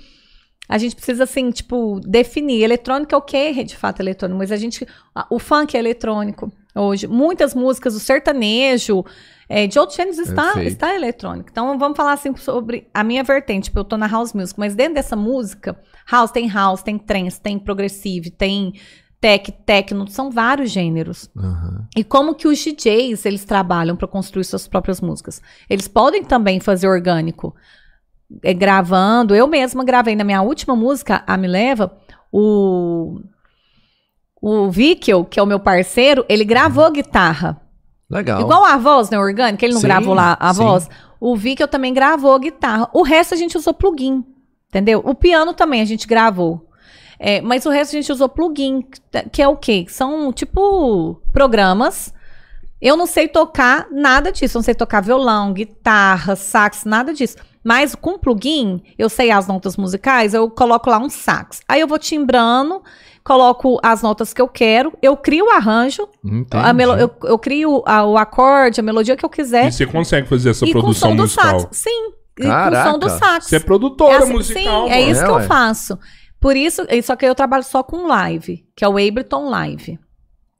A gente precisa, assim, tipo, definir. Eletrônica é o que de fato eletrônico, mas a gente. O funk é eletrônico hoje. Muitas músicas, o sertanejo, é, de outros gêneros está, está eletrônico. Então vamos falar assim sobre a minha vertente. Tipo, eu tô na house music, mas dentro dessa música, house tem house, tem trance, tem progressive, tem tech, techno, são vários gêneros. Aham. E como que os DJs eles trabalham para construir suas próprias músicas? Eles podem também fazer orgânico, é, gravando. Eu mesma gravei na minha última música, a Me Leva, o o Vickel, que é o meu parceiro, ele gravou guitarra. Legal. Igual a voz, né, orgânica, ele não Sim, gravou lá a sim. voz. O Vickel também gravou guitarra. O resto a gente usou plugin, entendeu? O piano também a gente gravou. É, mas o resto a gente usou plugin, que é o quê? São tipo programas. Eu não sei tocar nada disso. Eu não sei tocar violão, guitarra, sax, nada disso. Mas com plugin, eu sei as notas musicais, eu coloco lá um sax. Aí eu vou timbrando, coloco as notas que eu quero, eu crio o arranjo, a melo- eu, eu crio a- o acorde, a melodia que eu quiser. E você consegue fazer essa e com o produção som do musical? sax. Sim, e com o Caraca. som do sax. Você é produtora É assim- musical, Sim, é isso É, que eu ué. faço. Por isso, só que eu trabalho só com live, que é o Ableton Live.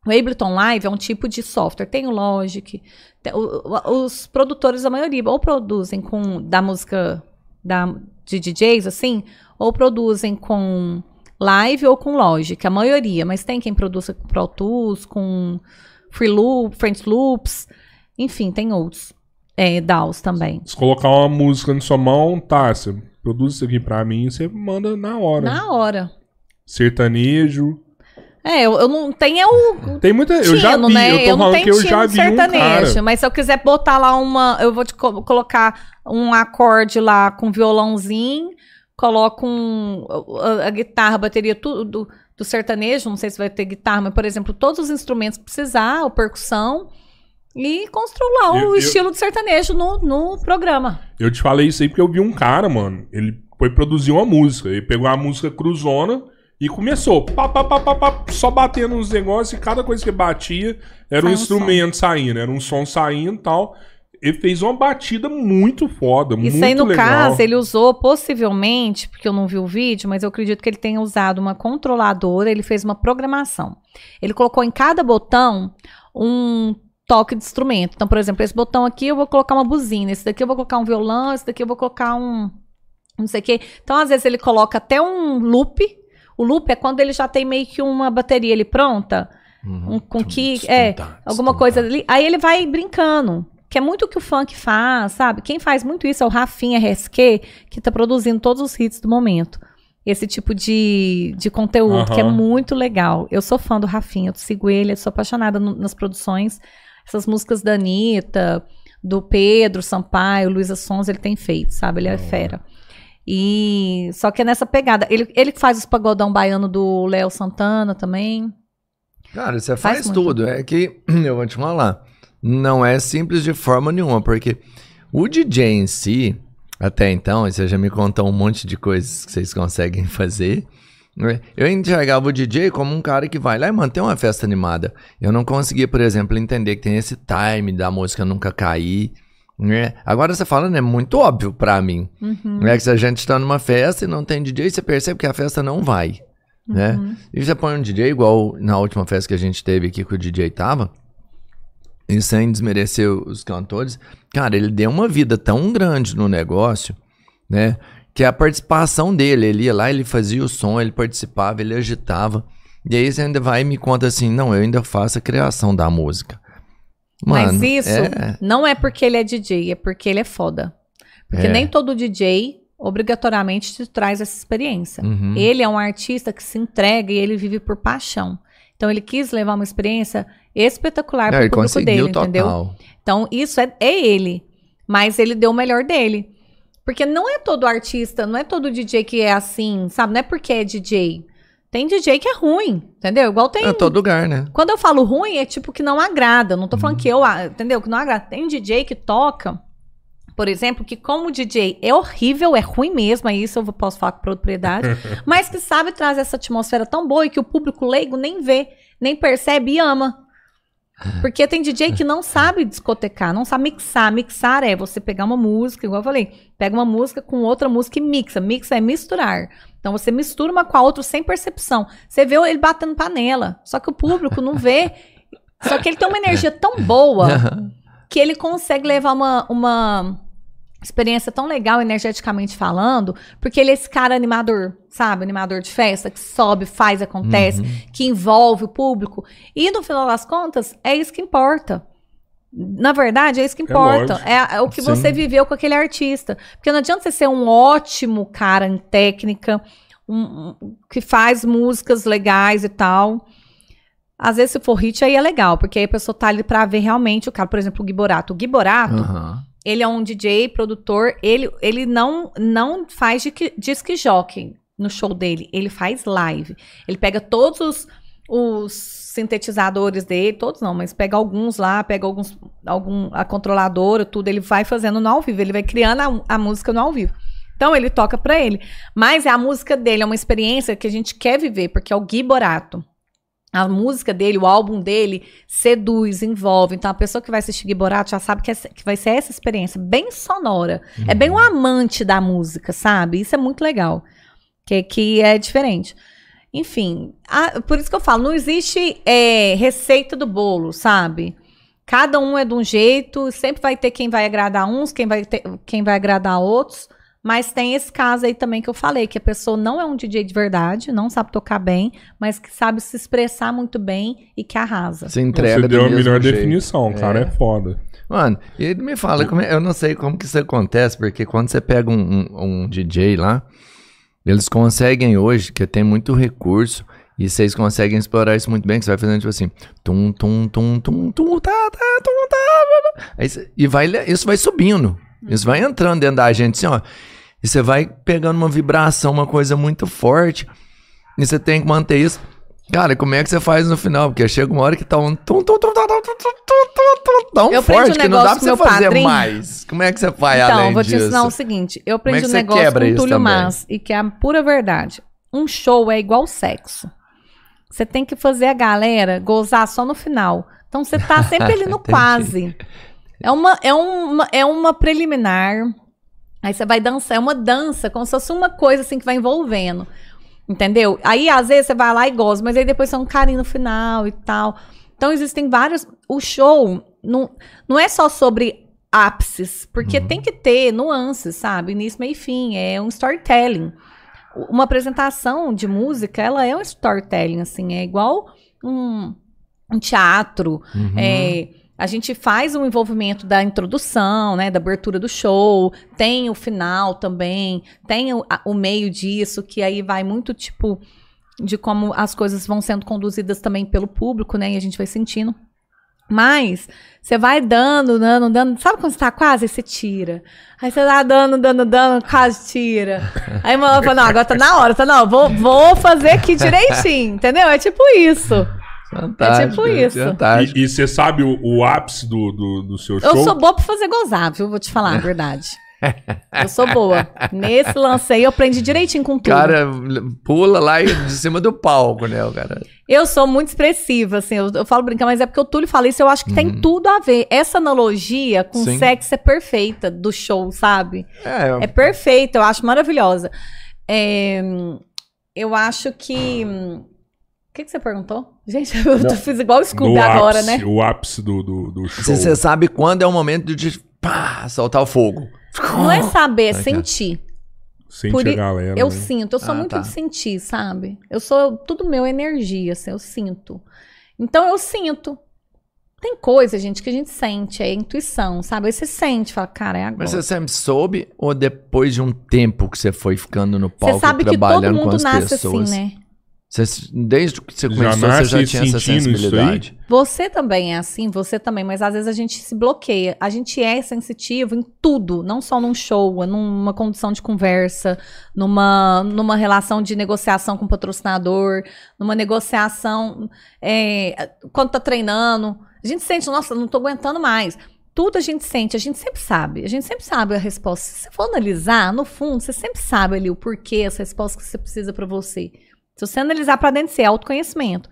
O Ableton Live é um tipo de software. Tem o Logic. tem- o- os produtores, a maioria, ou produzem com da música da, de DJs, assim, ou produzem com live ou com Logic, a maioria. Mas tem quem produza com Pro Tools, com Free Loop, French Loops. Enfim, tem outros. É, DAWs também. Se colocar uma música na sua mão, tá, você produz isso aqui pra mim, você manda na hora. Na hora. Sertanejo. É, eu, eu não tenho é o, Tem muita. Eu já tino, vi, né? eu tô não falando que eu tino já vi um sertanejo, cara. mas se eu quiser botar lá uma, eu vou te co- colocar um acorde lá com violãozinho, coloco um, a, a guitarra, a bateria, tudo do, do sertanejo, não sei se vai ter guitarra, mas por exemplo, todos os instrumentos que precisar, a percussão, e construo lá o Eu- eu- estilo de sertanejo no, no programa. Eu te falei isso aí porque eu vi um cara, mano. Ele foi produzir uma música. Ele pegou a música cruzona e começou. Pá, pá, pá, pá, só batendo nos negócios e cada coisa que batia era Sai um um instrumento saindo, era um som saindo e tal. Ele fez uma batida muito foda, muito Isso aí, no legal. caso, ele usou possivelmente, porque eu não vi o vídeo, mas eu acredito que ele tenha usado uma controladora, ele fez uma programação. Ele colocou em cada botão um toque de instrumento. Então, por exemplo, esse botão aqui eu vou colocar uma buzina, esse daqui eu vou colocar um violão, esse daqui eu vou colocar um não sei o quê. Então, às vezes, ele coloca até um loop. O loop é quando ele já tem meio que uma bateria ali pronta, Uhum. um, com que, é, alguma coisa ali. Aí ele vai brincando. Que é muito o que o funk faz, sabe? Quem faz muito isso é o Rafinha RSQ, que tá produzindo todos os hits do momento. Esse tipo de, de conteúdo, que é muito legal. Eu sou fã do Rafinha, eu sigo ele, eu sou apaixonada no- nas produções. Essas músicas da Anitta, do Pedro Sampaio, Luísa Sons, ele tem feito, sabe? Ele é fera. E só que é nessa pegada. Ele, ele que faz os pagodão baiano do Léo Santana também. Cara, você Faz faz, muito. tudo. É que, eu vou te falar, não é simples de forma nenhuma, porque o DJ em si, Até então, você já me contou um monte de coisas que vocês conseguem fazer. né? Eu enxergava o DJ como um cara que vai lá e mantém uma festa animada. Eu não conseguia, por exemplo, entender que tem esse time da música nunca cair. Né? Agora você falando é muito óbvio pra mim. Uhum. Né? Que se a gente tá numa festa e não tem DJ, você percebe que a festa não vai. Né? Uhum. E você põe um DJ igual na última festa que a gente teve aqui que o DJ tava. E sem desmerecer os cantores, cara, ele deu uma vida tão grande no negócio, né? Que a participação dele, ele ia lá, ele fazia o som, ele participava, ele agitava. E aí você ainda vai e me conta assim, não, eu ainda faço a criação da música. Mas Mano, isso é- não é porque ele é DJ, é porque ele é foda. Porque É. nem todo DJ obrigatoriamente te traz essa experiência. Uhum. Ele é um artista que se entrega e ele vive por paixão. Então ele quis levar uma experiência espetacular para o público dele, entendeu? total. Então isso é, é ele. Mas ele deu o melhor dele. Porque não é todo artista, não é todo DJ que é assim, sabe? Não é porque é DJ. Tem DJ que é ruim, entendeu? Igual tem É todo lugar, né? quando eu falo ruim, é tipo que não agrada. Eu Não tô Uhum. falando que eu, entendeu? Que não agrada. Tem DJ que toca, por exemplo, que como DJ é horrível, é ruim mesmo, aí isso eu posso falar com propriedade, mas que sabe trazer essa atmosfera tão boa e que o público leigo nem vê, nem percebe e ama. Porque tem DJ que não sabe discotecar, não sabe mixar. Mixar é você pegar uma música, igual eu falei, pega uma música com outra música e mixa. Mixa é misturar. Então você mistura uma com a outra sem percepção. Você vê ele batendo panela, só que o público não vê. Só que ele tem uma energia tão boa que ele consegue levar uma, uma experiência tão legal, energeticamente falando, porque ele é esse cara animador, sabe? Animador de festa, que sobe, faz, acontece, que envolve o público. E no final das contas, é isso que importa. Na verdade, é isso que importa. lógico. É, é o que Sim. você viveu com aquele artista. Porque não adianta você ser um ótimo cara em técnica, um- um- que faz músicas legais e tal. Às vezes, se for hit, aí é legal, porque aí a pessoa tá ali pra ver realmente o cara. Por exemplo, o Giborato. O Giborato, Aham. Ele é um DJ, produtor, ele, ele não, não faz disc jockey no show dele, ele faz live. Ele pega todos os, os sintetizadores dele, todos não, mas pega alguns lá, pega alguns, algum, a controladora, tudo, ele vai fazendo no ao vivo, ele vai criando a, a música no ao vivo. Então ele toca pra ele. Mas a música dele é uma experiência que a gente quer viver, porque é o Gui Borato. A música dele, o álbum dele, seduz, envolve. Então a pessoa que vai assistir Gui Borato já sabe que, é- que vai ser essa experiência bem sonora. É bem um amante da música, sabe? Isso é muito legal. Que, que é diferente. Enfim, a- por isso que eu falo, não existe é, receita do bolo, sabe? Cada um é de um jeito, sempre vai ter quem vai agradar uns, quem vai, ter, quem vai agradar outros. Mas tem esse caso aí também que eu falei, que a pessoa não é um DJ de verdade, não sabe tocar bem, mas que sabe se expressar muito bem e que arrasa. Se entrega Você deu a melhor jeito. definição, cara, é foda. Mano, e ele me fala, como é- eu não sei como que isso acontece, porque quando você pega um, um- um DJ lá, eles conseguem hoje, que tem muito recurso, e vocês conseguem explorar isso muito bem, que você vai fazendo tipo assim, tum, tum, tum, tum, tum, tá, tá, tum, tá, tá. Aí cê- e vai, isso vai subindo, isso vai entrando dentro da gente, assim, ó, e você vai pegando uma vibração, uma coisa muito forte. E você tem que manter isso. Cara, como é que você faz no final? Porque chega uma hora que tá um tum, tum, tum, tum, tum, tum, tum, tão eu forte um que não dá pra você fazer padrinho. mais. Como é que você faz então, além disso? Então, vou te ensinar o seguinte. Eu aprendi é um negócio com o Túlio Mas, e que é a pura verdade. Um show é igual sexo. Você tem que fazer a galera gozar só no final. Então, você tá sempre ali no quase. É uma, é, uma, é uma preliminar Aí você vai dançar. É uma dança, como se fosse uma coisa assim que vai envolvendo. Entendeu? Aí, às vezes, você vai lá e goza, mas aí depois você é um carinho no final e tal. Então, existem vários. O show não, não é só sobre ápices, porque tem que ter nuances, sabe? Início, meio e fim. É um storytelling. Uma apresentação de música, ela é um storytelling, assim. É igual um, um teatro. Uhum. É, a gente faz o envolvimento da introdução, né, da abertura do show, tem o final também, tem o, o meio disso, que aí vai muito tipo de como as coisas vão sendo conduzidas também pelo público, né, e a gente vai sentindo. Mas você vai dando, dando, dando. Sabe quando você tá quase e você tira? Aí você tá dando, dando, dando, quase tira. Aí a fala, não, agora tá na hora, tá não, vou, vou fazer aqui direitinho, entendeu? É tipo isso. Fantástico, é tipo isso. Fantástico. E, você sabe o, o ápice do, do, do seu show? Eu sou boa pra fazer gozar, viu? Vou te falar a verdade. Eu sou boa. Nesse lance aí eu aprendi direitinho com tudo. Cara, pula lá e- de cima do palco, né, o cara? Eu sou muito expressiva, assim, eu, eu falo brincando, mas é porque o Túlio fala isso, eu acho que tem tudo a ver. Essa analogia com Uhum. Sim. sexo é perfeita do show, sabe? É, É perfeita, eu acho maravilhosa. É, eu acho que. O que, que você perguntou? Gente, eu Não. fiz igual o Scooby No agora, ápice, né? O ápice do, do, do show. você, você sabe quando é o momento de pá, soltar o fogo. Não é saber, é sentir. Sente por a galera. Eu né? sinto, eu sou Ah, muito tá. de sentir, sabe? Eu sou. Tudo meu energia, assim, eu sinto. Então eu sinto. Tem coisa, gente, que a gente sente, é intuição, sabe? Aí você sente, fala, cara, é agora. Mas você sempre soube ou depois de um tempo que você foi ficando no palco Você sabe que todo trabalhando com mundo as nasce pessoas? assim, né? Você- desde que você Já começou, você nasce já tinha essa sensibilidade. Você também é assim, você também, mas às vezes a gente se bloqueia. A gente é sensitivo em tudo, não só num show, numa condição de conversa, numa, numa relação de negociação com o patrocinador, numa negociação é, quando tá treinando. A gente sente, nossa, não tô aguentando mais. Tudo a gente sente, a gente sempre sabe. A gente sempre sabe a resposta. Se você for analisar, no fundo, você sempre sabe ali o porquê, as respostas que você precisa pra você. Se você analisar pra dentro, de você é autoconhecimento.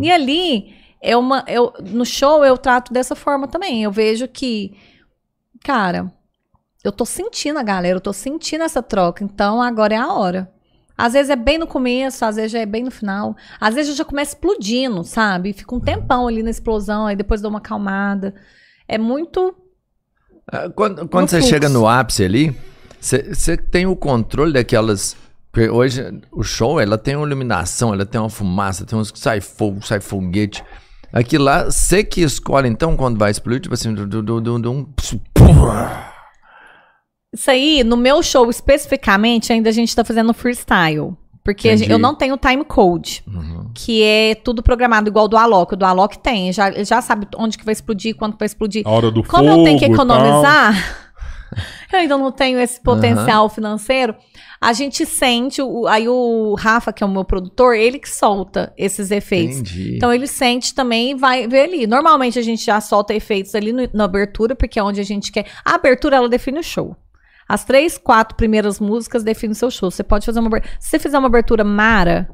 E ali, é uma, eu, no show eu trato dessa forma também. Eu vejo que, cara, eu tô sentindo a galera, eu tô sentindo essa troca. Então agora é a hora. Às vezes é bem no começo, às vezes já é bem no final. Às vezes eu já começo explodindo, sabe? Fica um tempão ali na explosão, aí depois dou uma acalmada. É muito. Ah, Quando, quando você fluxo. chega no ápice ali, você tem o controle daquelas. Porque Hoje, o show, ela tem uma iluminação, ela tem uma fumaça, tem uns que sai fogo, sai foguete. Aqui lá, você que escolhe, então, quando vai explodir, tipo assim, do, do, do, do, do um. Isso aí, no meu show especificamente, ainda a gente tá fazendo freestyle. Porque Entendi. eu não tenho time code. Uhum. que é tudo programado igual do Alok. O do Alok tem, já, já sabe onde que vai explodir, quando que vai explodir. A hora do Como fogo. eu tenho que economizar, eu ainda não tenho esse potencial financeiro. A gente sente, o- aí o Rafa, que é o meu produtor, ele que solta esses efeitos. Entendi. Então ele sente também e vai ver ali. Normalmente a gente já solta efeitos ali no- na abertura, porque é onde a gente quer. A abertura ela define o show. As três, quatro primeiras músicas definem o seu show. Você pode fazer uma abertura. Se você fizer uma abertura mara,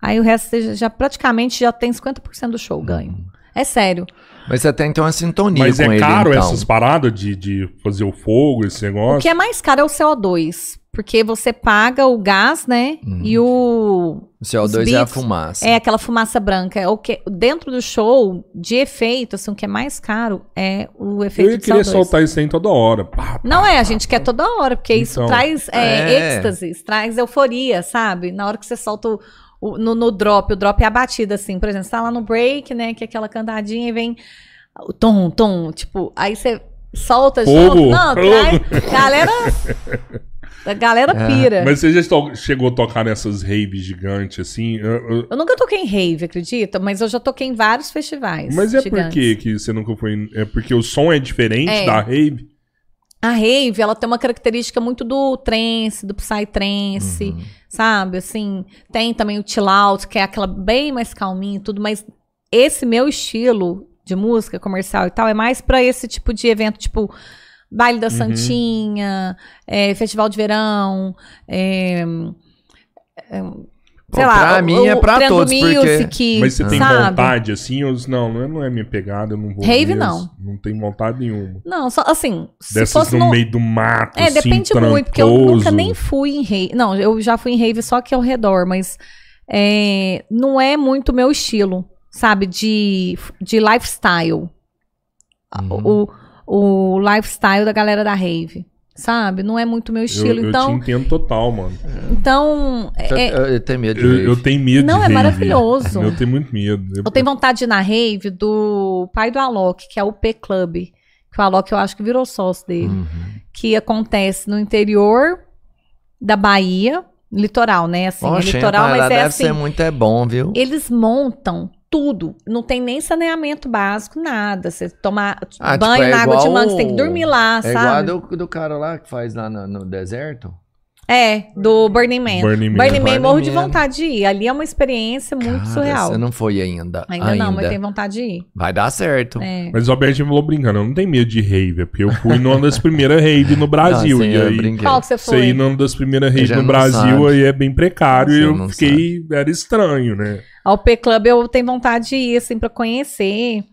aí o resto você já, praticamente já tem 50% do show ganho. É sério. Mas você tem então uma sintonia Mas com é ele, caro então. essas paradas de, de fazer o fogo, esse O negócio? que é mais caro é o CO2. Porque você paga o gás, né? Uhum. E o. O CO2 os é a fumaça. É aquela fumaça branca. É o que, dentro do show, de efeito, assim, o que é mais caro é o Eu efeito ia de querer CO2. soltar isso aí toda hora. Pá, pá. Não é, a gente quer toda hora, porque isso Então. traz é, É. êxtase, traz euforia, sabe? Na hora que você solta o, o- no, no drop, o drop é a batida, assim. Por exemplo, você tá lá no break, né? Que é aquela cantadinha e vem o tom, tom, tipo, aí você solta Fogo, junto. Não, traz. Galera. A galera É. pira. Mas você já chegou a tocar nessas raves gigantes assim? Eu- eu- Eu nunca toquei em rave, acredita? Mas eu já toquei em vários festivais. Mas é gigantes. por que que você nunca foi. em- É porque o som é diferente É. da rave? A rave, ela tem uma característica muito do trance, do psytrance, Uhum. sabe? Assim, tem também o chill out, que é aquela bem mais calminha e tudo, mas esse meu estilo de música comercial e tal é mais pra esse tipo de evento, tipo baile da Uhum. Santinha, é, festival de verão, é, é, sei Bom, lá, pra o- mim é pra todos, porque- Mas você tem sabe? vontade assim? Ou, não, não é, é minha pegada, eu não vou. Rave, mesmo. não. Não tenho vontade nenhuma. Não, só assim, se Dessas fosse no no, meio do mato, É, assim, depende muito, porque eu trancoso. nunca nem fui em rave. Não, eu já fui em rave só aqui ao redor, mas é, não é muito meu estilo, sabe? De, de lifestyle. Uhum. O, o lifestyle da galera da rave, sabe? Não é muito meu Eu, estilo. eu então, te entendo total, mano. então Eu, é- eu- eu tenho medo de Eu, rave. eu tenho medo Não, de é rave. maravilhoso. Eu tenho muito medo. Eu, eu tenho vontade de ir na rave do pai do Alok, que é o P Club. Que o Alok eu acho que virou sócio dele. Uhum. que acontece no interior da Bahia, litoral, né? Assim, é litoral, rapaz, mas é deve assim. ser muito é bom, viu? Eles montam tudo, não tem nem saneamento básico, nada. Você tomar Ah, tipo, banho é na água de igual mangue, você tem que dormir lá, É igual sabe? do, do cara lá que faz lá no, no deserto. É, do Burning Man. Burning Man. Burning Man, morro de vontade de ir. Ali é uma experiência muito Cara, surreal. Você não foi ainda. Ainda, não, mas tem vontade de ir. Vai dar certo. É. Mas o Albertinho falou brincando, eu não tenho medo de rave, é porque eu fui numa das primeiras raves no Brasil. Não, sim, e aí, brinquei. Qual que você você ir foi? numa das primeiras raves no Brasil sabe. aí é bem precário Você e eu fiquei. Era estranho, né? Ao P Club eu tenho vontade de ir, assim, pra conhecer.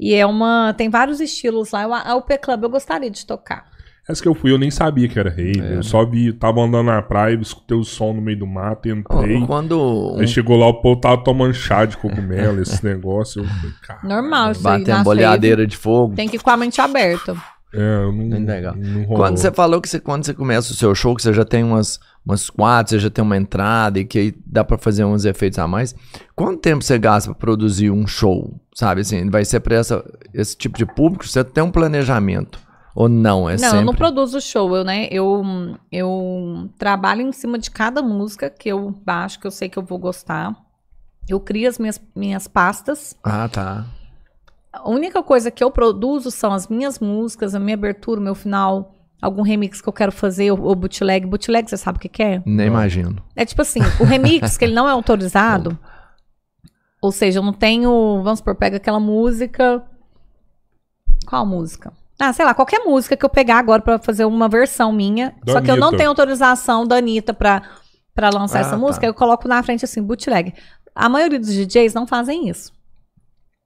E é uma. Tem vários estilos lá. Eu- A UP Club eu gostaria de tocar. Essa que eu fui, eu nem sabia que era rave. É. Eu só vi, tava andando na praia, escutei o som no meio do mato, entrei. Quando um Aí chegou lá, o povo tava tomando chá de cogumelo, esse negócio. Eu falei, cara. Normal, isso aí. bater uma nas bolhadeira de fogo. Tem que ir com a mente aberta. É, eu não. Bem legal. não rolou. Quando você falou que você, quando você começa o seu show, que você já tem umas, umas quatro, você já tem uma entrada e que aí dá pra fazer uns efeitos a mais. Quanto tempo você gasta pra produzir um show? Sabe assim, vai ser pra essa, esse tipo de público? Você tem um planejamento? Ou não? É não, sempre... eu não produzo show, eu, né? Eu, eu trabalho em cima de cada música que eu baixo, que eu sei que eu vou gostar. Eu crio as minhas, minhas pastas. Ah, tá. A única coisa que eu produzo são as minhas músicas, a minha abertura, o meu final, algum remix que eu quero fazer, ou, ou bootleg. Bootleg, você sabe o que, que é? Nem imagino. É tipo assim, o remix, que ele não é autorizado, ou seja, eu não tenho, vamos supor, pega aquela música. Qual música? Ah, sei lá, qualquer música que eu pegar agora pra fazer uma versão minha. Da só que eu não Anitta. tenho autorização da Anitta pra, pra lançar Ah, essa música, tá. eu coloco na frente assim, bootleg. A maioria dos DJs não fazem isso.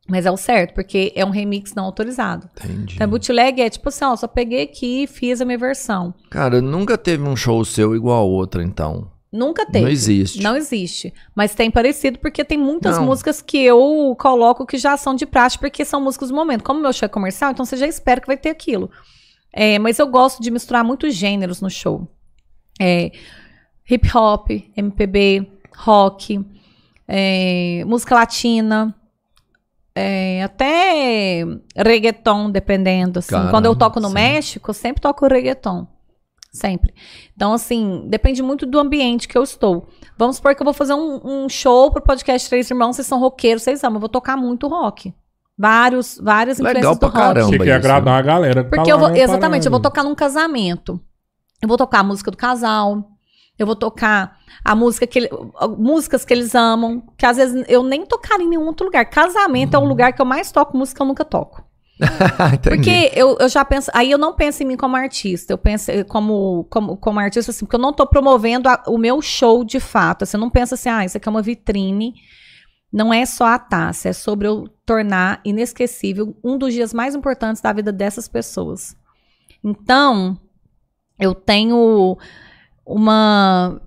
Mas é o certo, porque é um remix não autorizado. Entendi. Então, bootleg é tipo assim, ó, só peguei aqui e fiz a minha versão. Cara, nunca teve um show seu igual ao outro, então. Nunca teve. Não existe. Não existe. Mas tem parecido porque tem muitas Não. músicas que eu coloco que já são de praxe, porque são músicas do momento. Como meu show é comercial, então você já espera que vai ter aquilo. É, mas eu gosto de misturar muitos gêneros no show. É, hip hop, MPB, rock, é, música latina. é, até reggaeton, dependendo. Assim. Caramba, Quando eu toco no sim. México, eu sempre toco reggaeton. Sempre. Então, assim, depende muito do ambiente que eu estou. Vamos supor que eu vou fazer um, um show pro podcast Três Irmãos, vocês são roqueiros, vocês amam, eu vou tocar muito rock. Vários, várias Legal influências do pra rock. caramba. Você quer isso. agradar a galera. tá Porque eu lá vou, exatamente, eu vou tocar num casamento. Eu vou tocar a música do casal. Eu vou tocar a música que ele- músicas que eles amam, que às vezes eu nem tocaria em nenhum outro lugar. Casamento é Uhum. o lugar que eu mais toco música que eu nunca toco. Porque eu, eu já penso, aí eu não penso em mim como artista, eu penso eh, como, como, como artista assim, porque eu não tô promovendo a- o meu show de fato. Você não pensa assim, ah, isso aqui é uma vitrine. Não é só a taça, é sobre eu tornar inesquecível um dos dias mais importantes da vida dessas pessoas. Então, eu tenho uma.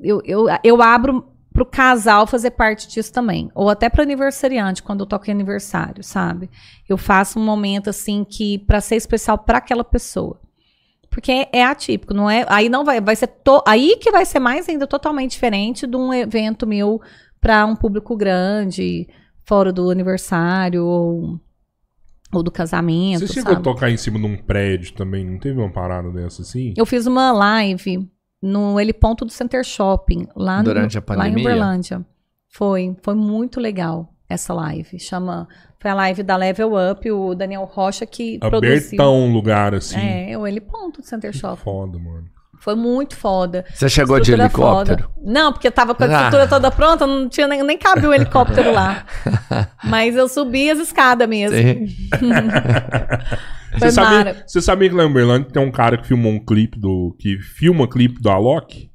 Eu, eu, eu abro pro casal fazer parte disso também. Ou até pro aniversariante, quando eu toco em aniversário, sabe? Eu faço um momento assim que para ser especial para aquela pessoa. Porque é, é atípico, não é? Aí não vai, vai ser to, aí que vai ser mais ainda totalmente diferente de um evento meu para um público grande, fora do aniversário ou, ou do casamento, Você chegou sabe? a tocar em cima de um prédio também? Não teve uma parada dessa assim? Eu fiz uma live no Heliponto do Center Shopping, lá, no- Durante a lá em pandemia? Uberlândia. Foi, foi muito legal essa live. Chama, foi a live da Level Up, o Daniel Rocha que produziu. Abertão um lugar assim. É, o Heliponto do Center Shopping. Foda, mano. Foi muito foda. Você chegou de helicóptero? foda. Não, porque tava com a Ah. estrutura toda pronta, não tinha nem, nem cabia o helicóptero lá. Mas eu subi as escadas mesmo. Sim. Foi Você sabia, você sabia que lá em Uberlândia tem um cara que filmou um clipe do. que filma clipe do Alok?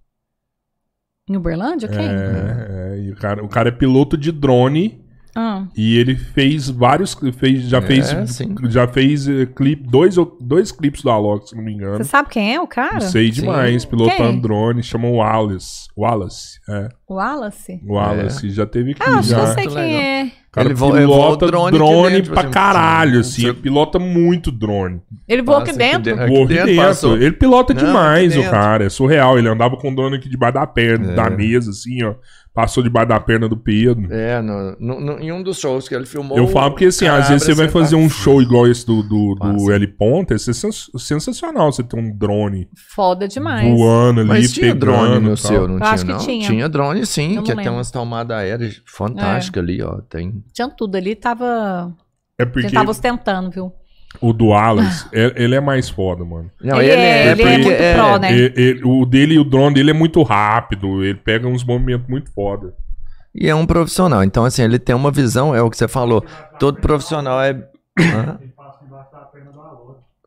Em Uberlândia? Quem? É, é, e o cara, o cara é piloto de drone Ah, e ele fez vários. Fez, já É, fez. sim. Já fez eh, clipe, dois, ou- dois clipes do Alok, se não me engano. você sabe quem é o cara? Não sei Sim. demais, pilotando Quem? drone, chama Wallace. Wallace, é. Wallace? Wallace, já teve aqui Ah, acho que já. eu sei quem é. O cara Ele voa- ele voa pilota o drone drone, dentro, pra assim, caralho, sim. assim. Ele pilota muito drone. Ele voa aqui dentro? Voa aqui dentro. Ele pilota Não, demais, o cara. É surreal. Ele andava com o drone aqui debaixo da perna, É. da mesa, assim, ó. Passou debaixo da perna do Pedro. É, no, no- no- em um dos shows que ele filmou. Eu falo porque, assim, às vezes você vai fazer tá- um show igual esse do, do, do. L Ponta, é sens- sensacional você ter um drone Foda demais. voando ali, Mas tinha pegando drone no tal. seu, não Eu tinha, acho que não? tinha. drone, sim, Eu não que lembro. umas tomadas aéreas fantásticas ali, ó. Tem. Tinha tudo ali, tava. É Ele porque tava ostentando, viu? O do Wallace, é- ele é mais foda, mano. Não, Ele é- ele é porque- muito pró, né? E- e- o dele e o drone dele é muito rápido, ele pega uns movimentos muito foda. E é um profissional. Então, assim, ele tem uma visão, é o que você falou. Todo profissional é.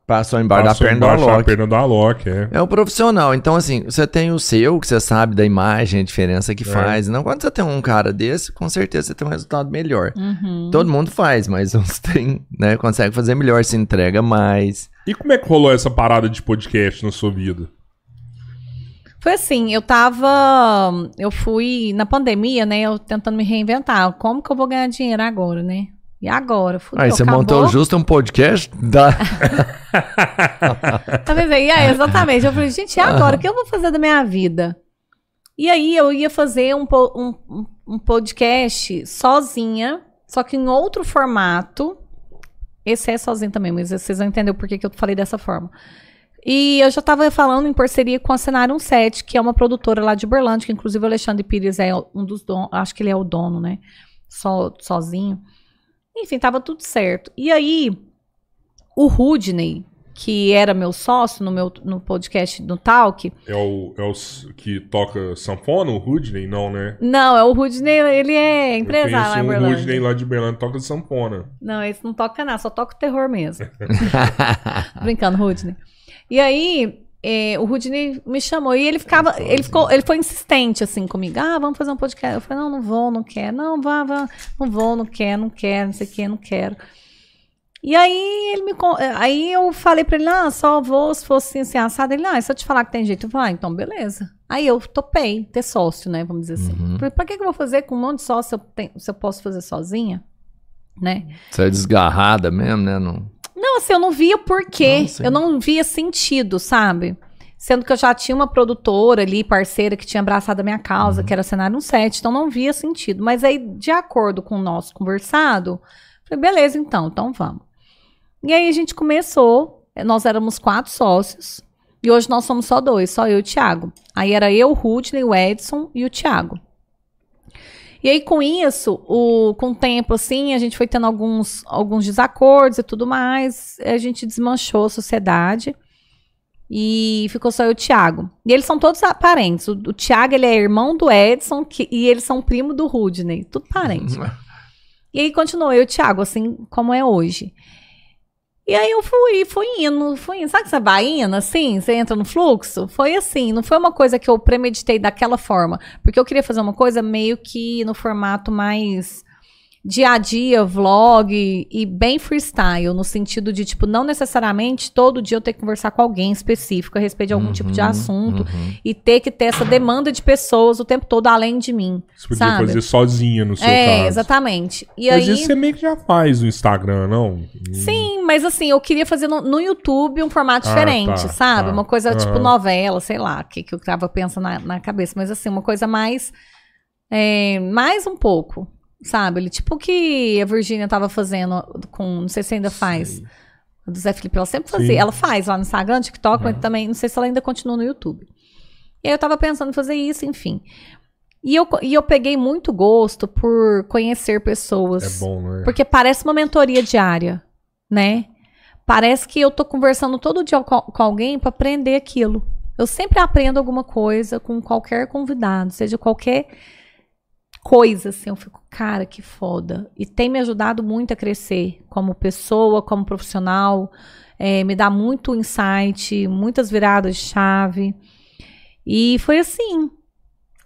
Passou embaixo da Passou perna do embaixo da Alok. perna do Alok, é. É o profissional. Então, assim, você tem o seu, que você sabe da imagem, a diferença que faz. Não, quando você tem um cara desse, com certeza você tem um resultado melhor. Uhum. Todo mundo faz, mas uns tem, né? Consegue fazer melhor, se entrega mais. E como é que rolou essa parada de podcast na sua vida? Foi assim, eu tava. Eu fui na pandemia, né? Eu tentando me reinventar. Como que eu vou ganhar dinheiro agora, né? E agora? Fudeu, Aí você acabou. montou justo um podcast da. Tá vendo aí? É, exatamente. Eu falei, gente, e agora? O que eu vou fazer da minha vida? E aí eu ia fazer um, um, um- podcast sozinha, só que em outro formato. Esse é sozinho também, mas vocês vão entender o porquê que eu falei dessa forma. E eu já estava falando em parceria com a Cenário 17, que é uma produtora lá de Berlândia, que inclusive o Alexandre Pires é um dos donos, acho que ele é o dono, né? Só, sozinho. Enfim, tava tudo certo. E aí, o Rudney, que era meu sócio no meu no podcast do Talk. É o, é o que toca sanfona, o Rudney? Não, né? Não, é o Rudney, ele é empresário lá em Berlândia. Rudney lá de Berlândia, toca sanfona. Não, esse não toca nada, só toca o terror mesmo. Brincando, Rudney. E aí, é, o Rudney me chamou e ele ficava, ele ficou, ele foi insistente assim comigo. Ah, vamos fazer um podcast. Eu falei, não, não vou, não quero. Não, vá, vá, não vou, não quero, não quero, não sei o que, não quero. E aí ele me aí eu falei pra ele, ah, só vou se fosse assim, assim, assado. Ele, ah, se eu te falar que tem jeito, eu falei, ah, então beleza. Aí eu topei ter sócio, né, vamos dizer assim. Uhum. Falei, pra que que eu vou fazer com um monte de sócio se eu, tenho- se eu posso fazer sozinha, né? Você é desgarrada mesmo, né? Não... Não, assim, eu não via porquê. Não, eu não via sentido, sabe? Sendo que eu já tinha uma produtora ali, parceira, que tinha abraçado a minha causa, que era cenário 7, então não via sentido. Mas aí, de acordo com o nosso conversado, falei, beleza, então, então vamos. E aí a gente começou, eh, nós éramos quatro sócios, e hoje nós somos só dois, só eu e o Thiago. Aí era eu, o Rudney, o Edson e o Thiago. E aí, com isso, o, com o tempo, assim, a gente foi tendo alguns, alguns desacordos e tudo mais. A gente desmanchou a sociedade. E ficou só eu e o Thiago. E eles são todos parentes. O, o Thiago, ele é irmão do Edson que- e eles são primo do Rudney. Tudo parente. E aí continuou eu e o Thiago, assim como é hoje. E aí eu fui, fui indo, fui indo. Sabe que você vai indo, assim? Você entra no fluxo? Foi assim, não foi uma coisa que eu premeditei daquela forma. Porque eu queria fazer uma coisa meio que no formato mais dia a dia, vlog e bem freestyle, no sentido de, tipo, não necessariamente todo dia eu ter que conversar com alguém específico a respeito de algum tipo de Uhum, assunto uhum. e ter que ter essa demanda de pessoas o tempo todo além de mim. Você podia Sabe? fazer sozinha no seu é, caso. exatamente. E Mas aí. isso você meio que já faz no Instagram, não? Sim, mas assim, eu queria fazer no, no YouTube um formato Ah, diferente, tá, sabe? tá. Uma coisa tipo Aham. novela, sei lá, que, que eu tava pensando na, na cabeça. Mas assim, uma coisa mais. é, mais um pouco, sabe? Ele, tipo o que a Virgínia tava fazendo com. Não sei se ainda faz. A do Zé Felipe, ela sempre fazia. Sim. Ela faz lá no Instagram, TikTok, mas também, não sei se ela ainda continua no YouTube. E aí eu tava pensando em fazer isso, enfim. E eu, e eu peguei muito gosto por conhecer pessoas. É bom, né? Porque parece uma mentoria diária, né? Parece que eu tô conversando todo dia com, com alguém para aprender aquilo. Eu sempre aprendo alguma coisa com qualquer convidado, seja qualquer coisa, assim, eu fico, cara, que foda. E tem me ajudado muito a crescer como pessoa, como profissional, é, me dá muito insight, muitas viradas de chave. E foi assim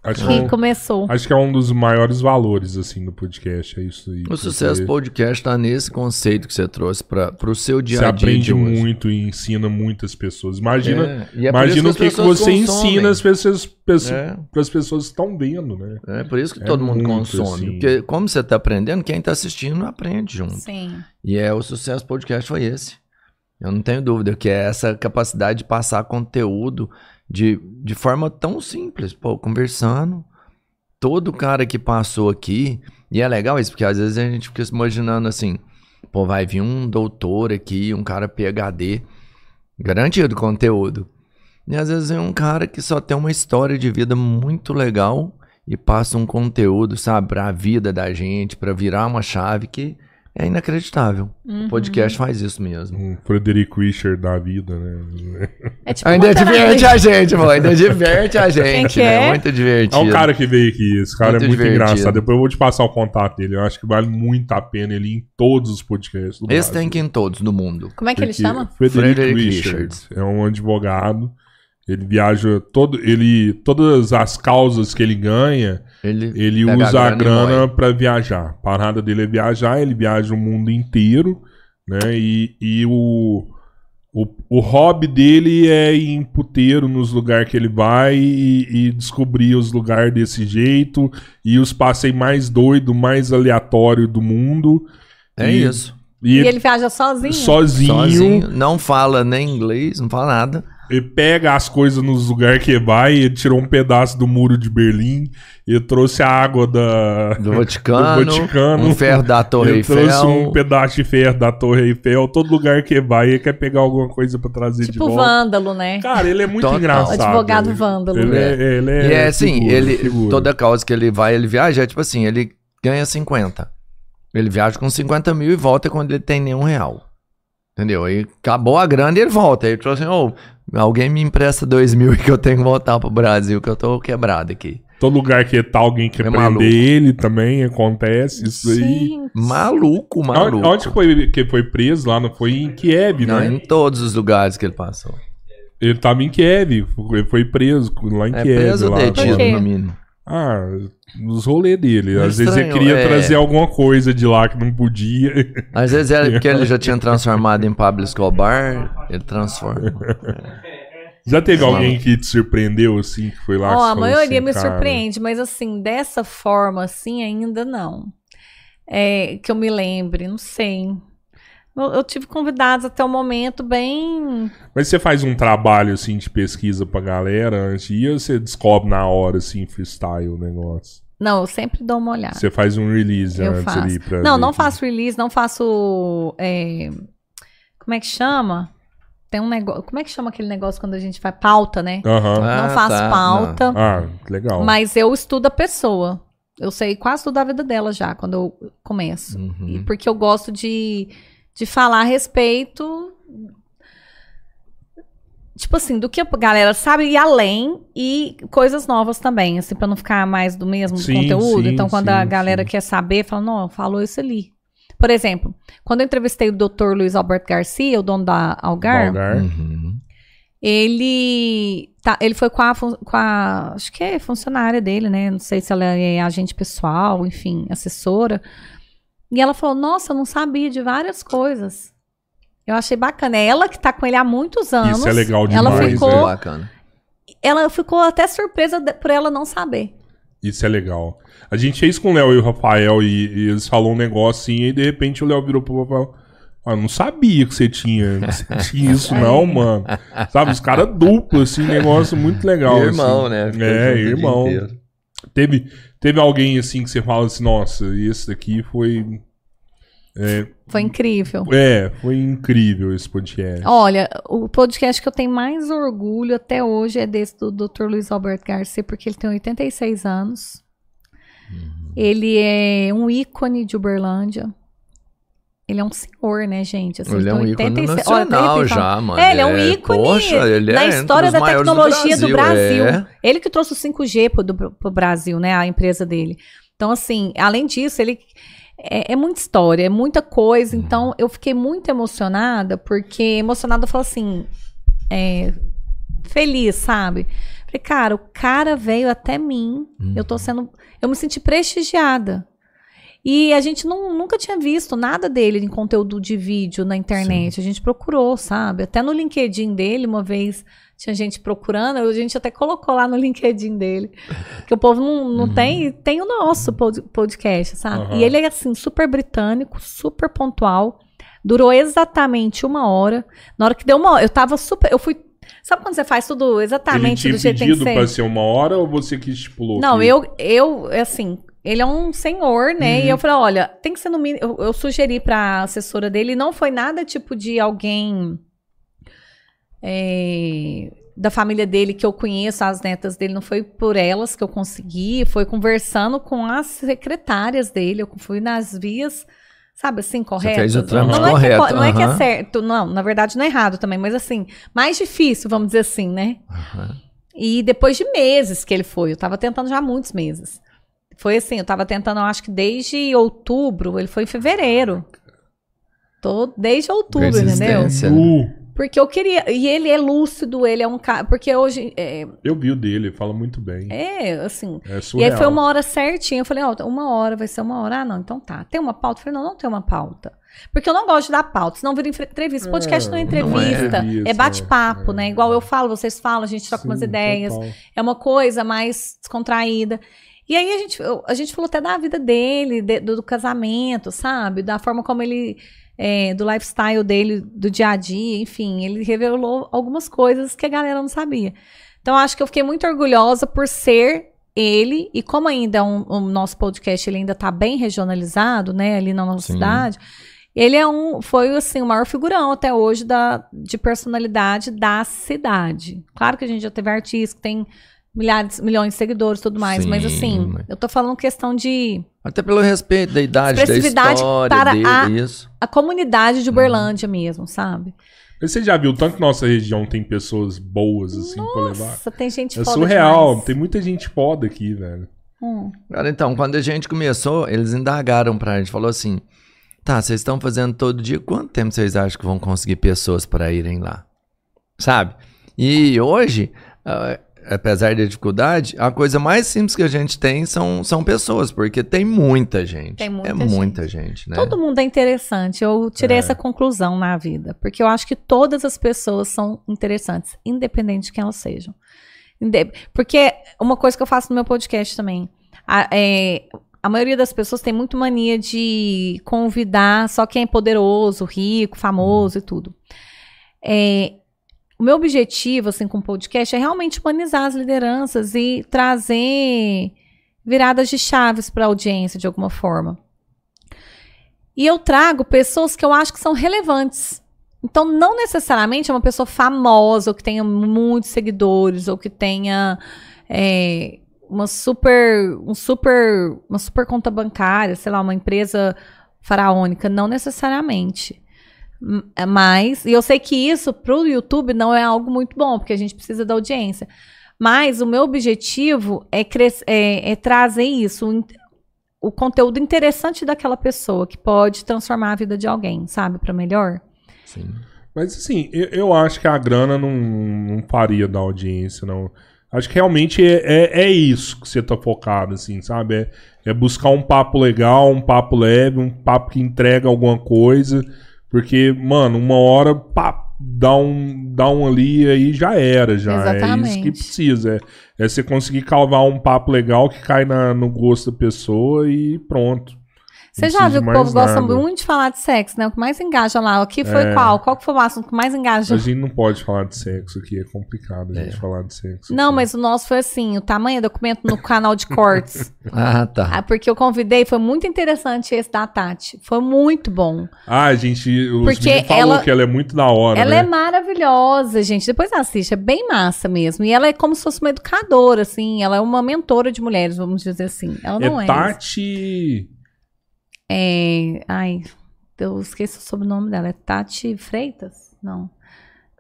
Acho, que que, começou. acho que é um dos maiores valores, assim, do podcast, é isso aí. O sucesso podcast tá nesse conceito que você trouxe para o seu dia Você a dia. aprende de hoje. muito e ensina muitas pessoas. Imagina, É, é imagina o que, que você consomem. ensina as pessoas, É. para as pessoas que estão vendo, né? É por isso que É todo mundo muito, consome. assim. Porque como você tá aprendendo, quem tá assistindo aprende junto. Sim. E é o sucesso podcast foi esse. Eu não tenho dúvida que é essa capacidade de passar conteúdo de, de forma tão simples, pô, conversando. Todo cara que passou aqui, e é legal isso, porque às vezes a gente fica se imaginando assim, pô, vai vir um doutor aqui, um cara PhD, garantido conteúdo. E às vezes é um cara que só tem uma história de vida muito legal e passa um conteúdo, sabe, pra vida da gente, pra virar uma chave que É inacreditável. Uhum. O podcast faz isso mesmo. Um Frederick Richard da vida, né? É tipo Ainda diverte a gente, pô. Ainda diverte a gente, né? é? Muito É divertido. o cara que veio aqui. Esse cara Muito é muito divertido. engraçado. Depois eu vou te passar o contato dele. Eu acho que vale muito a pena ele ir em todos os podcasts do Esse Brasil. tem que ir em todos do mundo. Como é que ele Porque chama? Frederick, Frederick Richards. É um advogado. Ele viaja todo, ele todas as causas que ele ganha, Ele, ele usa a grana pra viajar. A parada dele é viajar, ele viaja o mundo inteiro, né? E, e o, o, o hobby dele é ir em puteiro nos lugares que ele vai e, e descobrir os lugares desse jeito e os passeios mais doido, mais aleatório do mundo. É E- isso. E, E ele viaja sozinho? sozinho, Sozinho, não fala nem inglês, não fala nada. Ele pega as coisas nos lugares que vai, ele tirou um pedaço do muro de Berlim, ele trouxe a água da, Do Vaticano, do Vaticano. um ferro da Torre ele trouxe Eiffel. um pedaço de ferro da Torre Eiffel, todo lugar que vai, ele quer pegar alguma coisa pra trazer de Tipo volta. vândalo, né? Cara, ele é muito Total. engraçado. Advogado ele, vândalo, Ele né? é, ele é E é assim, figura, ele, figura. toda causa que ele vai, ele viaja, é tipo assim, ele ganha 50. Ele viaja com 50 mil e volta quando ele tem nenhum real. Entendeu? Aí acabou a grana e ele volta. Aí ele falou assim, ô, alguém me empresta 2 mil que eu tenho que voltar pro Brasil, que eu tô quebrado aqui. Todo lugar que tá alguém quer É prender maluco. ele também, acontece isso aí. Gente. Maluco, maluco. onde que foi que foi preso lá? Não foi em Kiev, Não, né? em todos os lugares que ele passou. Ele tava em Kiev, ele foi preso lá em É Kiev. preso lá, detido, no mínimo. Ah, nos rolês dele. Às vezes ele estranho, queria é. trazer alguma coisa de lá que não podia. Às vezes é porque ele já tinha transformado em Pablo Escobar, ele transforma. Já teve alguém que te surpreendeu, assim, que foi lá? Ó, que a maioria assim, me cara, surpreende, mas assim, dessa forma, assim, ainda não. É, que eu me lembre, não sei. Eu, eu tive convidados até o momento bem. Mas você faz um trabalho, assim, de pesquisa pra galera antes ou você descobre na hora, assim, freestyle o negócio? Não, eu sempre dou uma olhada. Você faz um release Eu antes faço. ali pra Não, ver não que- faço release, não faço. é, como é que chama? Tem um negócio. Como é que chama aquele negócio quando a gente faz pauta, né? Aham. não Ah, faço tá, pauta, Ah, que legal. mas eu estudo a pessoa. Eu sei quase tudo da vida dela já, quando eu começo. Uhum. E porque eu gosto de, de falar a respeito. Tipo assim, do que a galera sabe e além e coisas novas também, assim, pra não ficar mais do mesmo Sim, conteúdo. sim, então, quando a sim, galera sim. quer saber, fala, não, falou isso ali. Por exemplo, quando eu entrevistei o Dr. Luiz Alberto Garcia, o dono da Algar, Algar. Uhum. ele tá, ele foi com a, com a acho que é funcionária dele, né? Não sei se ela é agente pessoal, enfim, assessora. E ela falou: "Nossa, eu não sabia de várias coisas". Eu achei bacana. É ela que tá com ele há muitos anos. Isso é legal Ela demais, ficou, Muito bacana. ela ficou até surpresa de- por ela não saber. Isso é legal. A gente fez com o Léo e o Rafael e, e eles falaram um negócio assim, e de repente o Léo virou pro Rafael. Ah, não sabia que você tinha, que você tinha isso, não, mano. Sabe, os caras duplo, assim, negócio muito legal. irmão, assim. né? Fica É, irmão. Teve, teve alguém assim que você fala assim, nossa, esse daqui foi. É, Foi incrível. é, foi incrível esse podcast. Olha, o podcast que eu tenho mais orgulho até hoje é desse do Dr. Luiz Alberto Garcia, porque ele tem 86 anos. Uhum. Ele é um ícone de Uberlândia. Ele é um senhor, né, gente? Assim, Ele é um ícone 86 Olha, de nacional repente, já, mano. É, ele é um ícone poxa, ele na é história da os maiores tecnologia do Brasil. é. Ele que trouxe o 5G pro, do, pro Brasil, né? A empresa dele. Então, assim, além disso, ele é, é muita história, é muita coisa. Uhum. Então, eu fiquei muito emocionada, porque emocionada eu falo assim, é, feliz, sabe? Falei, cara, o cara veio até mim. Eu Uhum. tô sendo. Eu me senti prestigiada. E a gente não, nunca tinha visto nada dele em conteúdo de vídeo na internet. A gente procurou, sabe? Até no LinkedIn dele, uma vez tinha gente procurando, a gente até colocou lá no LinkedIn dele. Que o povo não, não Uhum. tem. Tem o nosso pod- podcast, sabe? Aham. E ele é assim, super britânico, super pontual. Durou exatamente uma hora. Na hora que deu uma hora, eu tava super. Eu fui. Sabe quando você faz tudo exatamente do jeito que tem que pedido ser? pra ser uma hora ou você que estipulou? Não, que- eu, eu, assim, ele é um senhor, né? Uhum. E eu falei, olha, tem que ser no mínimo. Eu, eu sugeri pra assessora dele, não foi nada tipo de alguém é, da família dele que eu conheço, as netas dele, não foi por elas que eu consegui, foi conversando com as secretárias dele, eu fui nas vias, sabe assim, corretas. fez não, é que é correto, co- não é que é aham. certo, não, na verdade não é errado também, mas assim, mais difícil, vamos dizer assim, né? Aham. E depois de meses que ele foi, eu tava tentando já há muitos meses. Foi assim, eu tava tentando, eu acho que desde outubro, ele foi em fevereiro. Tô desde outubro, entendeu? Nu. Porque eu queria. E ele é lúcido, ele é um cara. Porque hoje. É, Eu vi o dele, ele fala muito bem. é, assim. É E surreal. aí foi uma hora certinha. Eu falei, ó, uma hora, vai ser uma hora. Ah, não, então tá. Tem uma pauta? Eu falei, não, não tem uma pauta. Porque eu não gosto de dar pauta, senão vira entre- entrevista. Podcast não é É, não é entrevista, é, entrevista, bate-papo, é. né? Igual eu falo, vocês falam, a gente troca umas Sim, ideias. total. É uma coisa mais descontraída. E aí a gente, a gente falou até da vida dele, de- do, do casamento, sabe? Da forma como ele. é, do lifestyle dele, do dia a dia, enfim, ele revelou algumas coisas que a galera não sabia. Então, acho que eu fiquei muito orgulhosa por ser ele, e como ainda é um, o nosso podcast ele ainda está bem regionalizado, né, ali na nossa Sim. cidade, ele é um, foi assim, o maior figurão até hoje da, de personalidade da cidade. Claro que a gente já teve artistas que tem milhares, milhões de seguidores e tudo mais, mas Sim, assim, mas- eu tô falando questão de Até pelo respeito da idade, da história para dele, a- isso. a comunidade de Uhum. Uberlândia mesmo, sabe? Mas Você já viu tanto que nossa região tem pessoas boas assim pra levar? Nossa, tem gente É foda surreal, demais. tem muita gente foda aqui, velho. Hum. Cara, então, quando a gente começou, eles indagaram pra gente, falou assim, tá, vocês estão fazendo todo dia, quanto tempo vocês acham que vão conseguir pessoas para irem lá? Sabe? E hoje, ah, apesar da dificuldade, a coisa mais simples que a gente tem são, são pessoas, porque tem muita gente. Tem muita é muita gente, né? Todo mundo é interessante. Eu tirei É. essa conclusão na vida. Porque eu acho que todas as pessoas são interessantes, independente de quem elas sejam. Porque uma coisa que eu faço no meu podcast também. A, é, a maioria das pessoas tem muito mania de convidar só quem é poderoso, rico, famoso e tudo. É, o meu objetivo, assim, com o podcast é realmente humanizar as lideranças e trazer viradas de chaves para a audiência de alguma forma. E eu trago pessoas que eu acho que são relevantes. Então, não necessariamente é uma pessoa famosa, ou que tenha muitos seguidores, ou que tenha é, uma super, um super, uma super conta bancária, sei lá, uma empresa faraônica. Não necessariamente. É Mas, e eu sei que isso pro YouTube não é algo muito bom, porque a gente precisa da audiência. Mas o meu objetivo é, cres- é- é trazer isso, o o conteúdo interessante daquela pessoa, que pode transformar a vida de alguém, sabe, para melhor. Sim. Mas assim, eu, eu acho que a grana não, não faria da audiência, não. Acho que realmente é, é, é isso que você tá focado, assim, sabe? É, é buscar um papo legal, um papo leve, um papo que entrega alguma coisa. Porque, mano, uma hora, pá, dá um, dá um ali e aí já era, já. É isso Exatamente. que precisa. É, é você conseguir calvar um papo legal que cai na, no gosto da pessoa e pronto. Você já viu que o povo mais gosta nada. muito de falar de sexo, né? O que mais engaja lá. Aqui foi É. qual? Qual que foi o assunto que mais engaja? A gente não pode falar de sexo aqui, é complicado a gente falar de sexo. Não, aqui. mas o nosso foi assim, o tamanho do documento no canal de cortes. Ah, tá. Ah, porque eu convidei, foi muito interessante esse da Tati. Foi muito bom. Ah, a gente. Os Porque falou ela- que ela é muito da hora. Ela né? é maravilhosa, gente. Depois assiste, é bem massa mesmo. E ela é como se fosse uma educadora, assim. Ela é uma mentora de mulheres, vamos dizer assim. Ela não é. É Tati. É, Ai, eu esqueci o sobrenome dela. É Tati Freitas? Não.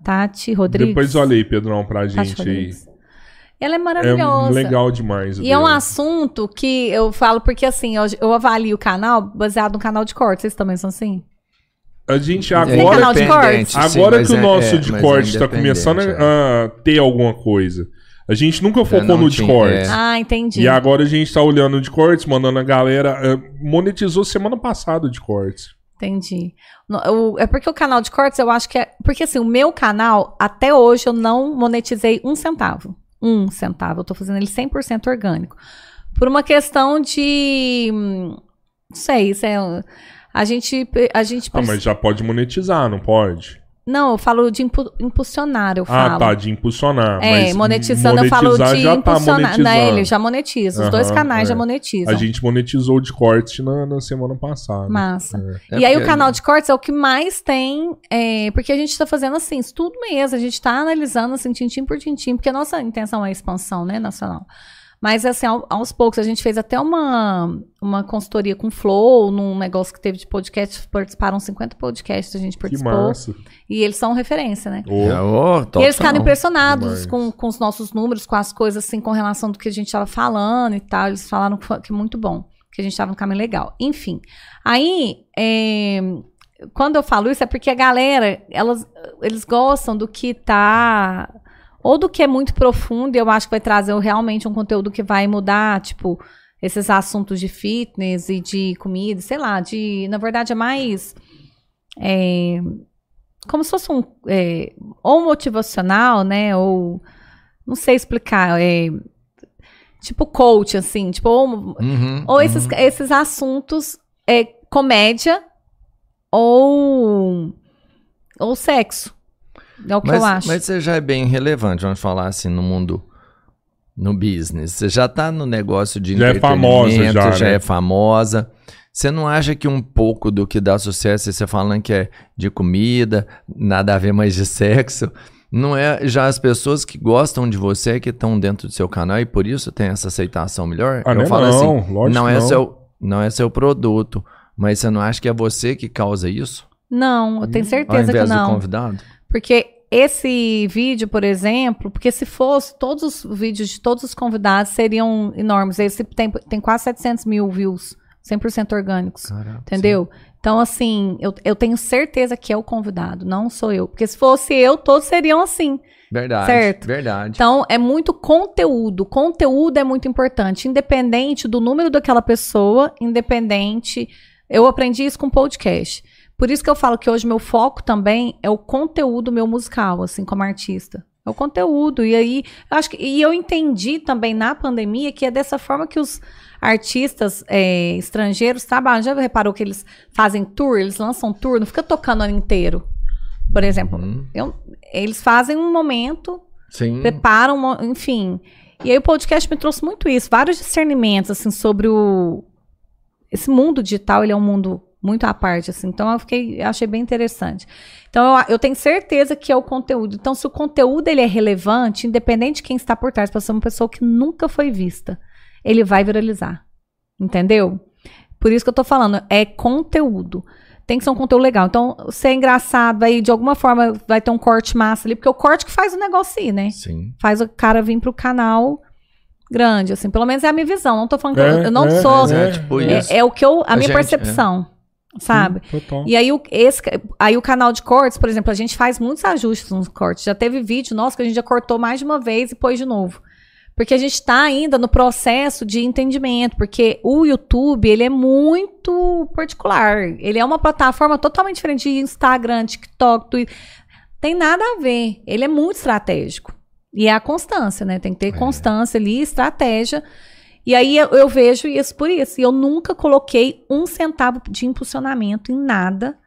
Tati Rodrigues. Depois olha aí, Pedrão, pra Tati gente aí. Ela é É maravilhosa. legal demais. E é um dela. assunto que eu falo porque assim, eu, eu avalio o canal baseado no canal de corte. Vocês também são assim? A gente É agora. canal de independente, corte? sim, Agora mas que o é- nosso é, de é corte tá independente, começando é. a ter alguma coisa. A gente nunca focou no de tinha, cortes. é. Ah, entendi. E agora a gente tá olhando o de cortes, mandando a galera. eh, monetizou semana passada o de cortes. Entendi. O- é porque o canal de cortes, eu acho que é. Porque assim, o meu canal, até hoje, eu não monetizei um centavo. Um centavo. Eu tô fazendo ele 100% orgânico. Por uma questão de. hum, Não sei, isso é. A gente. A gente Ah, mas já pode monetizar, não pode? Não, eu falo de impu- impulsionar, eu Ah, falo. tá, de impulsionar. É, mas monetizando, eu falo monetizar de já tá impulsionar. Não, ele já monetiza. Os dois canais é. já monetizam. A gente monetizou o de cortes na, na semana passada. Massa. É e aí o porque- canal de cortes é o que mais tem, é, porque a gente está fazendo assim, estudo mesmo, a gente está analisando assim, tintim por tintim, porque a nossa intenção é a expansão, né, nacional. Mas, assim, ao- aos poucos, a gente fez até uma, uma consultoria com o Flow, num negócio que teve de podcast. Participaram 50 podcasts, a gente Que participou. massa. E eles são referência, né? É, ô, E eles ficaram impressionados com, com os nossos números, com as coisas, assim, com relação do que a gente estava falando e tal. Eles falaram que, foi, que muito bom, que a gente estava no caminho legal. Enfim, aí, é, quando eu falo isso, é porque a galera, elas, eles gostam do que tá... Ou do que é muito profundo, e eu acho que vai trazer realmente um conteúdo que vai mudar, tipo, esses assuntos de fitness e de comida, sei lá, de... Na verdade, é mais... é, como se fosse um é, ou motivacional, né? Ou não sei explicar, é, tipo coach, assim, tipo ou, Uhum, ou esses, uhum. esses assuntos é comédia ou ou sexo. É o que mas, eu acho. Mas você já é bem relevante, vamos falar assim, no mundo, no business. Você já tá no negócio de Já é famosa, entretenimento, já, né? é famosa. Você não acha que um pouco do que dá sucesso, e você falando que é de comida, nada a ver mais de sexo, não é já as pessoas que gostam de você que estão dentro do seu canal e por isso tem essa aceitação melhor? Ah, não, é falo não, assim, lógico não que é não. seu não é seu produto, mas você não acha que é você que causa isso? Não, eu tenho Ao certeza que invés do não. convidado? Porque esse vídeo, por exemplo, porque se fosse, todos os vídeos de todos os convidados seriam enormes. Esse tem, tem quase 700 mil views, 100% orgânicos. Caramba, Entendeu? Então, assim, eu, eu tenho certeza que é o convidado, não sou eu. Porque se fosse eu, todos seriam assim. Verdade. Certo. Verdade. Então, é muito conteúdo. Conteúdo é muito importante, independente do número daquela pessoa, independente. Eu aprendi isso com podcast. Por isso que eu falo que hoje meu foco também é o conteúdo meu musical, assim, como artista. É o conteúdo. E aí, eu acho que. E eu entendi também na pandemia que é dessa forma que os artistas é, estrangeiros trabalham. Já reparou que eles fazem tour, eles lançam tour, não fica tocando o ano inteiro. Por exemplo, Uhum. eu- eles fazem um momento Sim. preparam, enfim. E aí o podcast me trouxe muito isso, vários discernimentos assim sobre o esse mundo digital, ele é um mundo muito à parte assim. Então eu fiquei, eu achei bem interessante. Então eu, eu tenho certeza que é o conteúdo. Então se o conteúdo ele é relevante, independente de quem está por trás, pode ser uma pessoa que nunca foi vista, ele vai viralizar. Entendeu? Por isso que eu tô falando, é conteúdo. Tem que ser um conteúdo legal. Então, se é engraçado, aí de alguma forma vai ter um corte massa ali, porque é o corte que faz o negócio ir, né? Sim. faz o cara vir pro canal grande, assim. Pelo menos é a minha visão. Não tô falando que eu, É, eu não é, sou. Mas É, é, tipo é. isso. é o que eu. A, A minha gente, percepção. Sabe? Total. E aí o, esse, aí o canal de cortes, por exemplo, a gente faz muitos ajustes nos cortes. Já teve vídeo nosso que a gente já cortou mais de uma vez e pôs de novo. Porque a gente está ainda no processo de entendimento, porque o YouTube, ele é muito particular. Ele é uma plataforma totalmente diferente de Instagram, TikTok, Twitter. Tem nada a ver. Ele é muito estratégico. E é a constância, né? Tem que ter constância ali, estratégia. E aí eu, eu vejo isso por isso. E eu nunca coloquei um centavo de impulsionamento em nada.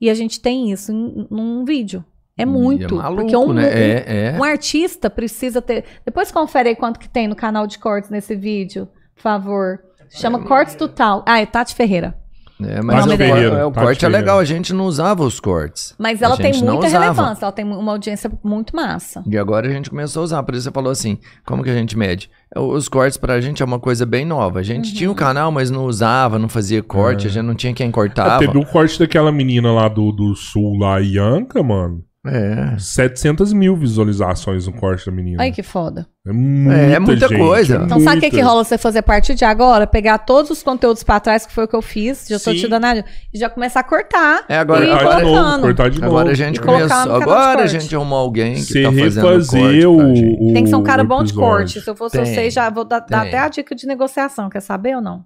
E a gente tem isso em, num vídeo. É muito. E maluco, porque um, né? É, é. um artista precisa ter. Depois confere aí quanto que tem no canal de cortes nesse vídeo, por favor. Chama Cortes Total. Ah, é Tati Ferreira. É, Tati mas o, Ferreira, cor- o corte é legal, a gente não usava os cortes. Mas A ela tem muita relevância, ela tem uma audiência muito massa. E agora a gente começou a usar, por isso você falou assim, como que a gente mede? Os cortes pra gente é uma coisa bem nova. A gente tinha o canal, mas não usava, não fazia corte, a gente não tinha quem Ah, cortava. teve o corte daquela menina lá do, do sul, lá, Ianca, mano. É. 700 mil visualizações no corte da menina. Ai, que foda. É muita, É, muita gente, coisa. é Então, sabe o que, muita. que rola você fazer a partir de agora? Pegar todos os conteúdos pra trás, que foi o que eu fiz, já tô Sim. te dando a... E já começar a cortar. É, agora- e Cortar de novo, cortar de novo. Agora a gente começou. Agora a gente arrumou alguém que Você tá fazendo refazer corte o, o Tem que ser um cara bom de corte. Se eu fosse Tem. você, já vou dar, dar até a dica de negociação. Quer saber ou não?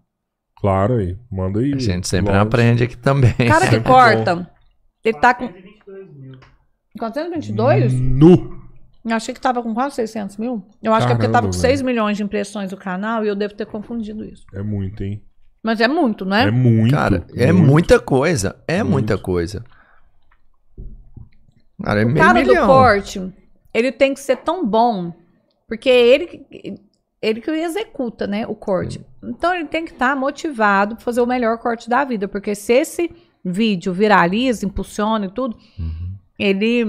Claro aí, manda aí. A gente sempre Lógico. aprende aqui também. O cara que corta, ele tá com... 422? Nu. Eu achei que tava com quase 600 mil. Eu acho que é porque tava Caramba, com 6 milhões de impressões do canal e eu devo ter confundido isso. É muito, hein? Mas é muito, não é? Muito. Cara, é muito. muita coisa. É Muito. muita coisa. Cara, é O meio cara milhão. do corte, ele tem que ser tão bom, porque é ele, que- ele que executa, né, o corte. Então ele tem que estar motivado para fazer o melhor corte da vida, porque se esse vídeo viraliza, impulsiona e tudo, Uhum. Ele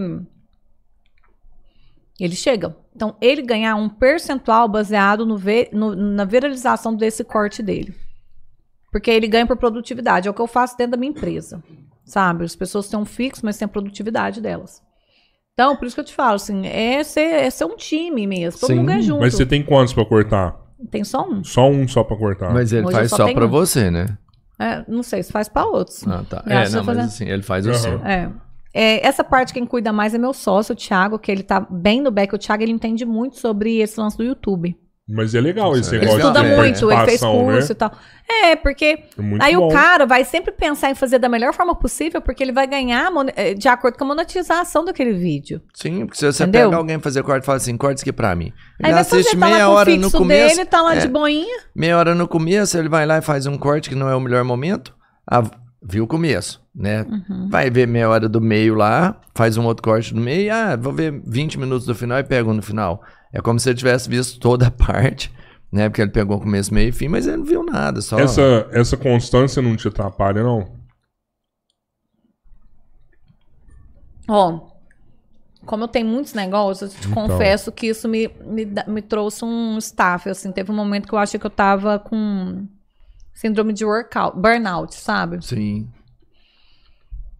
Ele chega. Então, ele ganhar um percentual baseado no, no- na viralização desse corte dele. Porque ele ganha por produtividade. É o que eu faço dentro da minha empresa. Sabe? As pessoas têm um fixo, mas tem a produtividade delas. Então, por isso que eu te falo, assim, é ser, é ser um time mesmo. Todo Sim, mundo ganha junto. Mas você tem quantos pra cortar? Tem só um. Só um só pra cortar. Mas ele Hoje faz só só pra um. você, né? É, não sei, se faz pra outros. Ah, tá. É, não, mas fazer- assim, ele faz o seu. É. É, essa parte quem cuida mais é meu sócio, o Thiago, que ele tá bem no back. O Thiago, ele entende muito sobre esse lance do YouTube. Mas é legal esse Ele Ele negócio estuda de muito, ele fez participação, curso e tal. É, porque É muito aí bom. o cara vai sempre pensar em fazer da melhor forma possível, porque ele vai ganhar eh, de acordo com a monetização daquele vídeo. Sim, porque se você Entendeu? pega alguém fazer corte e fala assim, corte isso aqui pra mim. Aí Ele vai assiste fazer, tá meia lá com o hora no fixo começo. dele, tá lá é, de boinha. Meia hora no começo, ele vai lá e faz um corte que não é o melhor momento. Ah, viu o começo, né? Uhum. Vai ver meia hora do meio lá, faz um outro corte no meio. Ah, vou ver 20 minutos do final e pego no final. É como se ele tivesse visto toda a parte, né? Porque ele pegou começo, meio e fim, mas ele não viu nada. Só... Essa, essa constância não te atrapalha, não? Ó, como eu tenho muitos negócios, eu te Então. confesso que isso me, me, me trouxe um staff, assim, teve um momento que eu achei que eu tava com síndrome de workout, burnout, sabe? Sim.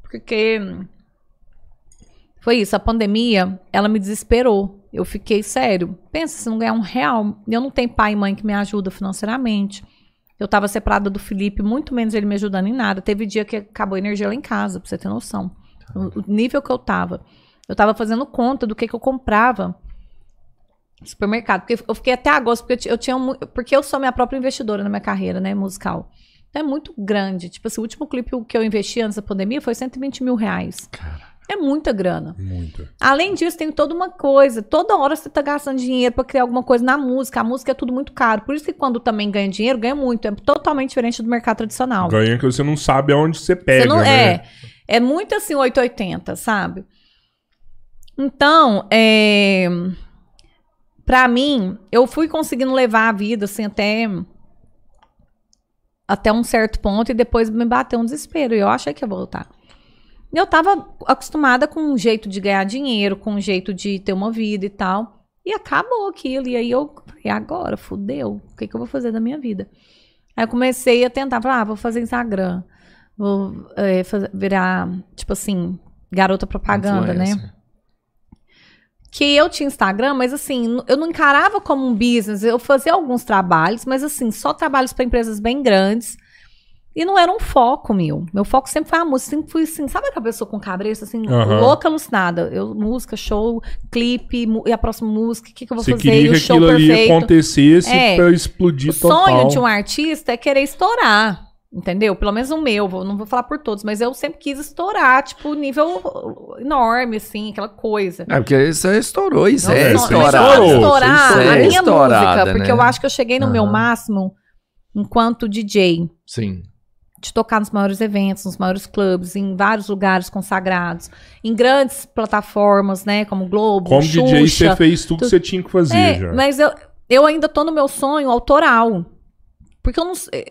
Porque foi isso, a pandemia, ela me desesperou. Eu fiquei sério. Pensa, se não ganhar um real, eu não tenho pai e mãe que me ajuda financeiramente. Eu tava separada do Felipe, muito menos ele me ajudando em nada. Teve dia que acabou a energia lá em casa, pra você ter noção. O, o nível que eu tava. Eu tava fazendo conta do que, que eu comprava supermercado. Porque eu fiquei até agosto, porque eu, ti- eu tinha. mu- Porque eu sou minha própria investidora na minha carreira, né, musical. Então é muito grande. Tipo assim, o último clipe que eu investi antes da pandemia foi 120 mil reais. É muita grana. Muita. Além disso, tem toda uma coisa. Toda hora você tá gastando dinheiro pra criar alguma coisa na música. A música é tudo muito caro. Por isso que quando também ganha dinheiro, ganha muito. É totalmente diferente do mercado tradicional. Ganha que você não sabe aonde você pega, Você não, né? é, é muito assim 880, sabe? Então, é, para mim, eu fui conseguindo levar a vida assim até até um certo ponto e depois me bateu um desespero. E eu achei que ia voltar. E Eu tava acostumada com um jeito de ganhar dinheiro, com um jeito de ter uma vida e tal. E acabou aquilo. E aí eu falei, agora, fudeu. O que, que eu vou fazer da minha vida? Aí eu comecei a tentar, falar, ah, vou fazer Instagram. Vou é, fazer- virar, tipo assim, garota propaganda, né? Que eu tinha Instagram, mas assim, eu não encarava como um business. Eu fazia alguns trabalhos, mas assim, só trabalhos para empresas bem grandes. E não era um foco meu. Meu foco sempre foi a música. Sempre fui assim, sabe aquela pessoa com cabeça assim, Aham. louca, alucinada? Eu, música, show, clipe, e a próxima música, o que, que eu vou Você fazer? queria E o que show aquilo ali acontecesse É. pra explodir O total. sonho de um artista é querer estourar. Entendeu? Pelo menos o meu, vou- não vou falar por todos, mas eu sempre quis estourar, tipo, nível enorme, assim, aquela coisa. É, porque isso aí estourou, isso Não, é Não, estourado. estourado. estourar Isso a é minha música, porque né? eu acho que eu cheguei no meu Aham. máximo enquanto DJ. Sim. De tocar nos maiores eventos, nos maiores clubes, em vários lugares consagrados, em grandes plataformas, né? Como Globo, Como Xuxa. DJ, você fez tudo que você tinha que fazer É, já. mas eu, eu ainda tô no meu sonho autoral. Porque eu não sei.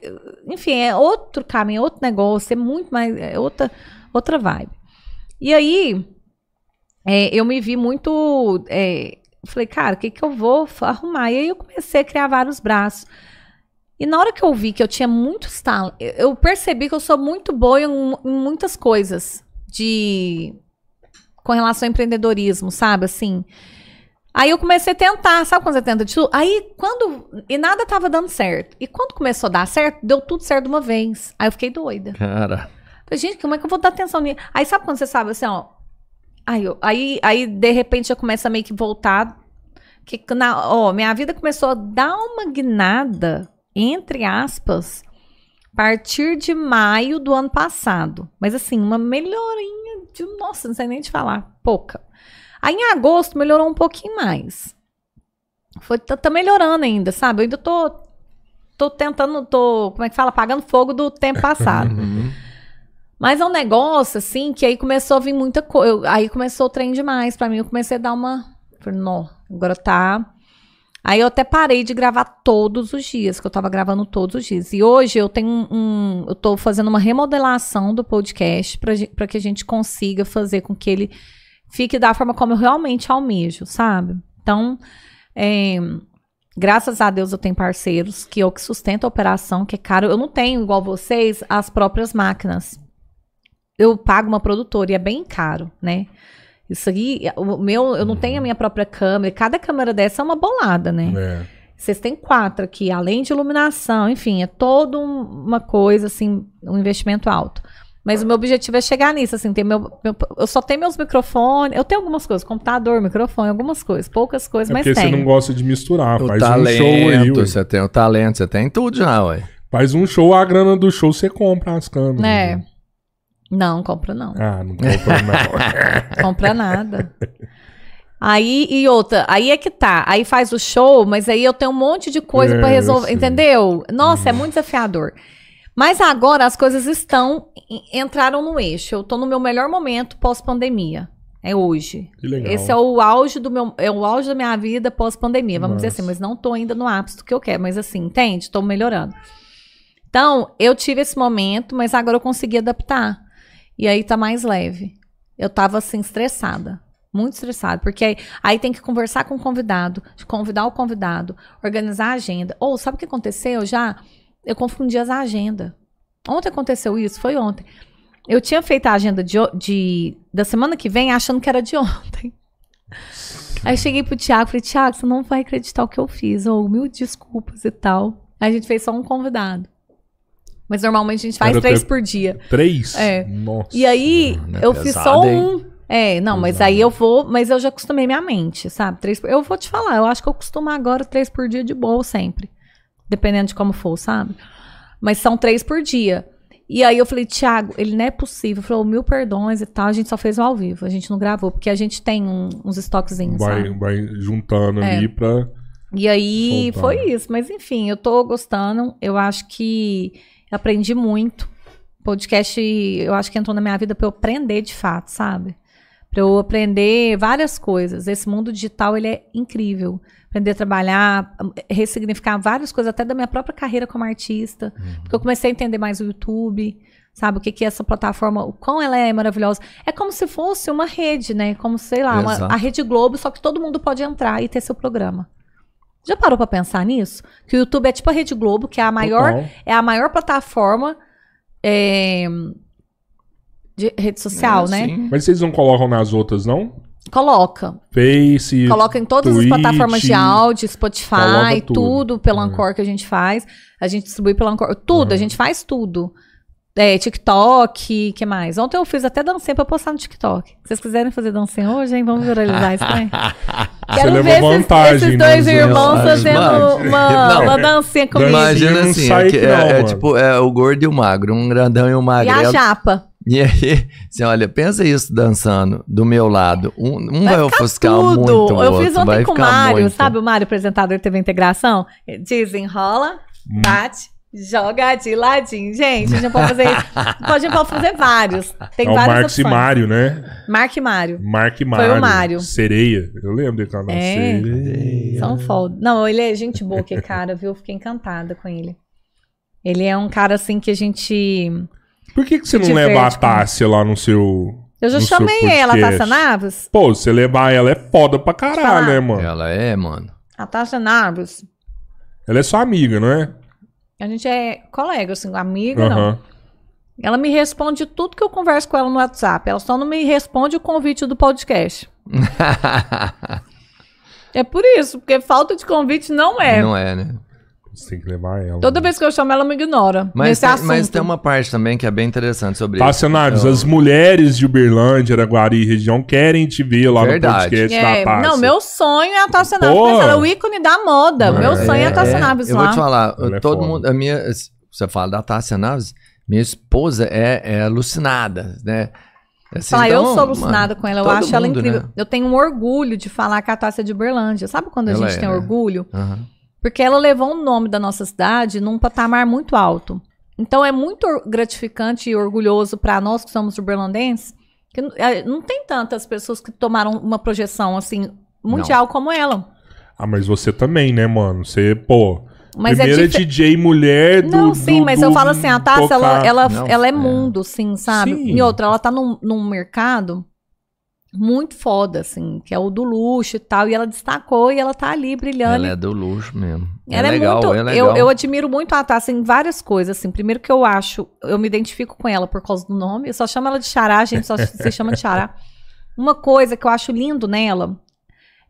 Enfim, é outro caminho, é outro negócio, é muito mais. É outra, outra vibe. E aí, é, eu me vi muito. é, falei, cara, o que, que eu vou arrumar? E aí eu comecei a criar vários braços. E na hora que eu vi que eu tinha muitos talentos, eu percebi que eu sou muito boa em, em muitas coisas de com relação ao empreendedorismo, sabe? Assim. Aí eu comecei a tentar, sabe quando você tenta de tudo? Aí quando. E nada tava dando certo. E quando começou a dar certo, deu tudo certo de uma vez. Aí eu fiquei doida. Cara. Falei, gente, como é que eu vou dar atenção nisso? Aí sabe quando você sabe assim, ó. Aí, eu- aí, aí de repente eu começo a meio que voltar. Que, na, ó, minha vida começou a dar uma guinada, entre aspas, a partir de maio do ano passado. Mas assim, uma melhorinha de. Nossa, não sei nem te falar. Pouca. Aí em agosto melhorou um pouquinho mais. Foi, tá, tá melhorando ainda, sabe? Eu ainda tô. Tô tentando, tô, como é que fala? Apagando fogo do tempo passado. Uhum. Mas é um negócio, assim, que aí começou a vir muita coisa. Aí começou o trem demais pra mim. Eu comecei a dar uma. Falei, não, agora tá. Aí eu até parei de gravar todos os dias, que eu tava gravando todos os dias. E hoje eu tenho um. um- eu tô fazendo uma remodelação do podcast pra que a gente consiga fazer com que ele fique da forma como eu realmente almejo, sabe? Então, é, graças a Deus eu tenho parceiros que eu que sustento a operação, que é caro. Eu não tenho, igual vocês, as próprias máquinas. Eu pago uma produtora e é bem caro, né? Isso aí, o meu, eu não tenho a minha própria câmera. Cada câmera dessa é uma bolada, né? É. Vocês têm quatro aqui, além de iluminação, enfim, é toda um- uma coisa, assim, um investimento alto. Mas o meu objetivo é chegar nisso, assim, ter meu, meu- eu só tenho meus microfones, eu tenho algumas coisas, computador, microfone, algumas coisas, poucas coisas, É mas porque você não gosta de misturar. O Faz talento, um show aí, ué. você tem o talento, você tem tudo já, ué. Faz um show, a grana do show você compra as câmeras. É. Não, compra não. Ah, não compra não. Compra nada. Aí, e outra, aí é que tá. Aí faz o show, mas aí eu tenho um monte de coisa É, pra eu resolver, entendeu? Nossa, é muito desafiador. Mas agora as coisas estão, en- entraram no eixo. Eu tô no meu melhor momento pós-pandemia. É hoje. Que legal. Esse é o auge do meu, é o auge da minha vida pós-pandemia, vamos dizer Nossa. assim, mas não tô ainda no ápice do que eu quero, mas assim, entende? Tô melhorando. Então, eu tive esse momento, mas agora eu consegui adaptar. E aí tá mais leve. Eu tava assim estressada, muito estressada, porque aí, aí tem que conversar com o convidado, convidar o convidado, organizar a agenda. Ou sabe o que aconteceu já? Eu confundi as agendas. Ontem aconteceu isso, foi ontem. Eu tinha feito a agenda de, de- da semana que vem achando que era de ontem. Aí cheguei pro Thiago e falei, Thiago, você não vai acreditar o que eu fiz. Ou mil desculpas e tal. Aí a gente fez só um convidado. Mas normalmente a gente faz Era três ter- por dia. Três? É. Nossa. E aí, é eu fiz pesado, só hein? um. É, não, mas aí eu vou, mas eu já acostumei minha mente, sabe? Três por- Eu vou te falar, eu acho que eu costumo agora três por dia de boa sempre. Dependendo de como for, sabe? Mas são três por dia. E aí eu falei, Thiago, ele não é possível. Falou, mil perdões e tal. A gente só fez o ao vivo, a gente não gravou, porque a gente tem um- uns estoquezinhos, Vai, sabe? vai juntando É. ali pra. E aí Soltar. foi isso. Mas enfim, eu tô gostando. Eu acho que aprendi muito. Podcast, eu acho que entrou na minha vida pra eu aprender de fato, sabe? Pra eu aprender várias coisas. Esse mundo digital, ele é incrível. Aprender a trabalhar, ressignificar várias coisas, até da minha própria carreira como artista. Porque eu comecei a entender mais o YouTube, sabe? O que, que é essa plataforma, o quão ela é maravilhosa. É como se fosse uma rede, né? Como, sei lá, uma- a Rede Globo, só que todo mundo pode entrar e ter seu programa. Já parou pra pensar nisso? Que o YouTube é tipo a Rede Globo, que é a maior, Total. é a maior plataforma é, de rede social, É, né? sim. Mas vocês não colocam nas outras, não? Coloca. Face. Coloca em todas Twitch, as plataformas de áudio, Spotify, tudo. tudo, pelo É. Anchor que a gente faz. A gente distribui pelo Anchor. Tudo, Uhum. a gente faz tudo. É, TikTok, que mais? Ontem eu fiz até dancinha pra postar no TikTok. Se vocês quiserem fazer dancinha hoje, hein? Vamos viralizar isso também. Você levou esses, vantagem esses dois nos irmãos fazendo uma, não. uma dancinha comigo. Imagina assim, é, que- é- é tipo é o gordo e o magro, um grandão e um E a japa. E aí, assim, olha, pensa isso dançando do meu lado. Um, um vai, Vai ofuscar tudo. muito o eu outro, fiz ontem vai com o ficar Mário, muito. sabe o Mário, apresentador TV Integração? Desenrola, Hum. bate, joga de ladinho. Gente, a gente pode fazer a gente pode fazer vários. Tem é o várias Marcos e. Mário, né? Mark e Mário. Mark e Mário. Mário. Sereia. Eu lembro dele canal É. Sereia. São foda. Não, ele é gente boa, que cara, viu? Fiquei encantada com ele. Ele é um cara assim que a gente. Por que, que você não Diverte leva a Tássia lá no seu. Eu já chamei ela? Tássia Naves. Pô, você levar ela é foda pra caralho, né, mano? Ela é, mano. A Tássia Naves. Ela é sua amiga, não é? A gente é colega, assim, amiga, não. Ela me responde tudo que eu converso com ela no WhatsApp. Ela só não me responde o convite do podcast. É por isso, porque falta de convite não é. Não é, né? Você tem que levar ela. Toda vez que eu chamo, ela me ignora. Mas nesse tem, mas tem uma parte também que é bem interessante sobre Tássia Naves, Eu- as mulheres de Uberlândia, Araguari e região querem te ver lá Verdade. no podcast É, da Tássia. não, meu sonho é a Tássia Naves. Ela é o ícone da moda. meu sonho é, a Tássia Naves Eu lá. vou te falar, Ela é todo mundo, a minha, você fala da Tássia Naves, minha esposa é, é alucinada, né? Assim, Falar, eu então, sou alucinada mano, com ela, eu acho ela mundo, incrível. né? Eu tenho um orgulho de falar que a Tássia é de Uberlândia. Sabe quando a Ela gente é, tem né? orgulho? Aham. Porque ela levou o nome da nossa cidade num patamar muito alto. Então é muito gratificante e orgulhoso para nós que somos uberlandenses, que eh, não tem tantas pessoas que tomaram uma projeção assim mundial como ela. Ah, mas você também, né, mano? Você, pô. Mas é primeira dife- DJ mulher do. Não, sim, do- mas do eu falo assim, a Tássia, ela, ela, Não, ela é é. mundo, sim, sabe? Sim. E outra, ela tá num, num mercado muito foda, assim, que é o do luxo e tal. E ela destacou e ela tá ali brilhando. Ela é do luxo mesmo. Ela é, legal, muito. é legal. eu, eu admiro muito a Tássia em várias coisas. Assim, primeiro que eu acho, eu me identifico com ela por causa do nome. Eu só chamo ela de Xará, a gente só se chama de Xará. Uma coisa que eu acho lindo nela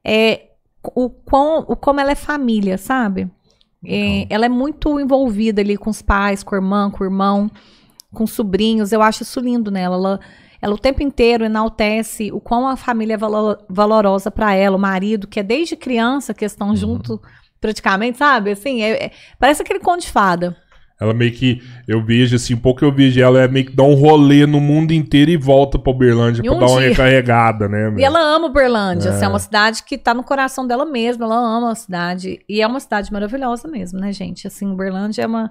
é o, quão, o como ela é família, sabe? É, ela é muito envolvida ali com os pais, com a irmã, com o irmão, com os sobrinhos. Eu acho isso lindo nela. Ela, ela o tempo inteiro enaltece o quão a família é valo- valorosa para ela, o marido, que é desde criança que estão junto praticamente, sabe? Assim, é- é- parece aquele conto de fada. Ela meio que, eu vejo assim, um pouco que eu vejo ela, é meio que dá um rolê no mundo inteiro e volta pra Uberlândia E pra um dar uma dia. recarregada, né? E meu? ela ama Uberlândia, assim, é uma cidade que tá no coração dela mesma, ela ama a cidade. E é uma cidade maravilhosa mesmo, né, gente? Assim, Uberlândia é uma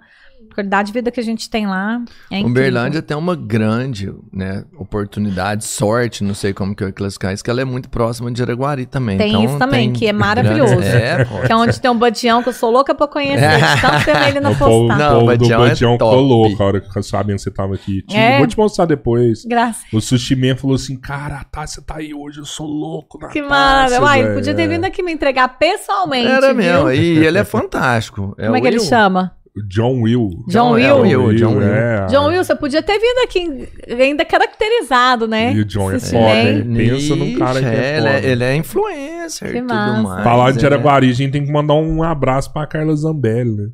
qualidade de vida que a gente tem lá. É incrível. Uberlândia tem uma grande né, oportunidade, sorte, não sei como que eu ia classificar isso, que ela é muito próxima de Araguari também. Tem Então, isso também, tem que é maravilhoso. grandes- É. Que é onde tem um badião que eu sou louca pra conhecer. de Tanto ver ele na postar. Não, o Badião é louco a hora que ficou sabendo que você tava aqui. Tinha- É? Vou te mostrar depois. Graças. O Sushi Man falou assim, cara, a Tássia tá aí hoje, eu sou louco na Que Tássia, mara. Uai, velho." podia ter vindo aqui me entregar pessoalmente. Era viu? mesmo, e ele é fantástico. Como é que ele Will. chama? O John Will. John é Will. Will, John Will. é. John Will, você podia ter vindo aqui ainda caracterizado, né? E o John é Sushi foda, Man. hein? Pensa num cara que é Ixi, ele, foda. ele é influencer Que e tudo massa. mais. Falar de é- Araguari, a gente tem que mandar um abraço pra Carla Zambelli, né?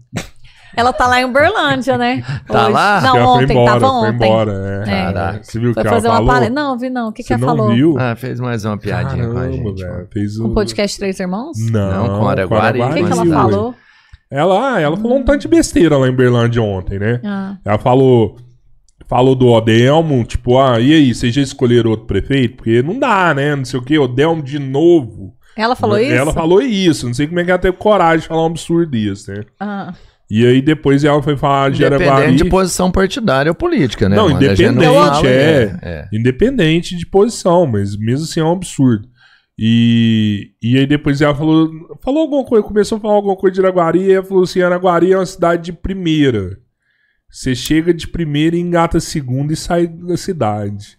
Ela tá lá em Uberlândia, né? Tá Hoje. lá? Não, ela ontem, foi embora, tava foi ontem. embora, é. Caraca. Você viu o Foi que ela fazer uma falou? palestra. Não, vi não. O que, que ela falou? viu? Ah, fez mais uma piadinha com a Caramba, gente. velho. Fez o... Podcast Três Irmãos? Não, Não, com Araguari. O que, que ela falou? Ela, ah, ela falou um tanto de besteira lá em Berlândia ontem, né? Ah. Ela falou, falou do Odelmo, tipo, ah, e aí, vocês já escolheram outro prefeito? Porque não dá, né? Não sei o quê, Odelmo de novo. Ela falou isso? Ela falou isso, não sei como é que ela teve coragem de falar um absurdo desse, né? Ah. E aí depois ela foi falar de Araguari. Independente de posição partidária ou política, né? Não, gente independente, fala, é. é. Independente de posição, mas mesmo assim é um absurdo. E, e aí depois ela falou, falou alguma coisa, começou a falar alguma coisa de Araguari, e ela falou assim, Araguari é uma cidade de primeira. Você chega de primeira e engata a segunda e sai da cidade.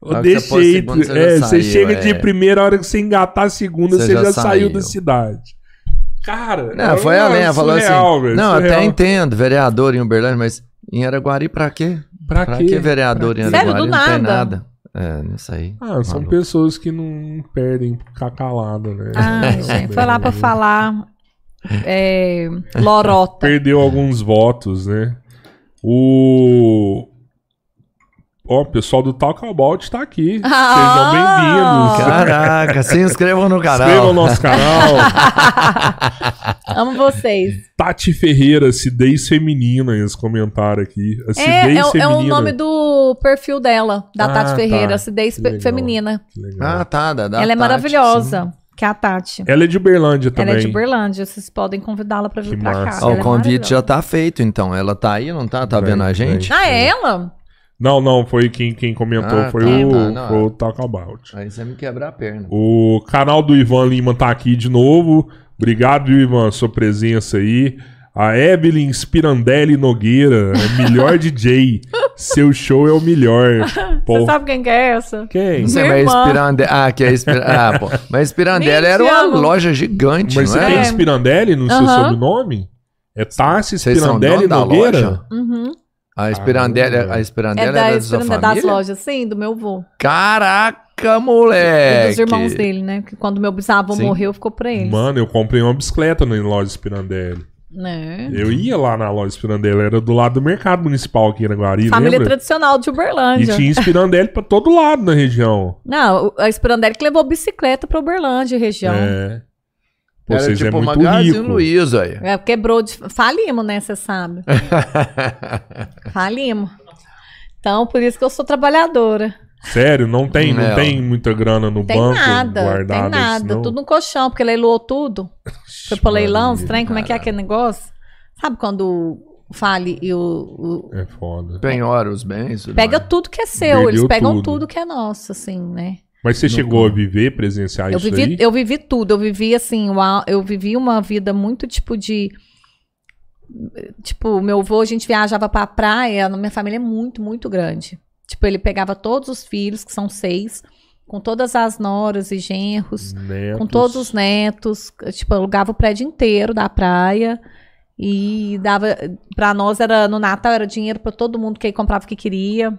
Você pôs jeito, segunda, você é, você saiu, chega de é. primeira, a hora que você engatar a segunda, Você você, já já, saiu da cidade. Cara, Não, foi é além, ela falou assim. velho, não, surreal. até entendo, vereador em Uberlândia, mas em Araguari pra quê? Pra, Pra quê? que vereador em Sério, Araguari? do não tem nada? É, nisso aí. Ah, são Maluco. pessoas que não perdem ficar calado, né? Ai, gente, foi lá pra falar é, lorota. Perdeu alguns votos, né? O. Ó, o pessoal do Talk About tá aqui. Ah! Sejam bem-vindos. Caraca, se inscrevam no canal. Inscrevam no nosso canal. Amo vocês. Tati Ferreira, acidez feminina, eles comentaram aqui. É, Acidez é, o- é feminina. o nome do perfil dela, da Ah, Tati Ferreira, tá. acidez legal. feminina. Ah, tá. Da, da Ela é Tati, maravilhosa, que é a Tati. Ela é de Uberlândia também. Ela é de Uberlândia, vocês podem convidá-la pra vir pra cá. Ela o é convite já tá feito, então. Ela tá aí, não tá? Tá Vem, vendo a gente? vem. Ah, é ela? Não, não, foi quem, quem comentou. Ah, foi, tá, o, tá, não. foi o Talk About. Aí você me quebrar a perna. O canal do Ivan Lima tá aqui de novo. Obrigado, Ivan, sua presença aí. A Evelyn Spirandelli Nogueira, é melhor DJ. Seu show é o melhor. Pô, Você sabe quem que é essa? quem? Não sei, Minha mas irmã. Spirandelli. Ah, que é Spirandelli. Ah, pô. Mas Spirandelli era uma loja gigante, Mas não você é? tem Spirandelli no seu Aham. sobrenome? É Tassi Spirandelli Nogueira? loja? Uhum. A Spirandelli, Ah, a Spirandelli É era da da sua Esperança das lojas, sim, do meu avô. Caraca, E moleque! dos irmãos dele, né? Que quando meu bisavô Sim. morreu, ficou pra eles. Mano, eu comprei uma bicicleta na loja Spirandelli. Né? Eu ia lá na loja Spirandelli, era do lado do mercado municipal aqui na Guari, Família lembra? tradicional de E Uberlândia. tinha Spirandelli pra todo lado na região. Não, a Spirandelli que levou bicicleta pra Uberlândia, região. É. É. Pô, Era vocês tipo é muito Magazine rico. Luiza aí. quebrou de. Falimos, né? Você sabe. Falimos. Então, por isso que eu sou trabalhadora. Sério, não tem, não Não. tem muita grana no Tem banco nada, guardada. tem nada. senão- Tudo no colchão, porque leiloou tudo. Foi pra leilão, os trem, como é que é aquele negócio? Sabe quando o fale e o. o- É foda. Penhora os bens. pega mais. tudo que é seu, eles Perdeu pegam tudo. tudo. que é nosso, assim, né? Mas você chegou a viver, presenciar Eu isso vivi, aí? eu vivi tudo. Eu vivi assim, uma- eu vivi uma vida muito tipo de. Tipo, meu avô, a gente viajava pra praia, minha família é muito, muito grande. Tipo, ele pegava todos os filhos, que são seis, com todas as noras e genros, Netos. com todos os netos. Tipo, alugava o prédio inteiro da praia. E dava. Pra nós era. No Natal era dinheiro pra todo mundo que comprava o que queria.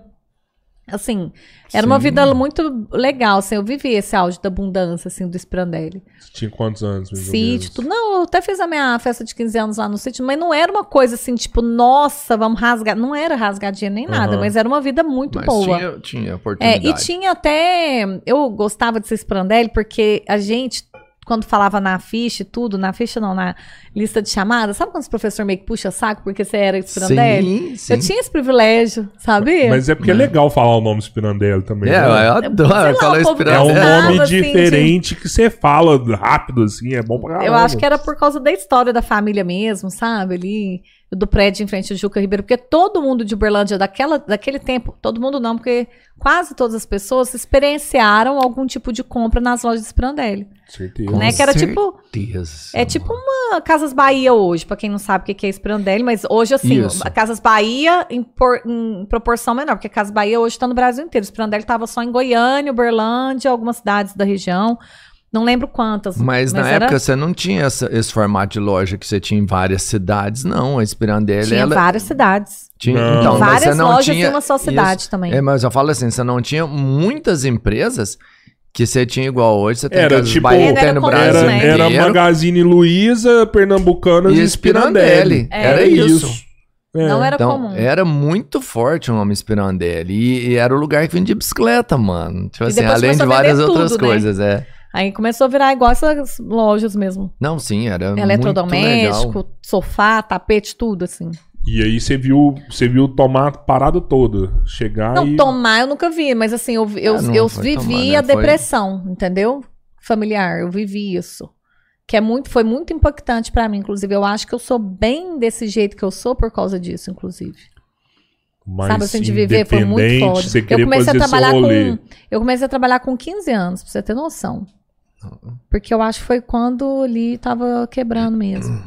Assim, era uma Sim. vida muito legal, assim, eu vivi esse auge da abundância, assim, do Sprandelli. Tinha quantos anos? mais ou Sítio, tudo. Não, eu até fiz a minha festa de 15 anos lá no sítio, mas não era uma coisa assim, tipo, nossa, vamos rasgar. Não era rasgar dinheiro nem nada, mas era uma vida muito Mas boa. tinha, tinha É, oportunidade. e tinha até. Eu gostava de ser Sprandelli porque a gente, quando falava na ficha e tudo, na ficha não, na lista de chamadas, sabe quando os professor meio que puxa saco porque você era Sprandelli? Sim, sim. Eu tinha esse privilégio, sabia? Mas é porque é legal falar o nome Spirandelli também. É, né? eu adoro falar povo É um nome assim, diferente que você fala rápido, assim, é bom pra caramba. Eu acho que era por causa da história da família mesmo, sabe? Ali, do prédio em frente ao Juca Ribeiro, porque todo mundo de Uberlândia daquela, daquele tempo, todo mundo não, porque quase todas as pessoas experienciaram algum tipo de compra nas lojas de Sprandelli. Certeza. né? Que era tipo- Certeza. É tipo uma Casas Bahia hoje, pra quem não sabe o que é Sprandelli, mas hoje, assim, Isso. Casas Bahia em, por- em proporção menor, porque Casas Bahia hoje tá no Brasil inteiro. Sprandelli tava só em Goiânia, Uberlândia, algumas cidades da região. Não lembro quantas. Mas, na era- época você não tinha essa- esse formato de loja que você tinha em várias cidades, não. A Spirandelli, tinha ela várias cidades. tinha. Não. Então, mas várias você não lojas tinha em uma só cidade isso. também. É, mas eu falo assim, você não tinha muitas empresas que você tinha igual hoje. Você tem Era Casas tipo- Bahia, Era no Brasil isso, Era, né? era. Magazine Luiza, Pernambucanas E e Spirandelli. Spirandelli. Era isso. É. Não era Então, comum. era muito forte o nome Spirandelli. E, e era o lugar que vendia bicicleta, mano. Tipo E assim, depois além de várias vender outras tudo, né? coisas, é. Aí começou a virar igual essas lojas mesmo. Não, sim, era muito legal. Eletrodoméstico, sofá, tapete, tudo assim. E aí você viu, você viu tomar a parada toda. Chegar Não, e. tomar eu nunca vi, mas assim, eu, eu, Ah, não eu foi vivi tomar, né? a Foi- depressão, entendeu? Familiar, eu vivi isso. Que é muito, foi muito impactante pra mim, inclusive. Eu acho que eu sou bem desse jeito que eu sou por causa disso, inclusive. Mas Sabe assim, de viver foi muito independente, foda. Eu comecei a trabalhar com. Eu comecei a trabalhar com 15 anos, pra você ter noção. Porque eu acho que foi quando ali tava quebrando mesmo.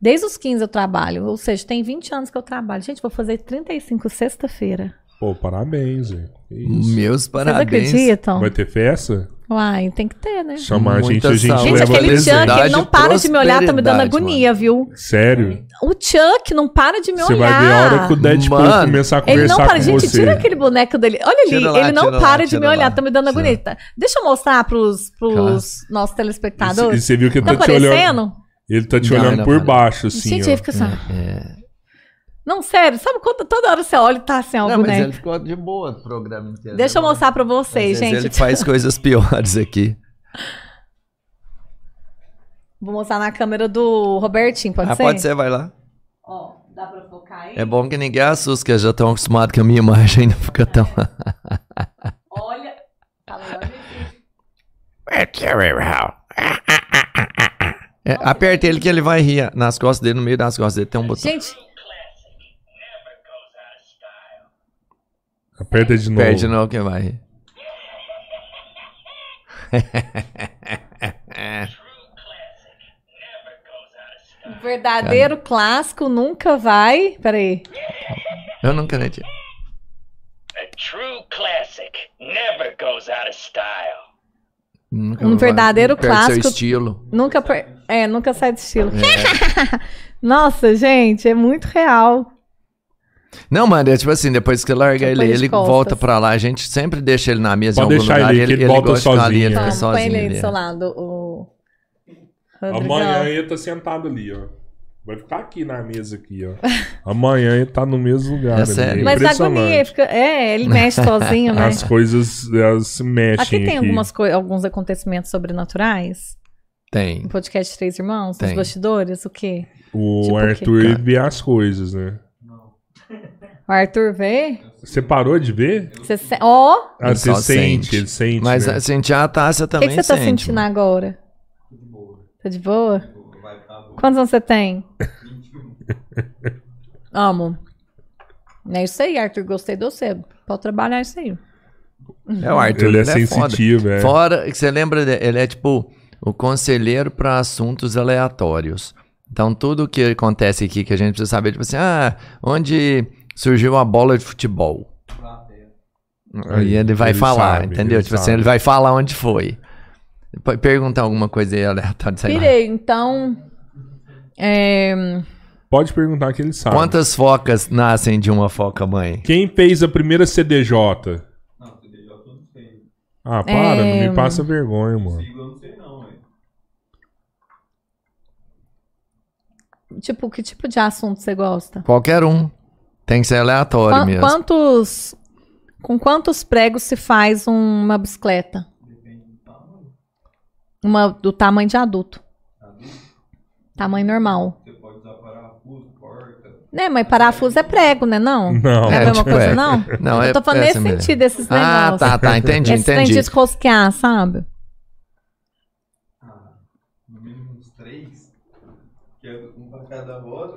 Desde os 15 eu trabalho, ou seja, tem 20 anos que eu trabalho. Gente, vou fazer 35 sexta-feira. Pô, parabéns, velho. Meus Vocês parabéns. acreditam? Vai ter festa? Uai, tem que ter, né? Chamar a gente, Muita a gente. Gente, leva aquele. Chuck, ele não para de me olhar, tá me dando agonia, viu? Sério? O Chuck não para de me Você olhar. vai ver a hora que o Deadpool Mano, começar a Ele conversar não para, com gente, você. tira aquele boneco dele. Olha ali, lá, ele não tira lá, para de me olhar, lá. tá me dando agonia. Tá- Deixa eu mostrar pros, pros nossos E telespectadores. você viu que ele Tá tá te olhando. Ele tá te Não, olhando não, por baixo, assim. gente, ó. fica assim. É. Não, sério, sabe quando toda hora você olha e tá assim, ó, o Não, mas boneco? ele ficou de boa no programa inteiro. Deixa eu mostrar pra vocês, gente. Ele faz coisas piores aqui. Vou mostrar na câmera do Robertinho, pode ah, ser? pode ser, vai lá. Ó, dá pra focar aí? É bom que ninguém assusta, que eu já estão acostumados que a minha imagem não fica tão. Olha. Aqui. É, aperta ele que ele vai rir nas costas dele, no meio das costas dele tem um botão. Gente, Aperta de novo. Perde não que vai verdadeiro clássico nunca vai. Peraí. Eu não acredito. A true classic never goes out of style. Nunca Um vai- verdadeiro perde clássico. seu estilo. Nunca. per- É, nunca sai do estilo. Nossa, gente, é muito real. Não, mano, é tipo assim, depois que larga Eu ele, ponho de ele costas. volta pra lá. A gente sempre deixa ele na mesa Pode em algum deixar lugar. ele, ele volta gosta de ficar ali, ele sozinho. fica Toma, põe sozinho ele aí do seu lado, o. Amanhã Rodrigão. ele tá sentado ali, ó. Vai ficar aqui na mesa aqui, ó. Amanhã ele tá no mesmo lugar. É sério? Mas a agonia, fica... é, ele mexe sozinho, né? As coisas elas se mexem Aqui aqui. tem algumas coi- alguns acontecimentos sobrenaturais. Tem. No podcast Três Irmãos, Tem. nos bastidores, o quê? O Tipo o quê? Arthur ele vê as coisas, né? O Arthur vê? Você parou de ver? Você se... Ó! Ah, Ele sente, sente. ele sente. Mas né? a sentir a Tássia O que, também que você tá sente, sentindo mano. agora? Tá de boa? Quantos anos você tem? Amo. É isso aí, Arthur. Gostei de você. Pode trabalhar isso aí. É o Arthur, ele é foda. sensitivo, é. Fora, que você lembra, de- ele é tipo o conselheiro para assuntos aleatórios. Então, tudo que acontece aqui que a gente precisa saber, tipo assim, ah, onde surgiu a bola de futebol? Aí ele vai Ele falar, sabe, entendeu? ele Tipo assim, sabe. ele vai falar onde foi. Pode perguntar alguma coisa aí aleatória, sei lá. Pirei, então. é, Pode perguntar que ele sabe. Quantas focas nascem de uma foca mãe? Quem fez a primeira CDJ? Não, CDJ eu não sei. Ah, para, É, não me passa vergonha, mano. Sigla eu não sei não, velho. Tipo, que tipo de assunto você gosta? Qualquer um. Tem que ser aleatório Quan- mesmo. Quantos. Com quantos pregos se faz uma bicicleta? Uma do tamanho de adulto. Tamanho normal. Você pode usar parafuso, porta. Né, mas parafuso é prego, né? Não? Não. é a É, mesma tipo, coisa, é. não? Não, Eu é- tô falando é nesse sentido, esses Ah, negócios. tá, tá, entendi, Esse entendi. de desrosquear, sabe? Ah, no mínimo uns três. Que é um pra cada roda,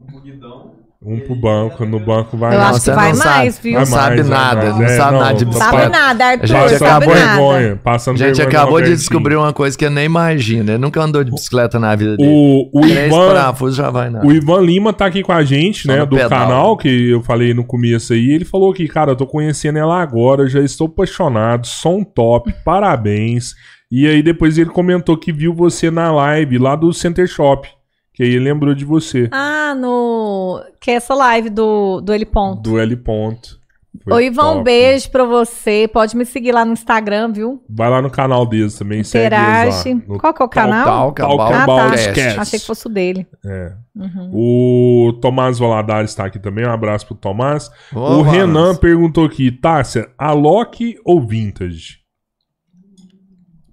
um pro guidão. Um pro banco, no banco vai. Eu Não, acho que vai mais, viu? Não sabe nada, mais. não É, sabe nada de não Sabe bicicleta. nada, A Arthur, gente sabe acabou- nada. vergonha, passando A gente acabou de descobrir uma coisa que eu nem imagino. Ele nunca andou de bicicleta na vida dele. O, o Ivan, parafusos já vai, não. o Ivan Lima tá aqui com a gente, Só né, do pedal. canal, que eu falei no começo aí. Ele falou que, cara, eu tô conhecendo ela agora, já estou apaixonado, som top, parabéns. E aí depois ele comentou que viu você na live lá do Center Shop, que aí ele lembrou de você, Ah, no. Que é essa live do, do Ele Ponto. do L Ponto. Foi Ô, Ivan, um beijo pra você. Pode me seguir lá no Instagram, viu? Vai lá no canal deles também, segue eles Interage. lá. No Qual que é o canal? About Ah, tá. Cast. Achei que fosse o dele. É. Uhum. O Tomás Valadares está aqui também. Um abraço pro Tomás. Ô, o. Renan perguntou aqui: Tássia, Alok ou Vintage?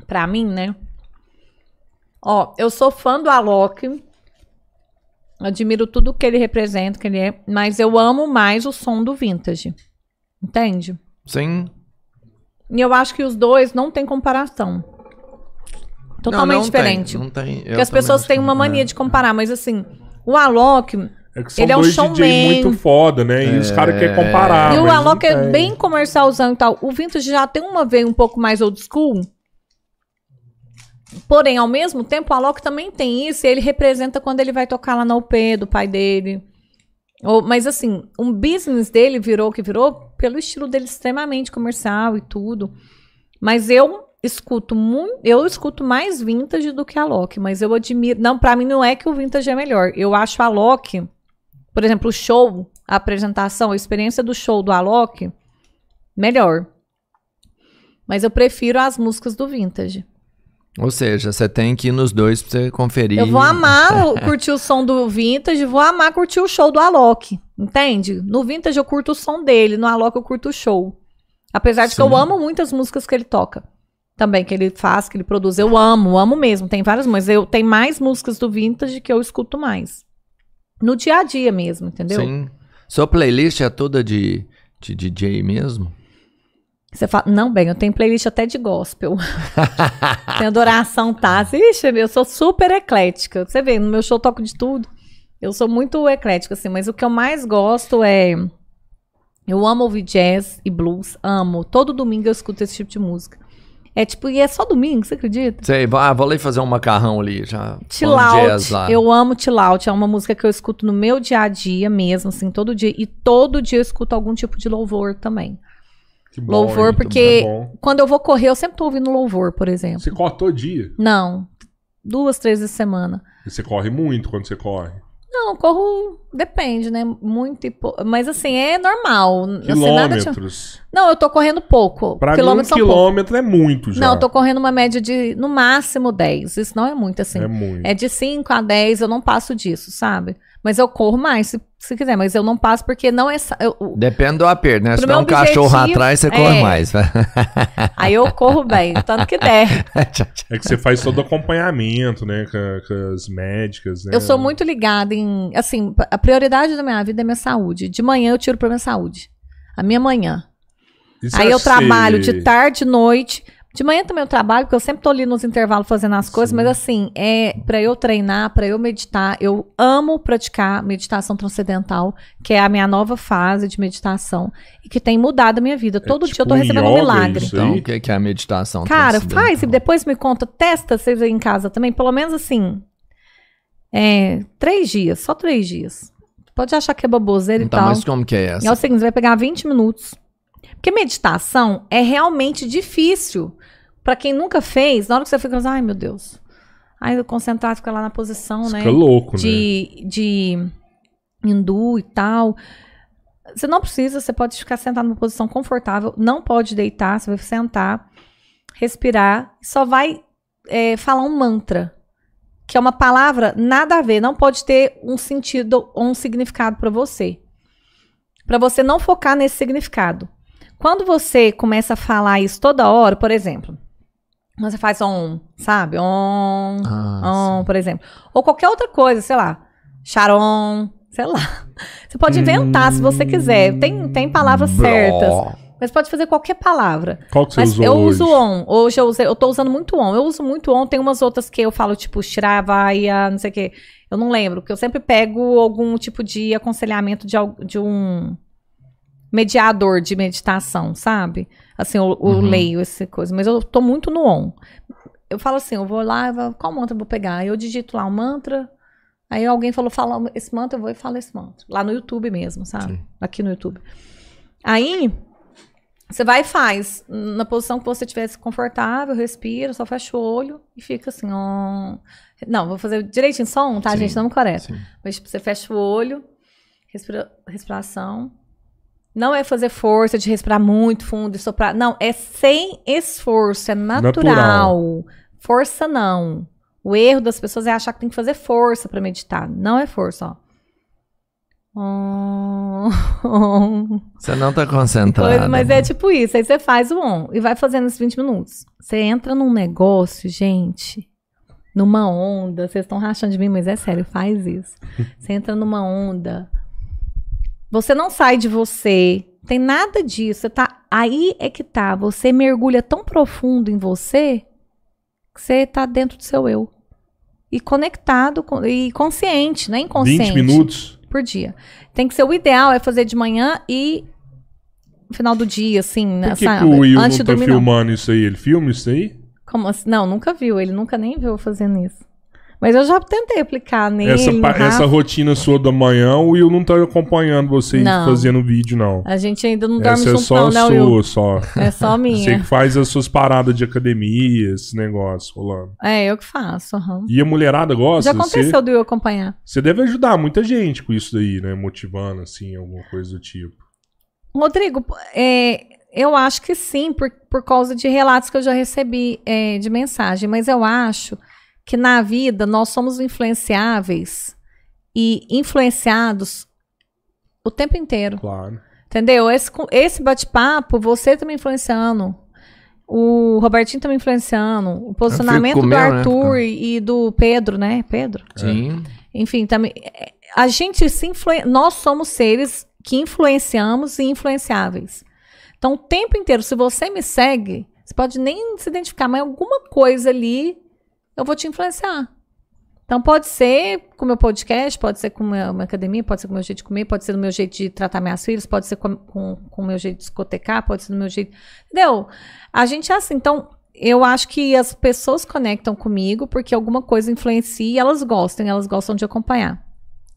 Pra mim, né? Ó, eu sou fã do Alok. Admiro tudo que ele representa, que ele é. Mas eu amo mais o som do vintage. Entende? Sim. E eu acho que os dois não tem comparação. Totalmente Não, não diferente. Tem, não tem. Eu Porque as pessoas têm uma mania de comparar, mas assim, o Alok. É que são Ele é um dois showman. DJ muito foda, né? E os caras querem comparar. e o Alok é bem comercialzão e tal. O Vintage já tem uma veia um pouco mais old school. Porém, ao mesmo tempo, o Alok também tem isso. E ele representa quando ele vai tocar lá na UP do pai dele. Ou, mas assim, um business dele virou o que virou pelo estilo dele extremamente comercial e tudo. Mas eu escuto muito, eu escuto mais vintage do que a Loki, mas eu admiro, não, pra mim não é que o vintage é melhor. Eu acho a Loki, por exemplo, o show, a apresentação, a experiência do show do Alok melhor. Mas eu prefiro as músicas do vintage. Ou seja, você tem que ir nos dois pra você conferir. Eu vou amar curtir o som do vintage, vou amar curtir o show do Alok, entende? No vintage eu curto o som dele, no Alok eu curto o show. Apesar de que eu Sim. amo muitas músicas que ele toca. Também, que ele faz, que ele produz. Eu amo, amo mesmo. Tem várias, mas eu tenho mais músicas do vintage que eu escuto mais. No dia a dia mesmo, entendeu? Sim. Sua playlist é toda de, de DJ mesmo? Você fala, não, bem, eu tenho playlist até de gospel. tem adoração, tá? Ixi, eu sou super eclética. Você vê, no meu show eu toco de tudo. Eu sou muito eclética, assim, mas o que eu mais gosto é. Eu amo ouvir jazz e blues, amo. Todo domingo eu escuto esse tipo de música. É tipo, e é só domingo, você acredita? Sei, ah, vou ali fazer um macarrão ali, já. Chill out. Eu amo chill out. É uma música que eu escuto no meu dia a dia mesmo, assim, todo dia. E todo dia eu escuto algum tipo de louvor também. Que bom, Louvor, porque- bom. Quando eu vou correr, eu sempre tô ouvindo louvor, por exemplo. Você corre todo dia. Não. Duas, três vezes semana. E você corre muito quando você corre. Não, corro. Depende, né? Muito e pou... Mas assim, é normal. Assim, nada de- Quilômetros. Não, eu tô correndo pouco. Pra mim, um Quilômetros pouco. quilômetro é muito já. Não, eu tô correndo uma média de, no máximo, 10. Isso não é muito, assim. É muito. É de 5 a 10, eu não passo disso, sabe? Mas eu corro mais, se, se quiser. Mas eu não passo porque não é... eu- Depende do aperto, né? Se tiver meu um cachorro objetivo, atrás, você corre é. mais. aí eu corro bem, tanto que der. É que você faz todo acompanhamento, né? Com, com as médicas, né? Eu sou muito ligada em. Assim, a prioridade da minha vida é minha saúde. De manhã eu tiro pra minha saúde. A minha manhã. Se Aí eu trabalho de tarde, noite. De manhã também eu trabalho, porque eu sempre tô ali nos intervalos fazendo as coisas, mas assim, é para eu treinar, pra eu meditar. Eu amo praticar meditação transcendental, que é a minha nova fase de meditação e que tem mudado a minha vida. Todo dia eu tô tipo recebendo um milagre. isso Então, o que que é a meditação? Cara, faz e depois me conta, testa vocês aí em casa também, pelo menos assim, é, três dias, só três dias. Pode achar que é baboseira e Então, tal. mas como que é E é essa? o seguinte, você vai pegar 20 minutos, Porque meditação é realmente difícil. Pra quem nunca fez, na hora que você fica, ai meu Deus. Aí o concentrado fica lá na posição, né? Fica louco, né? de, de hindu e tal. Você não precisa, você pode ficar sentado numa posição confortável, não pode deitar, você vai sentar, respirar, só vai é, falar um mantra, que é uma palavra nada a ver, não pode ter um sentido ou um significado para você. Para você não focar nesse significado. Quando você começa a falar isso toda hora, por exemplo, você faz on, sabe? On, Ah, on, por exemplo. Ou qualquer outra coisa, sei lá. Charon, sei lá. Você pode inventar se você quiser. Tem, tem palavras certas. Bló. Mas pode fazer qualquer palavra. Qual que você Mas usou eu hoje? uso on. Hoje eu, usei, eu tô usando muito on. Eu uso muito on. Tem umas outras que eu falo, tipo, Shravaya, não sei o quê. Eu não lembro, porque eu sempre pego algum tipo de aconselhamento de, de um mediador de meditação, sabe? Assim, eu, eu Uhum. leio essa coisa. Mas eu tô muito no on. Eu falo assim, eu vou lá, eu vou, qual mantra eu vou pegar? Eu digito lá um mantra. Aí alguém falou, fala esse mantra, eu vou e falo esse mantra. Lá no YouTube mesmo, sabe? Sim. Aqui no YouTube. Aí, você vai e faz. Na posição que você estivesse confortável, respira, só fecha o olho e fica assim, ó. Não, vou fazer direitinho som, tá, Sim, gente? Não me sim. Mas tipo, você fecha o olho, respira, respiração. Não é fazer força de respirar muito fundo e soprar. Não, é sem esforço, é natural. Natural. Força não. O erro das pessoas é achar que tem que fazer força pra meditar. Não é força, ó. Você não tá concentrado. Coisa, mas é tipo isso. Aí você faz o on e vai fazendo esses 20 minutos. Você entra num negócio, gente, numa onda. Vocês estão rachando de mim, mas é sério, faz isso. Você entra numa onda. Você não sai de você. Tem nada disso. Você tá. Aí é que tá. Você mergulha tão profundo em você que você tá dentro do seu eu. E conectado e consciente, não é inconsciente 20 minutos? por dia. Tem que ser o ideal é fazer de manhã e no final do dia, assim, né, Por que, sabe? que o Will Antes não tá filmando isso aí? Ele filma isso aí? Como assim? Não, nunca viu. Ele nunca nem viu fazendo isso. Mas eu já tentei aplicar nele. essa, essa rotina sua da manhã, o Will não tá acompanhando você Não. fazendo vídeo, não. A gente ainda não dorme Essa é junto, só não, né, Will? só. É só Você minha. que faz as suas paradas de academia, esse negócio rolando. É, eu que faço. aham. E a mulherada gosta? Já aconteceu Você, do Will acompanhar. você deve ajudar muita gente com isso daí, né? Motivando, assim, alguma coisa do tipo. Rodrigo, é, eu acho que sim, por, por causa de relatos que eu já recebi é, de mensagem, mas eu acho que na vida nós somos influenciáveis e influenciados o tempo inteiro. Claro. Entendeu? Esse, esse bate-papo, você tá me influenciando. O Robertinho tá me influenciando. O posicionamento do meu, né? Arthur e, e do Pedro, né? Pedro? Sim. Enfim, também. é, A gente se influen... Nós somos seres que influenciamos e influenciáveis. Então, o tempo inteiro, se você me segue, você pode nem se identificar, mas alguma coisa ali eu vou te influenciar. Então, pode ser com o meu podcast, pode ser com a minha, minha academia, pode ser com o meu jeito de comer, pode ser no meu jeito de tratar minhas filhas, pode ser com, com, com o meu jeito de discotecar, pode ser no meu jeito. Entendeu? A gente é assim. Então, eu acho que as pessoas conectam comigo porque alguma coisa influencia e elas gostam, elas gostam de acompanhar.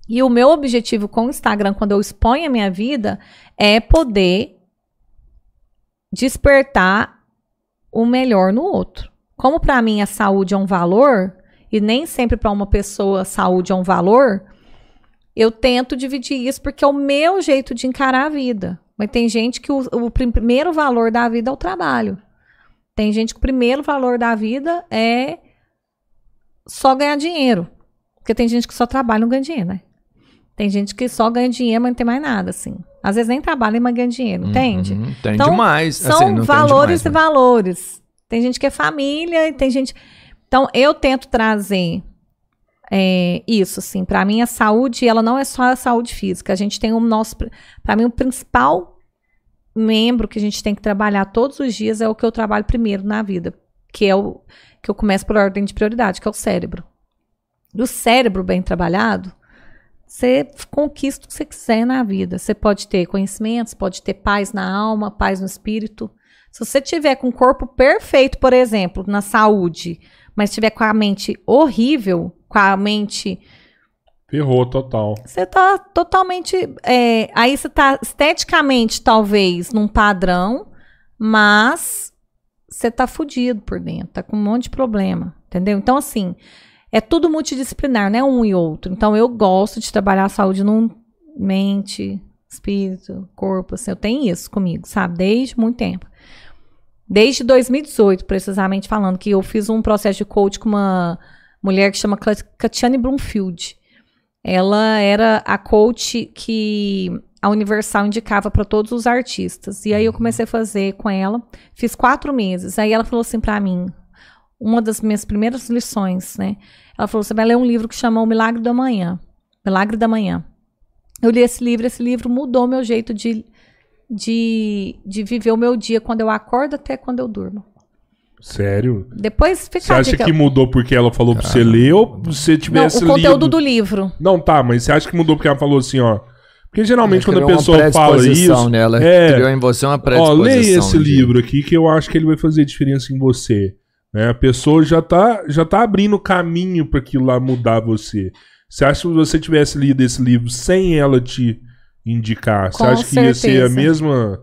E o meu objetivo com o Instagram, quando eu exponho a minha vida, é poder despertar o melhor no outro. Como para mim a saúde é um valor, e nem sempre para uma pessoa a saúde é um valor, eu tento dividir isso porque é o meu jeito de encarar a vida. Mas tem gente que o, o prim- primeiro valor da vida é o trabalho. Tem gente que o primeiro valor da vida é só ganhar dinheiro. Porque tem gente que só trabalha e não ganha dinheiro, né? Tem gente que só ganha dinheiro, mas não tem mais nada, assim. Às vezes nem trabalha, mas ganha dinheiro, entende? Uhum, tem Então, demais. São assim, valores demais, e valores. Tem gente que é família e tem gente. Então, eu tento trazer é, isso, assim. Para mim, a saúde, ela não é só a saúde física. A gente tem o nosso. Para mim, o principal membro que a gente tem que trabalhar todos os dias é o que eu trabalho primeiro na vida, que é o que eu começo por ordem de prioridade, que é o cérebro. E o cérebro bem trabalhado, você conquista o que você quiser na vida. Você pode ter conhecimentos, pode ter paz na alma, paz no espírito. Se você tiver com o corpo perfeito, por exemplo, na saúde, mas tiver com a mente horrível, com a mente Ferrou total. Você tá totalmente. é, aí você tá esteticamente, talvez, num padrão, mas você tá fudido por dentro, tá com um monte de problema. Entendeu? Então, assim, é tudo multidisciplinar, não é um e outro. Então, eu gosto de trabalhar a saúde num mente, espírito, corpo, assim, eu tenho isso comigo, sabe? Desde muito tempo. Desde 2018, precisamente falando, que eu fiz um processo de coach com uma mulher que chama Catiane Bloomfield. Ela era a coach que a Universal indicava para todos os artistas. E aí eu comecei a fazer com ela. Fiz quatro meses. Aí ela falou assim para mim, uma das minhas primeiras lições, né? Ela falou: você vai ler um livro que chama O Milagre da Manhã. Milagre da Manhã. Eu li esse livro, esse livro mudou meu jeito de, de, de viver o meu dia, quando eu acordo até quando eu durmo. Sério? Depois fica Você acha dica. que mudou porque ela falou pra você ler ou Não, tivesse o conteúdo lido? do livro. Não, tá, mas você acha que mudou porque ela falou assim, ó. Porque geralmente quando a pessoa fala isso. Nela, é, Criou em você uma Ó, predisposição. leia esse de- livro aqui que eu acho que ele vai fazer diferença em você. Né? A pessoa já tá, já tá abrindo caminho para aquilo lá mudar você. Você acha que se você tivesse lido esse livro sem ela te indicar, você Com acha que ia ser a certeza. mesma.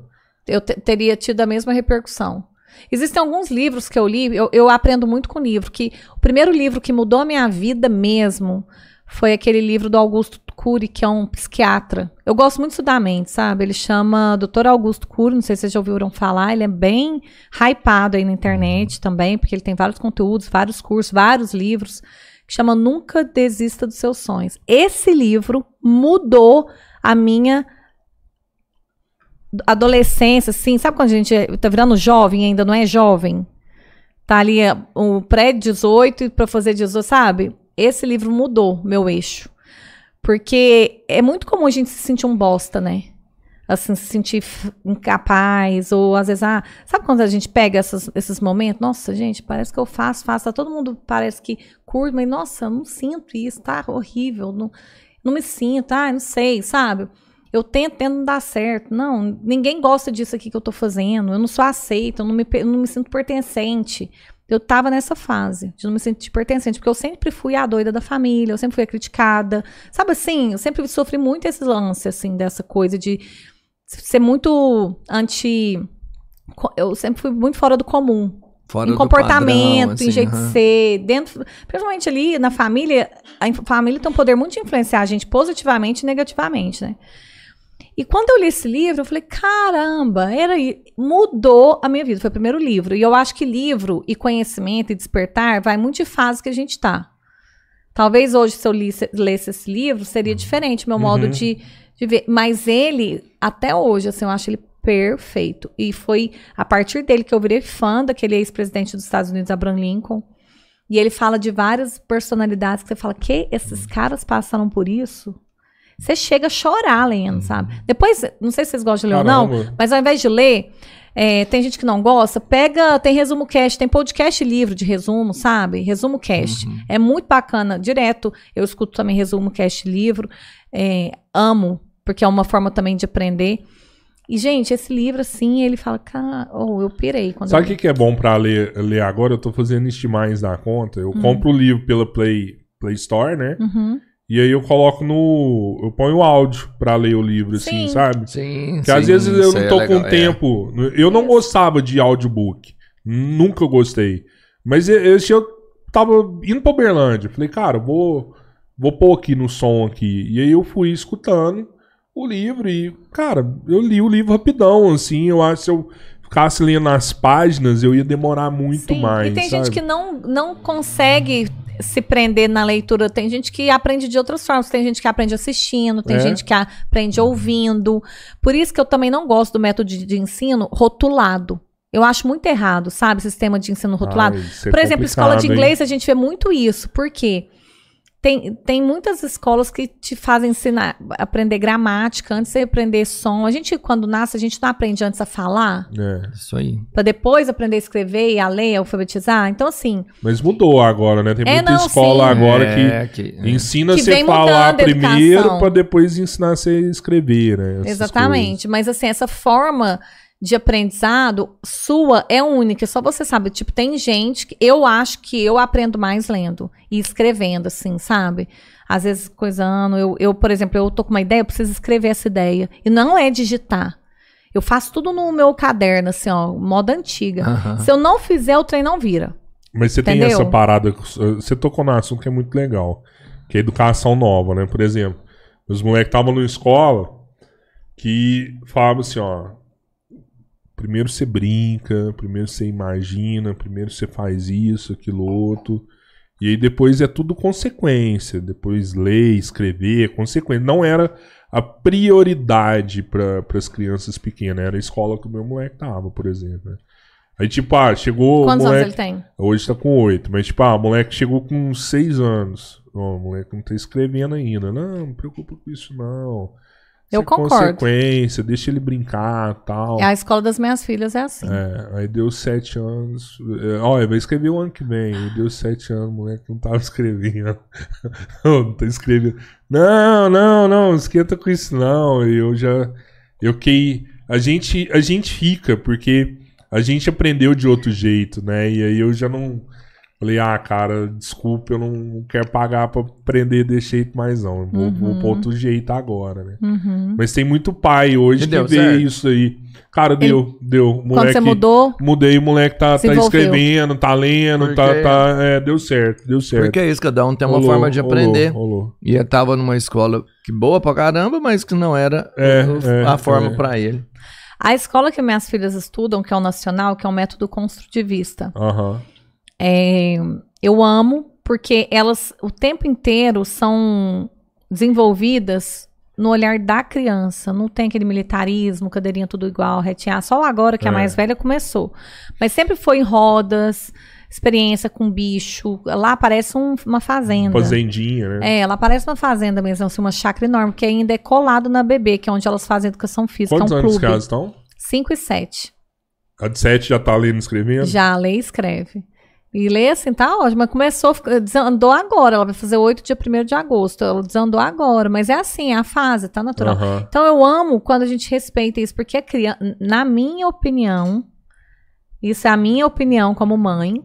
eu te- teria tido a mesma repercussão. Existem alguns livros que eu li, eu, eu aprendo muito com livro, que o primeiro livro que mudou a minha vida mesmo foi aquele livro do Augusto Cury, que é um psiquiatra. Eu gosto muito de estudar a mente, sabe? Ele chama Dr. Augusto Cury, não sei se vocês já ouviram falar, ele é bem hypado aí na internet também, porque ele tem vários conteúdos, vários cursos, vários livros, que chama Nunca Desista dos Seus Sonhos. Esse livro mudou a minha adolescência, assim, sabe quando a gente tá virando jovem ainda não é jovem? Tá ali é, o pré-18 para fazer 18, sabe? Esse livro mudou meu eixo. Porque é muito comum a gente se sentir um bosta, né? Assim, se sentir incapaz, ou às vezes, ah, sabe quando a gente pega essas- esses momentos? Nossa, gente, parece que eu faço, faço, tá todo mundo parece que curte, mas nossa, eu não sinto isso, tá horrível, não, não me sinto, ah, não sei, sabe? Eu tento, tento não dar certo. Não, ninguém gosta disso aqui que eu tô fazendo. Eu não sou aceita, eu não me, eu não me sinto pertencente. Eu tava nessa fase de não me sentir pertencente, porque eu sempre fui a doida da família, eu sempre fui a criticada. Sabe assim, eu sempre sofri muito esse lance, assim, dessa coisa de ser muito anti. Eu sempre fui muito fora do comum Fora em comportamento, padrão, assim, em jeito aham. de ser, dentro, principalmente ali na família, a família tem um poder muito de influenciar a gente positivamente e negativamente, né? E quando eu li esse livro, eu falei, caramba, era mudou a minha vida. Foi o primeiro livro. E eu acho que livro e conhecimento e despertar vai muito de fase que a gente tá. Talvez hoje, se eu lisse- lesse esse livro, seria diferente meu modo Uhum. de, de ver. Mas ele, até hoje, assim, eu acho ele perfeito. E foi a partir dele que eu virei fã daquele ex-presidente dos Estados Unidos, Abraham Lincoln. E ele fala de várias personalidades que você fala, que esses caras passaram por isso? Você chega a chorar lendo, sabe? Depois, não sei se vocês gostam de ler ou não, mas ao invés de ler, é, tem gente que não gosta, pega, tem resumo cast, tem podcast livro de resumo, sabe? Resumo cast. É muito bacana, direto. Eu escuto também resumo cast livro. é, amo, porque é uma forma também de aprender. E, gente, esse livro, assim, ele fala, cara, oh, eu pirei. Quando Sabe o eu... que, que é bom pra ler, ler agora? Eu tô fazendo isso demais na conta. Eu Hum. compro o livro pela Play, Play Store, né? Uhum. E aí eu coloco no. Eu ponho o áudio pra ler o livro, assim, Sim. sabe? Sim, Porque às sim, vezes eu não é tô legal, com é. tempo. Eu não gostava de audiobook. Nunca gostei. Mas esse eu tava indo pra Uberlândia. Falei, cara, eu vou, vou pôr aqui no som aqui. E aí eu fui escutando o livro e, cara, eu li o livro rapidão, assim. Eu acho que se eu ficasse lendo as páginas, eu ia demorar muito Sim, mais. E tem sabe? gente que não, não consegue se prender na leitura. Tem gente que aprende de outras formas. Tem gente que aprende assistindo, tem É. gente que aprende ouvindo. Por isso que eu também não gosto do método de, de ensino rotulado. Eu acho muito errado, sabe? Sistema de ensino rotulado. Ai, é Por exemplo, escola de complicado, hein? inglês, a gente vê muito isso. Por quê? Tem, tem muitas escolas que te fazem ensinar, aprender gramática antes de aprender som. A gente, quando nasce, a gente não aprende antes a falar, É. Isso aí. para depois aprender a escrever, a ler, a alfabetizar. Então, assim, Mas mudou agora, né? Tem É, muita não, escola sim. agora que É, que, é. Ensina Que você falar primeiro pra depois ensinar você a escrever, né? Essas Exatamente. Mas assim, essa forma de aprendizado sua é única, só você sabe. Tipo, tem gente que eu acho que eu aprendo mais lendo e escrevendo, assim, sabe? às vezes coisando. Eu, eu, por exemplo, eu tô com uma ideia, eu preciso escrever essa ideia. E não é digitar. Eu faço tudo no meu caderno, assim, ó, moda antiga. Se eu não fizer, o trem não vira. Mas você tem Entendeu? essa parada. Você tocou num assunto que é muito legal. Que é educação nova, né? Por exemplo, os moleques estavam numa escola que falavam assim, ó. Primeiro você brinca, primeiro você imagina, primeiro você faz isso, aquilo outro. E aí depois é tudo consequência. Depois ler, escrever, é consequência. Não era a prioridade para as crianças pequenas. Era a escola que o meu moleque tava, por exemplo. né? Aí, tipo, ah, chegou. Quantos anos moleque... ele tem? Hoje tá com oito, mas tipo, ah, o moleque chegou com seis anos. Ó, o moleque não tá escrevendo ainda. Não, não preocupa com isso, não. Eu concordo. consequência, deixa ele brincar tal. A escola das minhas filhas é assim. É, aí deu sete anos. É, Olha, vai escrever o ano que vem. Aí deu sete anos, moleque não tava escrevendo. não tá escrevendo. Não, não, não, esquenta com isso, não. Eu já. Eu que. A gente, a gente fica, porque a gente aprendeu de outro jeito, né? E aí eu já não. Falei, ah, cara, desculpa, eu não quero pagar pra aprender desse jeito mais, não. Eu Vou, vou pra outro jeito agora, né? Uhum. Mas tem muito pai hoje E que deu vê certo? isso aí. Cara, deu, deu. O Quando Moleque, você mudou, Mudei, o moleque tá, tá escrevendo, tá lendo, tá, Porque- tá. É, deu certo, deu certo. Porque é isso, cada um tem uma Rolou, forma de aprender. rolou. E ele tava numa escola que boa pra caramba, mas que não era É, o- é, a forma é. pra ele. a escola que minhas filhas estudam, que é o nacional, que é o método construtivista, Aham. É, eu amo porque elas o tempo inteiro são desenvolvidas no olhar da criança. Não tem aquele militarismo, cadeirinha tudo igual, retear. Só agora que a É. mais velha começou. Mas sempre foi em rodas, experiência com bicho. Lá parece um- uma fazenda. Fazendinha, né? É, ela parece uma fazenda mesmo, assim, uma chácara enorme, que ainda é colado na BB, que é onde elas fazem educação física, Quantos é um anos clube. elas estão? 5 e 7. A de sete já tá lendo e escrevendo? Já lê e escreve. E lê assim, tá ótimo. Mas começou, desandou agora. Ela vai fazer 8 dia 1 de agosto. Ela desandou agora. Mas é assim, é a fase, tá natural. Aham. Então eu amo quando a gente respeita isso, porque a criança, na minha opinião, isso é a minha opinião como mãe,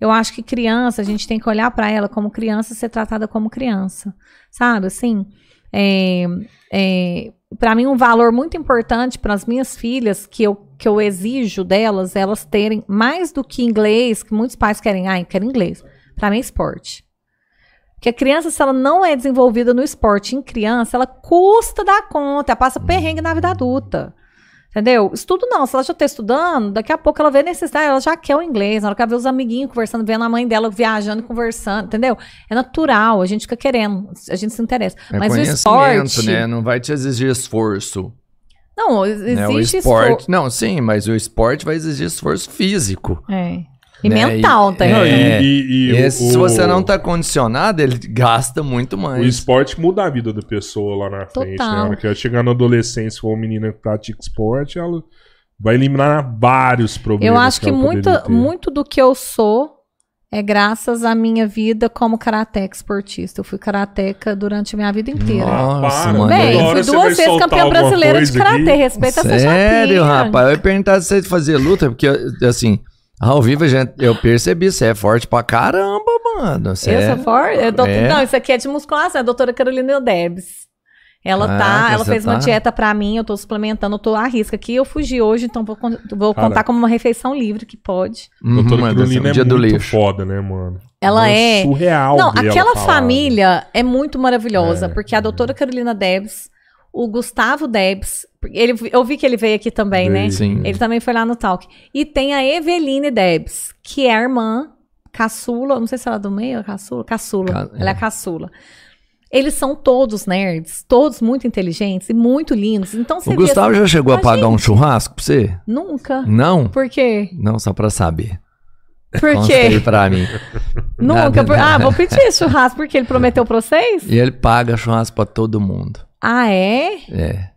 eu acho que criança, a gente tem que olhar pra ela como criança e ser tratada como criança. Sabe, assim, é, é, para mim um valor muito importante para as minhas filhas que eu, que eu exijo delas, elas terem mais do que inglês, que muitos pais querem, ah, eu quero inglês. Para mim é esporte. Porque a criança, se ela não é desenvolvida no esporte em criança, ela custa dar conta, ela passa perrengue na vida adulta. Entendeu? Estudo não, se ela já está estudando, daqui a pouco ela vê necessidade, ela já quer o inglês, ela quer ver os amiguinhos conversando, vendo a mãe dela viajando e conversando, entendeu? É natural, a gente fica querendo, a gente se interessa. É Mas o esporte. né? Não vai te exigir esforço. Não, existe né? O esfor- esporte. Não, sim, mas o esporte vai exigir esforço físico. É. E Né? mental E- também. Não, É. e, e- e o- se você o- não tá condicionado, ele gasta muito O mais. esporte muda a vida da pessoa lá na frente, né? Total. Na hora que ela chegar na adolescência, for uma menina que pratica esporte, ela vai eliminar vários problemas. Eu acho que ela muito, muito do que eu sou é graças à minha vida como karateca esportista. Eu fui karateca durante a minha vida inteira. Nossa, para. mano. Bem, eu fui duas vezes campeã brasileira de karatê. aqui? Respeita essa Sério, rapaz? Eu ia perguntar se você fazia luta, porque, assim, ao vivo gente, eu percebi, você é forte pra caramba, mano. Você Eu é... sou forte? Eu É. Não, isso aqui é de musculação. É a doutora Carolina Debs. Ela tá, Caraca, ela fez uma tá- dieta pra mim, eu tô suplementando, eu tô à risca aqui. Eu fugi hoje, então vou, vou Cara. contar como uma refeição livre que pode. Uhum, Doutora um é dia do muito lixo. foda, né, mano? Ela é. surreal Não, aquela família é muito maravilhosa, É, porque a doutora Carolina Debs, o Gustavo Debs, ele, eu vi que ele veio aqui também, né? Sim. Ele também foi lá no Talk. E tem a Eveline Debs, que é a irmã caçula, não sei se ela é do meio, é caçula, caçula. Ca- Ela é é. caçula. Eles são todos nerds, todos muito inteligentes e muito lindos. Então você O Gustavo assim, já chegou a pagar um gente, churrasco pra você? Nunca. Não? Por quê? Não, só pra saber. Por quê? pra mim. Nunca. Nada, Por-. Ah, vou pedir churrasco porque ele prometeu pra vocês? E ele paga churrasco pra todo mundo. Ah, é? É.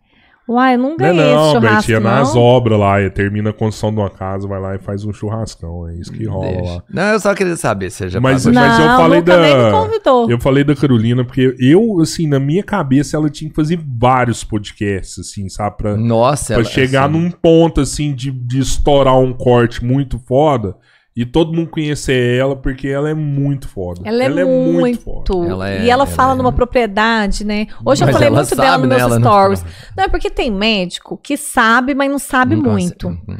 Uai, eu não Não, é ganhei esse não, churrasco, Betinha, não. nas obras lá, termina a construção de uma casa, vai lá e faz um churrascão. É isso que rola Deixa. lá. Não, eu só queria saber se você já Mas- mas eu Não, falei nunca da- me convidou. Eu falei da Carolina, porque eu, assim, na minha cabeça, ela tinha que fazer vários podcasts, assim, sabe? Pra, Nossa, pra ela- chegar assim, num ponto, assim, de, de estourar um corte muito foda. E todo mundo conhecer ela porque ela é muito foda. Ela é, muito. foda. Ela é- e ela, ela fala é- numa propriedade, né? Hoje eu Mas falei ela muito dela nos meus né? Ela não stories. fala. Não, é porque tem médico que sabe, mas não sabe Não muito. Uhum.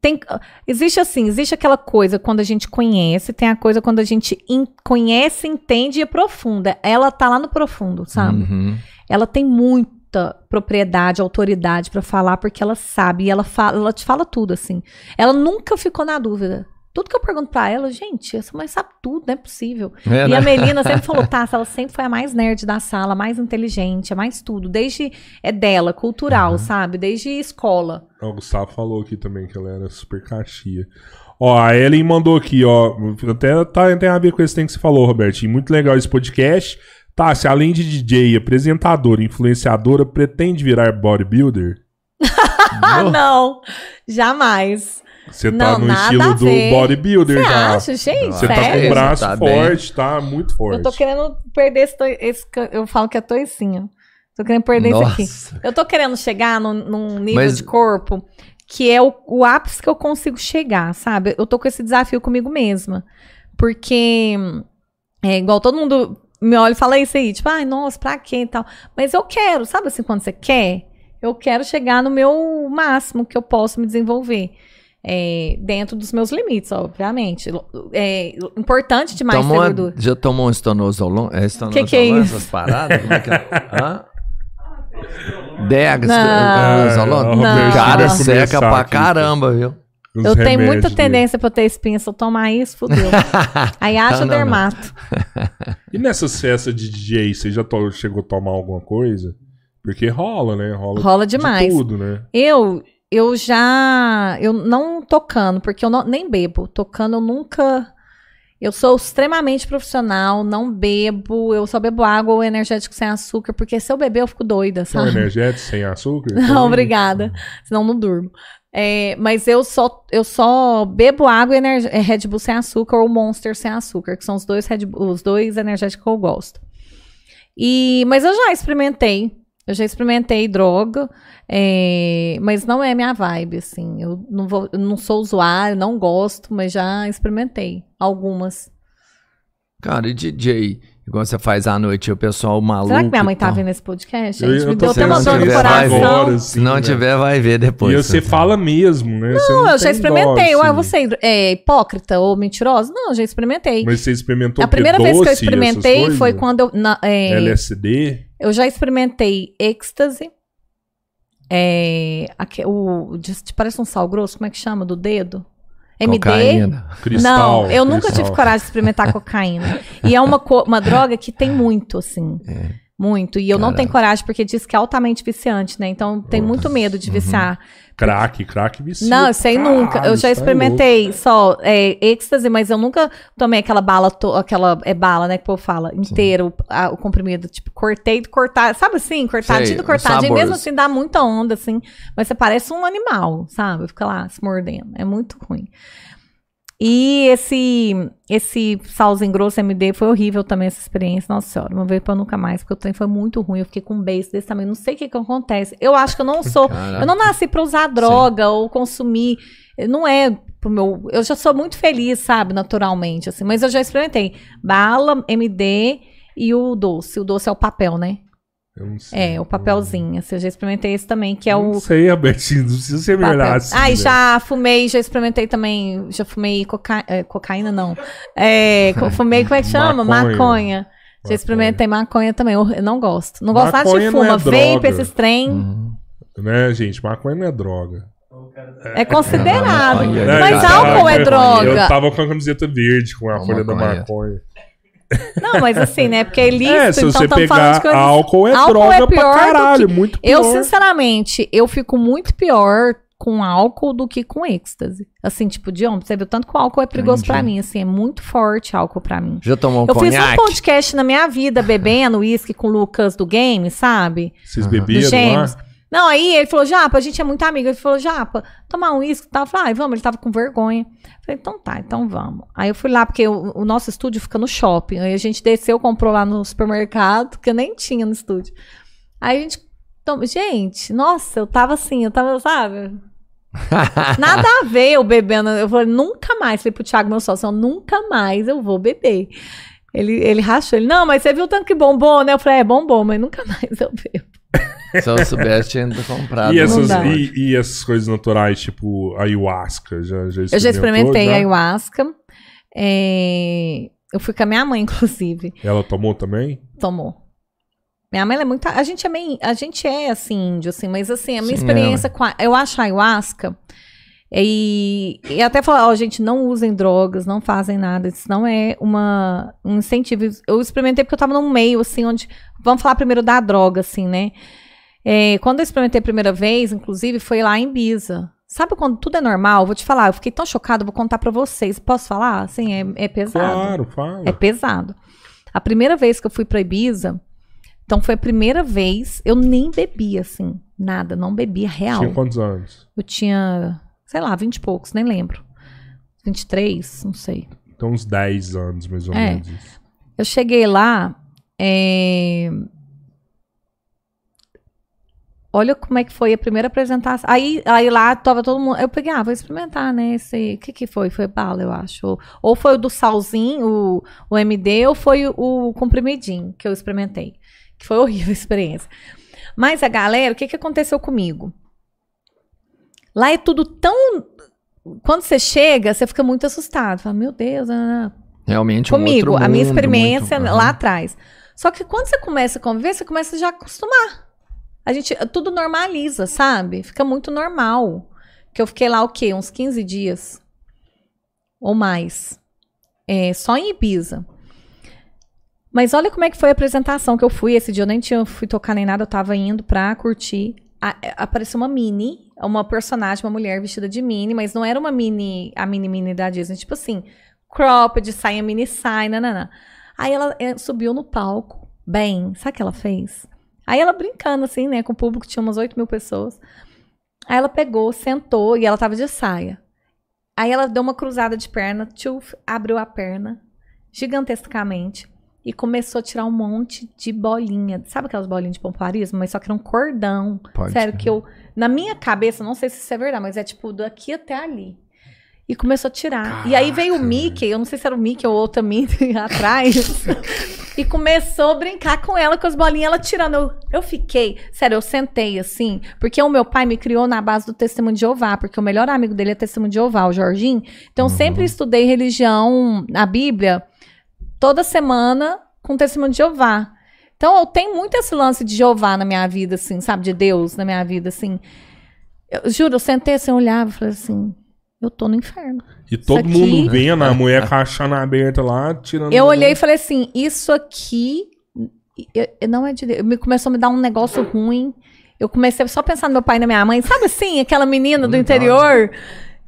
Tem, existe assim, existe aquela coisa quando a gente conhece, tem a coisa quando a gente in- conhece, entende e aprofunda. Ela tá lá no profundo, sabe? Uhum. Ela tem muita propriedade, autoridade pra falar, porque ela sabe, e ela, fala, ela te fala tudo, assim. Ela nunca ficou na dúvida. Tudo que eu pergunto pra ela, gente, essa mãe sabe tudo, não é possível. É, E né? a Melina sempre falou, tá, ela sempre foi a mais nerd da sala, a mais inteligente, a mais tudo, desde é dela, cultural, sabe? Desde escola. O Gustavo falou aqui também que ela era super caixia. Ó, a Ellen mandou aqui, ó. Até tá, tem a ver com esse tem que você falou, Robertinho. Muito legal esse podcast. Tá, se além de DJ, apresentadora, influenciadora, pretende virar bodybuilder? Não! Jamais. Você tá no estilo do bodybuilder Você já. acha, gente? Você tá com o braço Tá bem. forte, tá muito forte. Eu tô querendo perder esse, esse Eu falo que é toicinho. Tô querendo perder isso aqui. Nossa. Eu tô querendo chegar num, num nível Mas- de corpo que é o, o ápice que eu consigo chegar, sabe? Eu tô com esse desafio comigo mesma. Porque é igual todo mundo me olha e fala isso aí, tipo, ai, nossa, pra quê e tal. Mas eu quero, sabe assim, quando você quer? Eu quero chegar no meu máximo que eu posso me desenvolver. É, dentro dos meus limites, obviamente. É importante demais Tomou ter uma- gordura. já tomou um estanozolon? É Que que é isso? essas paradas? Como é que é? Hã? Degas, Não. estanozolon? Não. Cara, seca pra aqui, caramba, viu? Os Eu tenho muita dele. tendência pra eu ter espinha. Se eu tomar isso, fudeu. Aí acha não. dermato. E nessas festas de DJ, você já chegou a tomar alguma coisa? Porque rola, né? Rola, Rola de demais. tudo, né? Eu, eu já. Eu não tocando, porque eu não- nem bebo. Tocando eu nunca. Eu sou extremamente profissional, não bebo. Eu só bebo água ou energético sem açúcar, porque se eu beber eu fico doida, sabe? energéticos sem açúcar? Não, obrigada. Senão não durmo. É, mas eu só, eu só bebo água e energ- é, Red Bull sem açúcar ou Monster sem açúcar, que são os dois, Red Bull- os dois energéticos que eu gosto. E, mas eu já experimentei. Eu já experimentei droga, é, mas não é minha vibe, assim. Eu não, vou, eu não sou usuário, não gosto, mas já experimentei algumas. Cara, e DJ? Igual você faz à noite, o pessoal maluco. Será que minha mãe e tá vendo esse podcast? Gente? eu Me tô deu até uma pensando dor no coração. agora, Se não né? tiver, vai ver depois. E você fala mesmo, né? Você Não, eu já experimentei. dó, Ué, assim. você é hipócrita ou mentirosa? Não, eu já experimentei. Mas você experimentou A primeira vez que eu experimentei foi quando eu. na- é, LSD? eu já experimentei êxtase. É, aque- o, parece um sal grosso, como é que chama? Do dedo? MD. Cocaína. Cristal? Não, eu nunca cristal. tive coragem de experimentar cocaína. E é uma, co- uma droga que tem muito, assim. Muito. E eu não tenho coragem, porque diz que é altamente viciante, né? Então tem muito medo de viciar. Crack, crack vicia. Não, eu sei Caralho, nunca. Eu já é experimentei só é, êxtase, mas eu nunca tomei aquela bala, to- aquela é bala, né, que o povo fala, inteira, o, a- o comprimido. Tipo, cortei, cortar, sabe assim? Cortadinho, Sei, cortadinho. os Mesmo assim, dá muita onda, assim. Mas você parece um animal, sabe? Fica lá se mordendo. É muito ruim. E esse esse salzinho grosso MD foi horrível também essa experiência. Nossa senhora, não veio pra nunca mais, porque o trem foi muito ruim. Eu fiquei com um beijo desse também. Não sei o que que acontece. Eu acho que eu não sou. Caraca. eu não nasci pra usar droga ou consumir. Não é pro meu. Eu já sou muito feliz, sabe, naturalmente, assim. Mas eu já experimentei bala, MD e o doce. O doce é o papel, né? Eu não sei. É, o papelzinho. Assim, eu já experimentei esse também, que é Não o. sei, Albertinho, não precisa ser Papel. melhor assim. Ah, e né? já fumei, já experimentei também, já fumei coca... é, cocaína, não. É, fumei, como é que chama? Maconha. Maconha. Já experimentei maconha também, eu eu não gosto. Não gosto nada de Maconha não fuma, é vape, droga. esses trem, Uhum. Né, gente? Maconha não é droga. é considerado. Maconha, Mas álcool é Eu droga. tava com a camiseta verde com a folha da maconha. Não, mas assim, né, porque é ilícito, é, se então você pegar coisas... álcool, é Álcool droga é pior pra caralho, que- muito pior. Eu, sinceramente, eu fico muito pior com álcool do que com êxtase. Assim, tipo, de ontem, você viu tanto que o álcool é perigoso pra mim, assim, é muito forte álcool pra mim. Já tomou um Eu fiz um conhaque? podcast na minha vida bebendo uísque com o Lucas do game, sabe? Vocês lá? Não, aí ele falou, Japa, a gente é muito amigo. Ele falou, Japa, tomar um uísque e tal. Eu falei, ai, vamos. Ele tava com vergonha. Eu falei, então tá, então vamos. Aí eu fui lá, porque o, o nosso estúdio fica no shopping. Aí a gente desceu, comprou lá no supermercado, que eu nem tinha no estúdio. Aí a gente. tom- Gente, nossa, eu tava assim, eu tava, sabe? Nada a ver eu bebendo. Eu falei, nunca mais. Falei pro Thiago, meu sócio, eu nunca mais eu vou beber. Ele, ele rachou, ele, não, mas você viu tanto que bombou, né? Eu falei, é, bombou, mas nunca mais eu bebo. Se eu soubesse, tinha ainda comprado. E essas, dá. e, e essas coisas naturais, tipo ayahuasca, já, já Eu já experimentei já? ayahuasca. É, Eu fui com a minha mãe, inclusive. Ela tomou também? Tomou. Minha mãe ela é muito. A gente é meio. A gente é assim, índio, assim, mas assim, a minha Sim, experiência com a, Eu acho a ayahuasca. E, e até falar, ó, gente, não usem drogas, não fazem nada. Isso não é uma, um incentivo. Eu experimentei porque eu tava num meio, assim, onde. Vamos falar primeiro da droga, assim, né? É, quando eu experimentei a primeira vez, inclusive, foi lá em Ibiza. Sabe quando tudo é normal? Vou te falar, eu fiquei tão chocada, vou contar pra vocês. Posso falar? Assim, é, é pesado. Claro, fala. É pesado. A primeira vez que eu fui pra Ibiza, então foi a primeira vez, eu nem bebia, assim, nada, não bebia real. Tinha quantos anos? Eu tinha, sei lá, 20 e poucos, nem lembro. 23, não sei. Então, uns 10 anos, mais ou É. menos. Eu cheguei lá, é, olha como é que foi a primeira apresentação. Aí, aí lá tava todo mundo. Eu peguei, ah, vou experimentar, né? Esse. O que, que foi? Foi bala, eu acho. Ou, ou foi o do salzinho, o, o MD, ou foi o, o comprimidinho que eu experimentei. Que foi horrível a experiência. Mas a galera, o que, que aconteceu comigo? Lá é tudo tão. Quando você chega, você fica muito assustado. Fala, meu Deus, ah, Realmente um comigo, outro a minha experiência muito- lá Aham. atrás. Só que quando você começa a conviver, você começa já a acostumar. A gente, tudo normaliza, sabe? Fica muito normal. Que eu fiquei lá o quê? Uns 15 dias. Ou mais. É, só em Ibiza. Mas olha como é que foi a apresentação que eu fui. Esse dia eu nem tinha fui tocar nem nada, eu tava indo pra curtir. A- a- apareceu uma mini, uma personagem, uma mulher vestida de mini, mas não era uma mini, a mini mini da Disney, tipo assim, cropped, saia mini saia, nanana. Aí ela eh, subiu no palco, bem, sabe o que ela fez? Aí ela brincando assim, né, com o público, tinha umas 8 mil pessoas. Aí ela pegou, sentou e ela tava de saia. Aí ela deu uma cruzada de perna, tchuf, abriu a perna gigantescamente e começou a tirar um monte de bolinha. Sabe aquelas bolinhas de pompoarismo? Mas só que era um cordão. Pode Sério, ser. que eu. Na minha cabeça, não sei se isso é verdade, mas é tipo daqui até ali. E começou a tirar. E aí veio o Mickey, eu não sei se era o Mickey ou outra Mickey atrás. e começou a brincar com ela, com as bolinhas, ela tirando. Eu, eu fiquei, sério, eu sentei assim, porque o meu pai me criou na base do testemunho de Jeová, porque o melhor amigo dele é testemunho de Jeová, o Jorginho. Então, eu sempre estudei religião na Bíblia toda semana com testemunho de Jeová. Então, eu tenho muito esse lance de Jeová na minha vida, assim, sabe? De Deus na minha vida, assim. Eu juro, eu sentei assim, eu olhava e falei assim, eu tô no inferno. E todo aqui- mundo vendo a mulher com a chana aberta lá, tirando. Eu olhei e falei assim, isso aqui eu- eu- não é de Deus. Me começou a me dar um negócio ruim. Eu comecei só a pensar no meu pai e na minha mãe. Sabe assim, aquela menina do interior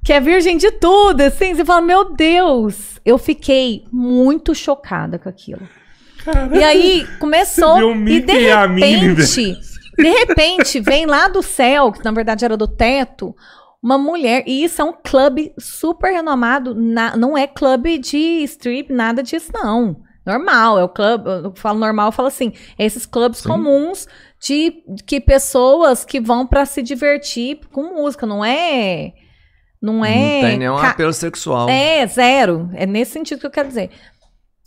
que é virgem de tudo, assim. Você fala, meu Deus. Eu fiquei muito chocada com aquilo. E aí começou e de repente, de repente vem lá do céu, que na verdade era do teto, uma mulher, e isso é um clube super renomado, na- não é clube de strip, nada disso não. Normal, é o clube, eu falo normal, eu falo assim, é esses clubes comuns de que pessoas que vão pra se divertir com música, não é não é Não tem nenhum ca- apelo sexual. é, zero. É nesse sentido que eu quero dizer.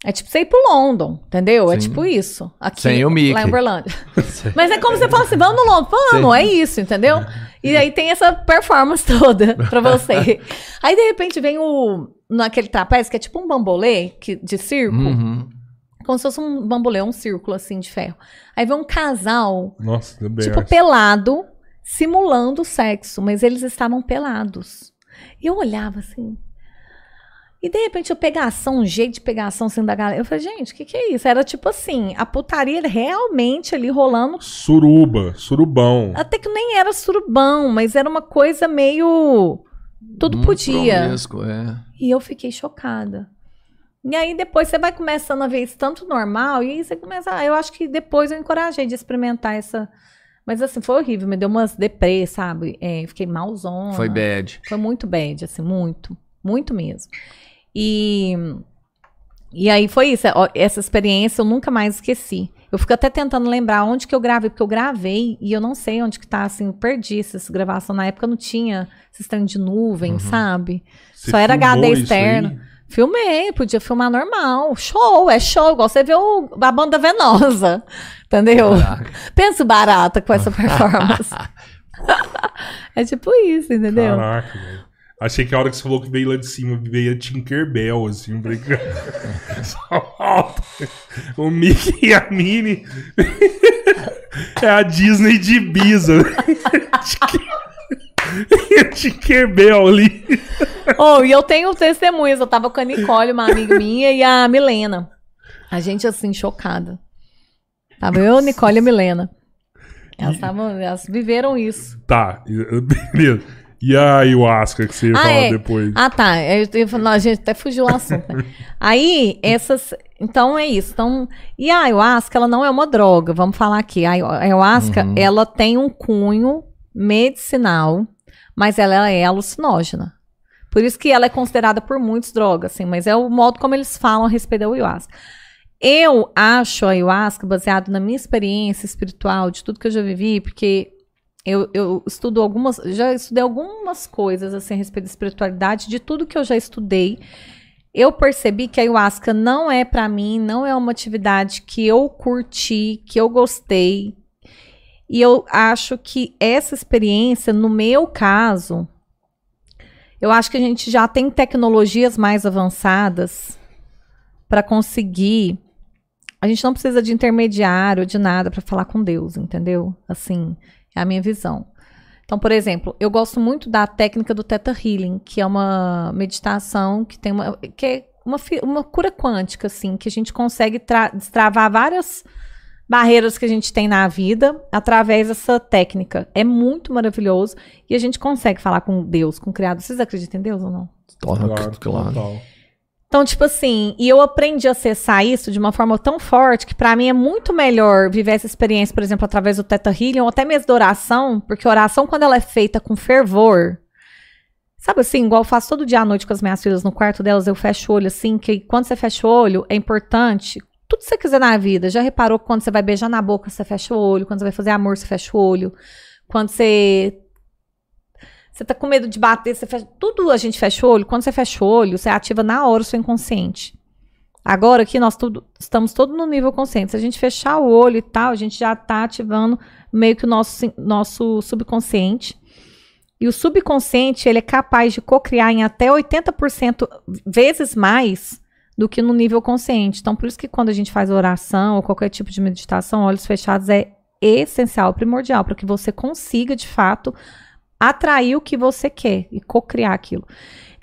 É tipo você ir pro London, entendeu? É Sim. tipo isso. Aqui, Sem o Mickey. Lá em Uberlândia. Mas é como você fala assim, vamos no London. Vamos, é isso, entendeu? E aí tem essa performance toda pra você. Aí, de repente, vem o... Naquele trapézio, que é tipo um bambolê que, de circo. Uhum. Como se fosse um bambolê, um círculo, assim, de ferro. Aí vem um casal Nossa, tipo, acho. pelado, simulando sexo, mas eles estavam pelados. E eu olhava assim. E de repente eu pegação, um jeito de pegação assim da galera. Eu falei, gente, o que, que é isso? Era tipo assim, a putaria realmente ali rolando. Suruba, surubão. Até que nem era surubão, mas era uma coisa meio. Tudo Muito podia. promíscuo, é. E eu fiquei chocada. E aí depois você vai começando a ver isso tanto normal, e aí você começa. Ah, eu acho que depois eu encorajei de experimentar essa. Mas assim, foi horrível, me deu umas deprê, sabe? É, fiquei malzona. Foi bad. Foi muito bad, assim, muito. Muito mesmo. E. E aí foi isso, essa experiência eu nunca mais esqueci. Eu fico até tentando lembrar onde que eu gravei, porque eu gravei e eu não sei onde que tá, assim, perdi essa gravação. Na época não tinha sistema de nuvem, sabe? Você Só era HD externo. aí? Filmei, podia filmar normal. Show, é show, igual você vê o- a banda venosa. Entendeu? Pensa o barata com essa performance. é tipo isso, entendeu? Caraca, velho. Achei que a hora que você falou que veio lá de cima, veio a Tinkerbell, assim, brincando. Só falta. O Mickey e a Minnie. é a Disney de Ibiza. E a Tinkerbell ali. Oh, e eu tenho testemunhas. Eu tava com a Nicole, uma amiga minha, e a Milena. A gente, assim, chocada. Tava eu, Nicole e a Milena. Elas, estavam, elas viveram isso. Tá, beleza. E a ayahuasca que você ia Ah, falar é. depois? Ah, tá. Eu, eu, não, a gente até fugiu o assunto. né? Aí, essas. Então é isso. Então, e a ayahuasca, ela não é uma droga. Vamos falar aqui. A ayahuasca, Uhum. ela tem um cunho medicinal, mas ela é alucinógena. Por isso que ela é considerada por muitos drogas, assim, mas é o modo como eles falam a respeito da ayahuasca. Eu acho a ayahuasca, baseado na minha experiência espiritual, de tudo que eu já vivi, porque eu, eu estudo algumas, já estudei algumas coisas assim a respeito da espiritualidade, de tudo que eu já estudei. Eu percebi que a ayahuasca não é pra mim, não é uma atividade que eu curti, que eu gostei. E eu acho que essa experiência, no meu caso, eu acho que a gente já tem tecnologias mais avançadas para conseguir. A gente não precisa de intermediário, de nada para falar com Deus, entendeu? Assim, é a minha visão. Então, por exemplo, eu gosto muito da técnica do Theta Healing, que é uma meditação que tem uma que é uma, uma cura quântica, assim, que a gente consegue tra- destravar várias barreiras que a gente tem na vida através dessa técnica. É muito maravilhoso e a gente consegue falar com Deus, com o Criador. Vocês acreditam em Deus ou não? Claro, claro. total. Então, tipo assim, e eu aprendi a acessar isso de uma forma tão forte que pra mim é muito melhor viver essa experiência, por exemplo, através do Teta Healing ou até mesmo da oração, porque a oração, quando ela é feita com fervor, sabe assim, igual eu faço todo dia à noite com as minhas filhas no quarto delas, eu fecho o olho assim, que quando você fecha o olho, é importante, tudo que você quiser na vida, já reparou que quando você vai beijar na boca, você fecha o olho, quando você vai fazer amor, você fecha o olho, quando você você tá com medo de bater, você fecha. Tudo a gente fecha o olho. Quando você fecha o olho, você ativa na hora o seu inconsciente. Agora aqui nós tudo, estamos todos no nível consciente. Se a gente fechar o olho e tal, a gente já tá ativando meio que o nosso, nosso subconsciente. E o subconsciente, ele é capaz de cocriar em até 80% vezes mais do que no nível consciente. Então, por isso que quando a gente faz oração ou qualquer tipo de meditação, olhos fechados é essencial, primordial, para que você consiga, de fato, atrair o que você quer e cocriar aquilo.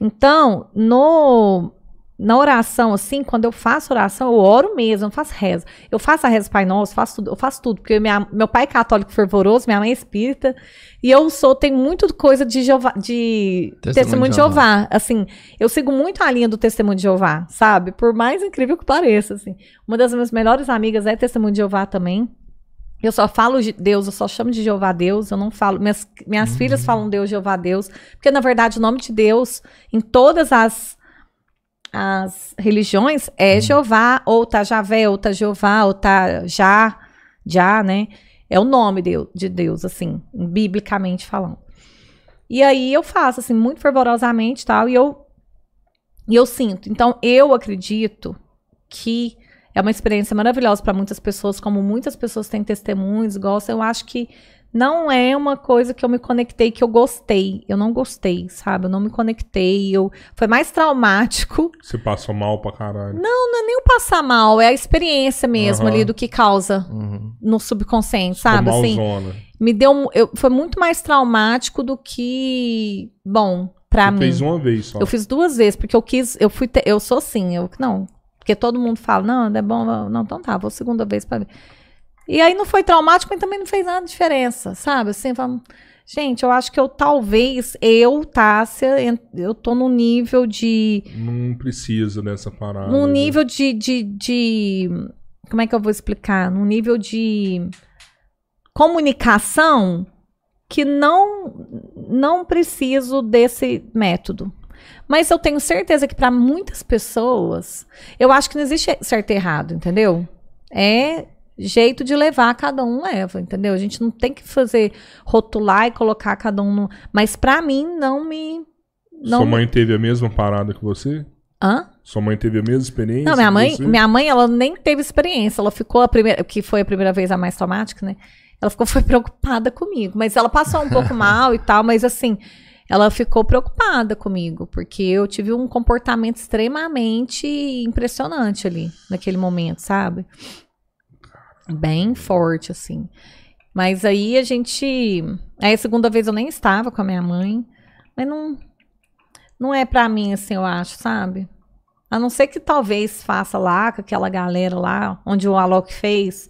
Então, no na oração, assim, quando eu faço oração, eu oro mesmo, eu faço reza. Eu faço a reza Pai Nosso, faço tudo, eu faço tudo, porque minha- meu pai é católico fervoroso, minha mãe é espírita, e eu sou, tem muito coisa de, Jeová, de Testemunho testemunho, de de Jeová. Assim, eu sigo muito a linha do testemunho de Jeová, sabe? Por mais incrível que pareça, assim. Uma das minhas melhores amigas é testemunho de Jeová também. Eu só falo de Deus, eu só chamo de Jeová Deus, eu não falo. Minhas, minhas filhas falam Deus, Jeová Deus, porque na verdade o nome de Deus em todas as, as religiões é Jeová, ou tá Javé, ou tá Jeová, ou tá Já, Já, né? É o nome de, de Deus, assim, biblicamente falando. E aí eu faço, assim, muito fervorosamente tal, e eu, e eu sinto. Então, eu acredito que é uma experiência maravilhosa para muitas pessoas, como muitas pessoas têm testemunhos, gostam. Eu acho que não é uma coisa que eu me conectei, que eu gostei. Eu não gostei, sabe? Eu não me conectei. Eu... Foi mais traumático. Você passou mal pra caralho. Nem o passar mal, é a experiência mesmo Aham. ali do que causa Uhum. no subconsciente, Ficou sabe? Assim, malzona. me deu. um- Eu, foi muito mais traumático do que bom pra Você mim. fez uma vez só. Eu fiz duas vezes, porque eu quis, eu fui, te- eu sou assim, eu não, porque todo mundo fala, não, é bom, não, não, então tá, vou segunda vez pra ver. E aí não foi traumático, mas também não fez nada de diferença, sabe? Assim, vamos, gente, eu acho que eu talvez, eu, Tássia, eu tô num nível de, Não precisa dessa parada. num né? nível de, de, de, como é que eu vou explicar? Num nível de comunicação que não, não preciso desse método. Mas eu tenho certeza que para muitas pessoas, eu acho que não existe certo e errado, entendeu? É jeito de levar, cada um leva, entendeu? A gente não tem que fazer rotular e colocar cada um no. Mas pra mim, não me. Não Sua mãe teve a mesma parada que você? Hã? Sua mãe teve a mesma experiência? Não, minha mãe, você? minha mãe, ela nem teve experiência. Ela ficou a primeira, que foi a primeira vez a mais traumática, né? Ela ficou foi preocupada comigo, mas ela passou um pouco mal e tal, mas assim, ela ficou preocupada comigo, porque eu tive um comportamento extremamente impressionante ali naquele momento, sabe? Bem forte assim. Mas aí a gente, aí a segunda vez eu nem estava com a minha mãe, mas não não é pra mim assim, eu acho, sabe? A não ser que talvez faça lá com aquela galera lá, onde o Alok fez,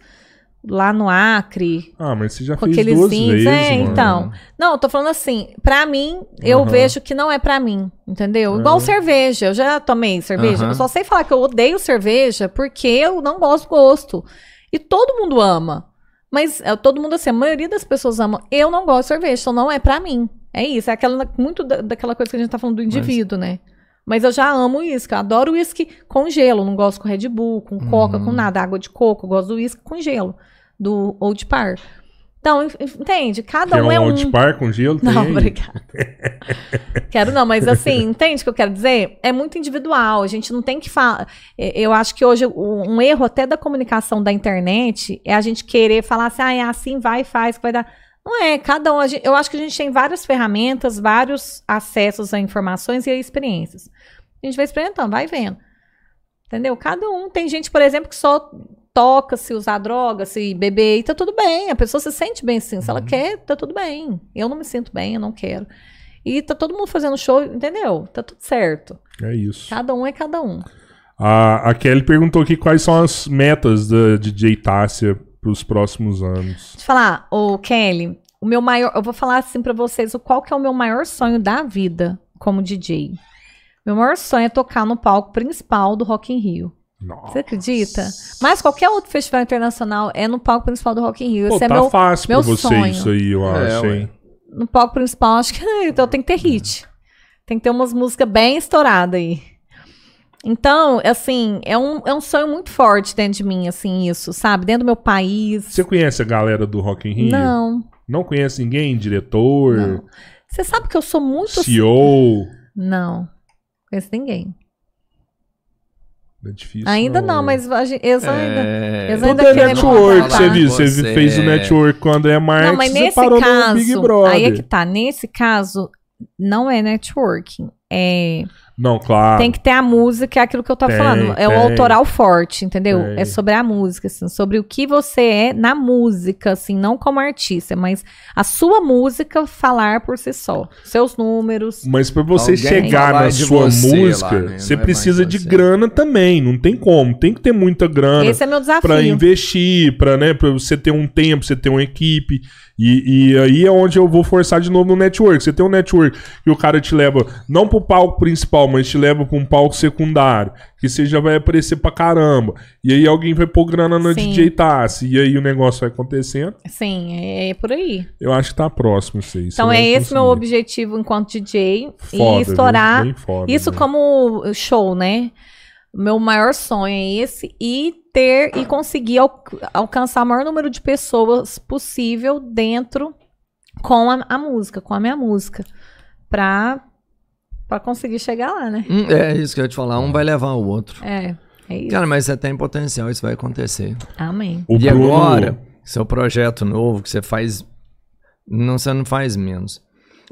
lá no Acre, Ah, mas você já com fez aqueles duas vezes, É, mano. então. Não, eu tô falando assim, pra mim, eu Aham. vejo que não é pra mim, entendeu? Igual Aham. cerveja, eu já tomei cerveja, Aham. eu só sei falar que eu odeio cerveja porque eu não gosto do gosto. E todo mundo ama. Mas é, todo mundo assim, a maioria das pessoas ama. Eu não gosto de cerveja, então não é pra mim. É isso, é aquela, muito da- daquela coisa que a gente tá falando do indivíduo, né? Mas eu já amo uísque, eu adoro uísque com gelo, não gosto com Red Bull, com coca, Uhum. com nada, água de coco, eu gosto do uísque com gelo, do Old Par. Então, en- entende? Cada um um é um. Old Par com gelo? Não, obrigada. Quero não, mas assim, entende o que eu quero dizer? É muito individual, a gente não tem que falar. Eu acho que hoje um erro até da comunicação da internet é a gente querer falar assim, ah, é assim, vai faz, que vai dar. Não é, cada um. eu acho que a gente tem várias ferramentas, vários acessos a informações e a experiências. A gente vai experimentando, vai vendo. Entendeu? Cada um. Tem gente, por exemplo, que só toca se usar droga, se beber, e tá tudo bem. A pessoa se sente bem assim. Se ela quer, tá tudo bem. Eu não me sinto bem, eu não quero. E tá todo mundo fazendo show, entendeu? Tá tudo certo. É isso. Cada um é cada um. A, a Kelly perguntou aqui quais são as metas da DJ Tássia pros próximos anos. Deixa eu falar, ô Kelly, o meu maior. Eu vou falar assim pra vocês o qual que é o meu maior sonho da vida como DJ. Meu maior sonho é tocar no palco principal do Rock in Rio. Nossa. Você acredita? Mas qualquer outro festival internacional é no palco principal do Rock in Rio. Pô, Esse é tá meu, fácil pra meu você sonho. isso aí, eu É, acho, hein? no palco principal, acho que então tem que ter hit. Tem que ter umas músicas bem estouradas aí. Então, assim, é um, é um sonho muito forte dentro de mim, assim, isso, sabe? Dentro do meu país. Você conhece a galera do Rock in Rio? Não, Não conhece ninguém? Diretor? não. Você sabe que eu sou muito. CEO? Não, conheço ninguém. É difícil. Ainda não, mas a gente, eles ainda. É... Eles Tudo ainda é network, você viu? Você Você fez o é- network com o André Marques, Não, mas você nesse parou no Big caso, Brother. aí é que tá. Nesse caso, não é networking. É, Não, claro. tem que ter a música, é aquilo que eu tava Tem, falando. É o tem. autoral forte, entendeu? Tem. É sobre a música, assim, sobre o que você é na música, assim, não como artista, mas a sua música falar por si só. Seus números. Mas pra você Alguém chegar na sua você música, lá, né? você Não é precisa de você. grana também. Não tem como. Tem que ter muita grana Esse é meu desafio. pra investir, pra, né, pra você ter um tempo, você ter uma equipe. E, e aí é onde eu vou forçar de novo no network. Você tem um network que o cara te leva, não pro palco principal, mas te leva pra um palco secundário. Que você já vai aparecer pra caramba. E aí alguém vai pôr grana na Sim. DJ Tassi. E aí o negócio vai acontecendo. Sim, é, é por aí. Eu acho que tá próximo isso aí. Então é esse meu conseguir. objetivo enquanto DJ. Foda, e estourar foda, Isso né? como show, né? Meu maior sonho é esse e ter e conseguir al- alcançar o maior número de pessoas possível dentro com a, a música, com a minha música, pra para conseguir chegar lá, né? Hum, é isso que eu ia te falar, um vai levar o outro. É, é isso. Cara, mas você tem potencial, isso vai acontecer. Amém. O e Bruno- agora, seu projeto novo que você faz. Não, você não faz menos.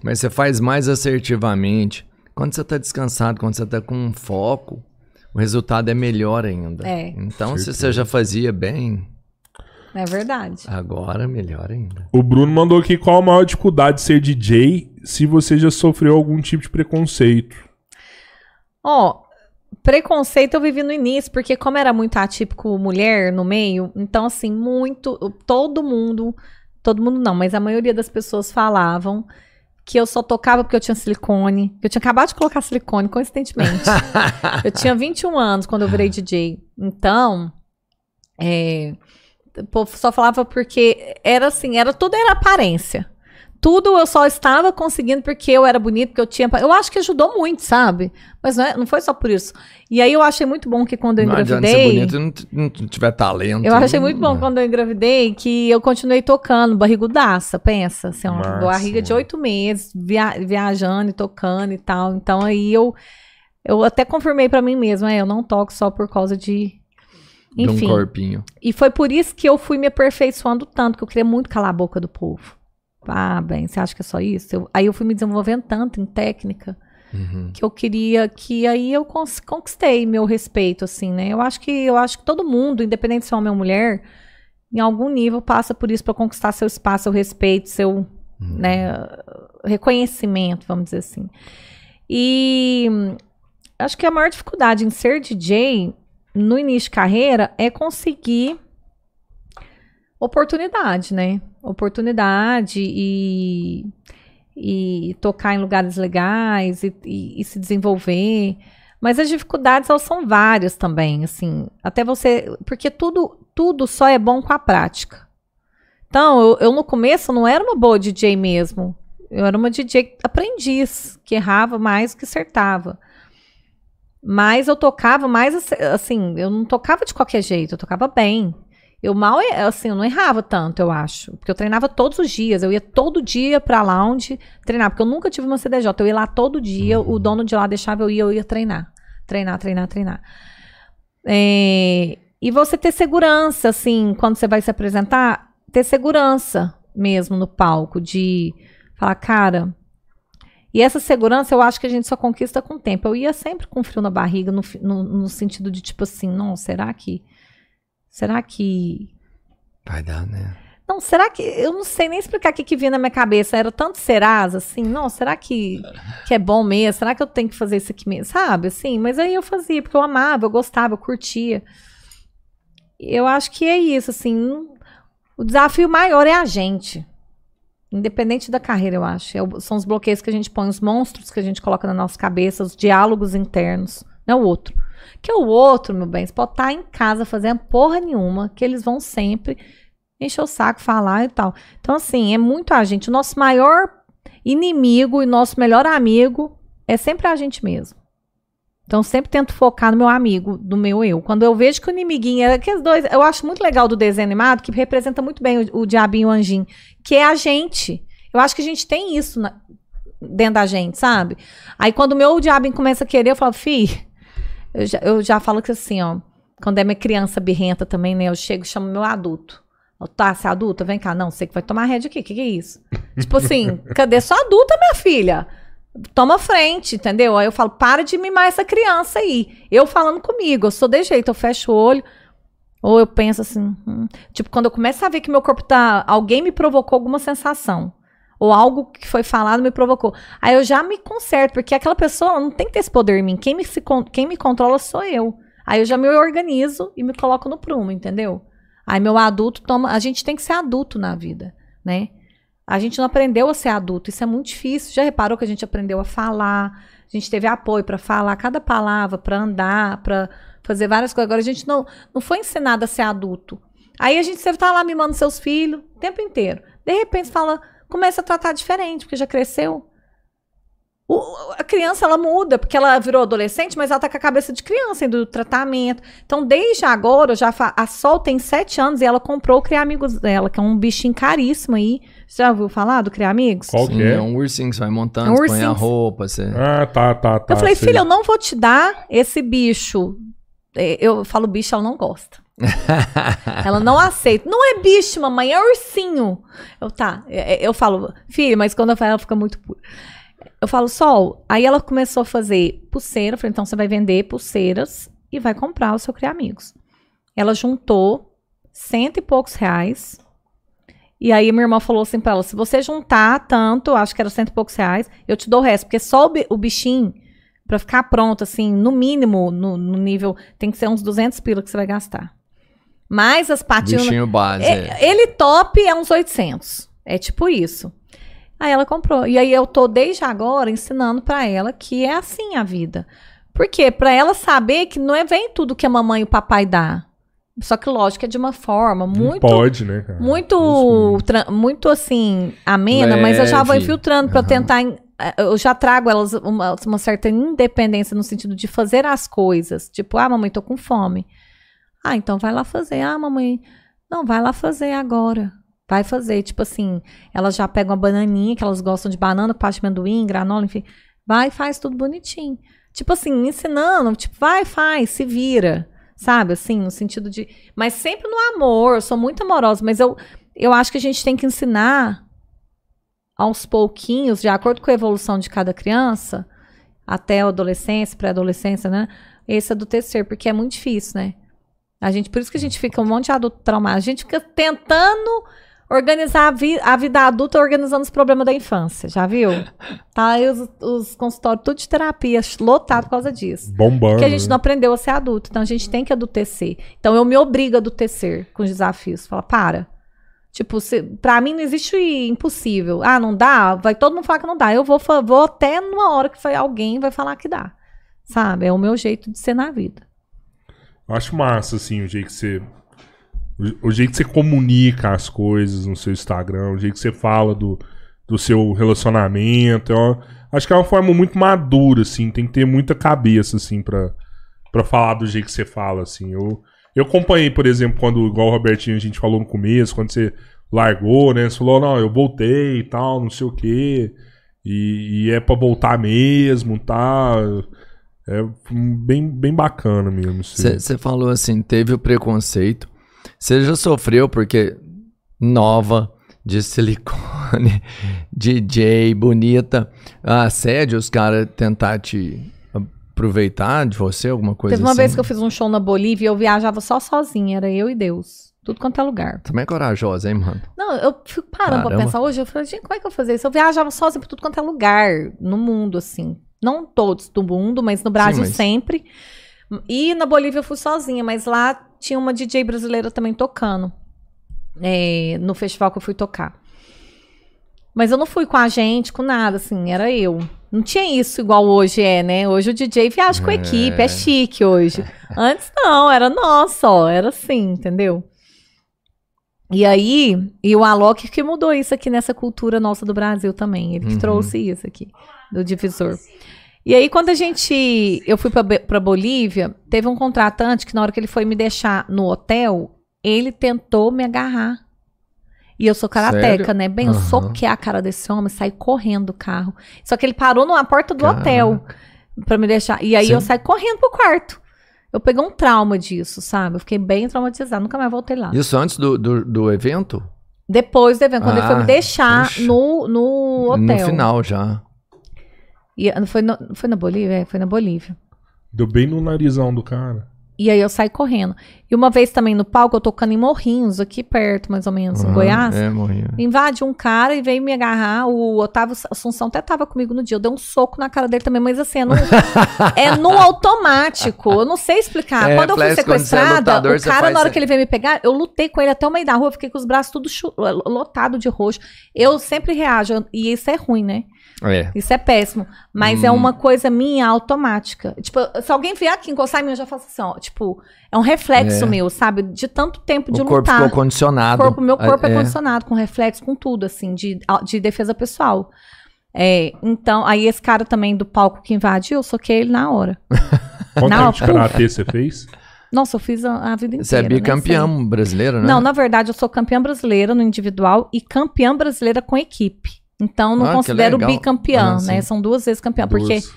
Mas você faz mais assertivamente. Quando você tá descansado, quando você tá com um foco, o resultado é melhor ainda. É. Então, se Certeza. você já fazia bem, É verdade. agora melhor ainda. O Bruno mandou aqui qual a maior dificuldade de ser DJ se você já sofreu algum tipo de preconceito. Ó, preconceito eu vivi no início, porque como era muito atípico mulher no meio, então assim, muito, todo mundo, todo mundo não, mas a maioria das pessoas falavam que eu só tocava porque eu tinha silicone, eu tinha acabado de colocar silicone, coincidentemente. eu tinha 21 anos quando eu virei DJ. Então, é, o povo só falava porque era assim, era tudo era aparência. Tudo eu só estava conseguindo porque eu era bonita, porque eu tinha. Eu acho que ajudou muito, sabe? Mas não, é- não foi só por isso. E aí eu achei muito bom que quando eu Não ser engravidei. bonito não, t- não t- tiver talento. Eu achei muito não- bom quando eu engravidei que eu continuei tocando, barrigudaça, pensa, assim, uma barriga de oito meses, via- viajando e tocando e tal. Então aí eu, eu até confirmei pra mim mesma, é, eu não toco só por causa de. De um Enfim. corpinho. E foi por isso que eu fui me aperfeiçoando tanto, que eu queria muito calar a boca do povo. Ah, bem, você acha que é só isso? Eu- aí eu fui me desenvolvendo tanto em técnica Uhum. que eu queria que aí eu conquistei meu respeito, assim, né? Eu acho que eu acho que todo mundo, independente se é homem ou mulher, em algum nível passa por isso para conquistar seu espaço, seu respeito, seu né, reconhecimento, vamos dizer assim. E acho que a maior dificuldade em ser DJ no início de carreira é conseguir oportunidade, né? Oportunidade e, e tocar em lugares legais e, e- e se desenvolver. Mas as dificuldades elas são várias também, assim. Até você, porque tudo tudo só é bom com a prática. Então, eu, eu no começo não era uma boa DJ mesmo. Eu era uma DJ aprendiz, que errava mais que acertava. Mas eu tocava mais assim, eu não tocava de qualquer jeito, eu tocava bem. Eu mal, assim, eu não errava tanto, eu acho. Porque eu treinava todos os dias. Eu ia todo dia pra lounge treinar. Porque eu nunca tive uma CDJ. Eu ia lá todo dia, o dono de lá deixava eu ir, eu ia treinar. Treinar, treinar, treinar. É, e você ter segurança, assim, quando você vai se apresentar, ter segurança mesmo no palco, de falar, cara. E essa segurança eu acho que a gente só conquista com o tempo. Eu ia sempre com frio na barriga, no, no, no sentido de tipo assim, não, será que. Será que. Vai dar, né? Não, será que. Eu não sei nem explicar o que, que vinha na minha cabeça. Era tanto serás, assim, não, será que, que é bom mesmo? Será que eu tenho que fazer isso aqui mesmo? Sabe, assim, mas aí eu fazia, porque eu amava, eu gostava, eu curtia. Eu acho que é isso, assim. O desafio maior é a gente. Independente da carreira, eu acho. É o- são os bloqueios que a gente põe, os monstros que a gente coloca na nossa cabeça, os diálogos internos. Não é o outro. Que é o outro, meu bem. Pode estar em casa fazendo porra nenhuma, que eles vão sempre encher o saco, falar e tal. Então, assim, é muito a gente. O nosso maior inimigo e nosso melhor amigo é sempre a gente mesmo. Então, sempre tento focar no meu amigo, no meu eu. Quando eu vejo que o inimiguinho é aqueles dois. Eu acho muito legal do desenho animado, que representa muito bem o, o diabinho e o anjinho, que é a gente. Eu acho que a gente tem isso na- dentro da gente, sabe? Aí, quando o meu diabinho começa a querer, eu falo, fi, eu já, eu já falo que assim, ó. Quando é minha criança birrenta também, né? Eu chego e chamo meu adulto. Eu, tá, você é adulta? Vem cá. Não, você que vai tomar rédea aqui. O que, que é isso? tipo assim, cadê sua adulta, minha filha? Toma frente, entendeu? Aí eu falo, para de mimar essa criança aí. Eu falando comigo, eu sou de jeito, eu fecho o olho. Ou eu penso assim, hum. tipo, quando eu começo a ver que meu corpo tá. Alguém me provocou alguma sensação. Ou algo que foi falado me provocou. Aí eu já me conserto, porque aquela pessoa não tem que ter esse poder em mim. Quem me, se quem me controla sou eu. Aí eu já me organizo e me coloco no prumo, entendeu? Aí meu adulto toma. A gente tem que ser adulto na vida, né? A gente não aprendeu a ser adulto, isso é muito difícil. Já reparou que a gente aprendeu a falar, a gente teve apoio para falar cada palavra, para andar, para fazer várias coisas. Agora a gente não, não foi ensinado a ser adulto. Aí a gente sempre tá lá mimando seus filhos o tempo inteiro. De repente fala, começa a tratar diferente, porque já cresceu. O- a criança ela muda, porque ela virou adolescente, mas ela tá com a cabeça de criança ainda do tratamento. Então, desde agora, já a Sol tem sete anos e ela comprou o Criar Amigos dela, que é um bichinho caríssimo aí. Você já ouviu falar do Criar Amigos? Qual Sim, que é? é um ursinho, você vai montando, É um você põe a roupa, você... Ah, tá, tá, tá. eu falei, sei. filha, eu não vou te dar esse bicho. É, Eu falo bicho, ela não gosta. ela não aceita. Não é bicho, mamãe, é ursinho. Eu, tá. É, é, Eu falo, filha, mas quando eu falo, ela fica muito pura. Eu falo, Sol. Aí ela começou a fazer pulseira. Eu falei, então você vai vender pulseiras e vai comprar o seu Criar Amigos. Ela juntou cento e poucos reais. E aí minha irmã falou assim pra ela: se você juntar tanto, acho que era cento e poucos reais, eu te dou o resto. Porque só o, bi- o bichinho, pra ficar pronto, assim, no mínimo, no, no nível, tem que ser uns 200 pila que você vai gastar. Mais as patinhas. Bichinho base. é. É, ele top é uns 800. É tipo isso. Aí ela comprou. E aí eu tô desde agora ensinando pra ela que é assim a vida. Por quê? Pra ela saber que não é vem tudo que a mamãe e o papai dá. Só que, lógico, é de uma forma Não muito pode, né, cara? muito, tra- muito assim, amena, mas eu já vou Leve. infiltrando pra Aham. tentar. eh, Eu já trago elas uma, uma certa independência no sentido de fazer as coisas. Tipo, ah, mamãe, tô com fome. Ah, então vai lá fazer. Ah, mamãe, não, vai lá fazer agora. Vai fazer. Tipo assim, elas já pegam a bananinha, que elas gostam de banana, pasta de amendoim, granola, enfim. Vai e faz tudo bonitinho. Tipo assim, ensinando, tipo, vai, faz, se vira. Sabe, assim, no sentido de. Mas sempre no amor, eu sou muito amorosa, mas eu, eu acho que a gente tem que ensinar aos pouquinhos, de acordo com a evolução de cada criança, até a adolescência, pré-adolescência, né? Esse é do terceiro, porque é muito difícil, né? A gente, por isso que a gente fica um monte de adulto traumado. A gente fica tentando organizar a, vi- a vida adulta organizando os problemas da infância, já viu? Tá aí os, os consultórios tudo de terapia, lotado por causa disso. Bombando. Porque a gente né? não aprendeu a ser adulto, então a gente tem que adultecer. Então eu me obrigo a adultecer com os desafios. Fala, para. Tipo, se, pra mim não existe impossível. Ah, não dá? Vai todo mundo falar que não dá. Eu vou, vou até numa hora que foi alguém vai falar que dá. Sabe? É o meu jeito de ser na vida. Eu acho massa, assim, o jeito que você. O, jeito que você comunica as coisas no seu Instagram, o jeito que você fala do, do seu relacionamento. Eu acho que é uma forma muito madura, assim. Tem que ter muita cabeça, assim, pra, pra falar do jeito que você fala, assim. Eu, eu acompanhei, por exemplo, quando, igual o Robertinho, a gente falou no começo, quando você largou, né? Você falou, não, eu voltei e tal, não sei o quê. E, e é pra voltar mesmo, tá? É bem, bem bacana mesmo. assim. Você falou assim, teve o preconceito. Você já sofreu porque nova, de silicone, DJ, bonita, assédio, os caras tentar te aproveitar de você, alguma coisa Teve uma assim? vez que eu fiz um show na Bolívia e eu viajava só sozinha. Era eu e Deus. Tudo quanto é lugar. Também é corajosa, hein, mano? Não, eu fico parando pra Caramba. pensar hoje. Eu falei, gente, como é que eu fazia isso? Eu viajava sozinha por tudo quanto é lugar no mundo, assim. Não todos do mundo, mas no Brasil mas- sempre. E na Bolívia eu fui sozinha, mas lá tinha uma DJ brasileira também tocando. é, no festival que eu fui tocar. Mas eu não fui com a gente, com nada, assim, era eu. Não tinha isso igual hoje é, né? Hoje o DJ viaja com a equipe, é chique hoje. Antes não, era nós só, era assim, entendeu? E aí, e o Alok que mudou isso aqui nessa cultura nossa do Brasil também. Ele que Uhum. trouxe isso aqui, do divisor. E aí, quando a gente. Eu fui pra Bolívia, teve um contratante que, na hora que ele foi me deixar no hotel, ele tentou me agarrar. E eu sou karateca, Sério? né? Bem, eu soquei a cara desse homem, saí correndo do carro. Só que ele parou na porta do hotel pra me deixar. E aí Sim. eu saí correndo pro quarto. Eu peguei um trauma disso, sabe? Eu fiquei bem traumatizada, nunca mais voltei lá. Isso antes do, do, do evento? Depois do evento, quando ele foi me Ah, deixar puxa. no, no hotel. No final já. E, não foi, no- foi na Bolívia? É, foi na Bolívia. Deu bem no narizão do cara. E aí eu saí correndo. E uma vez também no palco, eu tocando em Morrinhos, aqui perto, mais ou menos, em Aham, Goiás. É, morria. Invade um cara e veio me agarrar. O Otávio Assunção até tava comigo no dia. Eu dei um soco na cara dele também, mas assim, é no, é no automático. Eu não sei explicar. É, quando eu fui é sequestrada, lutador, o cara, na hora que ele veio me pegar, eu lutei com ele até o meio da rua. Fiquei com os braços tudo lotado de roxo. Eu sempre reajo. E isso é ruim, né? É. Isso é péssimo. Mas é Hum. uma coisa minha automática. Tipo, se alguém vier aqui encostar em mim, eu já faço assim, ó. Tipo, é um reflexo É. meu, sabe? De tanto tempo de O corpo lutar. ficou condicionado. corpo, meu corpo é, É. condicionado, com reflexo, com tudo, assim, de, de defesa pessoal. É, então, aí esse cara também do palco que invadiu, eu soquei ele na hora. Quanto Não, tempo de karatê você fez? Nossa, eu fiz a, a vida inteira. Você é né? bicampeão brasileiro, né? Não, na verdade, eu sou campeã brasileira no individual e campeã brasileira com equipe. Então, não Ah, considero bicampeã, Ah, né? sim. São duas vezes campeã. Porque, Duas.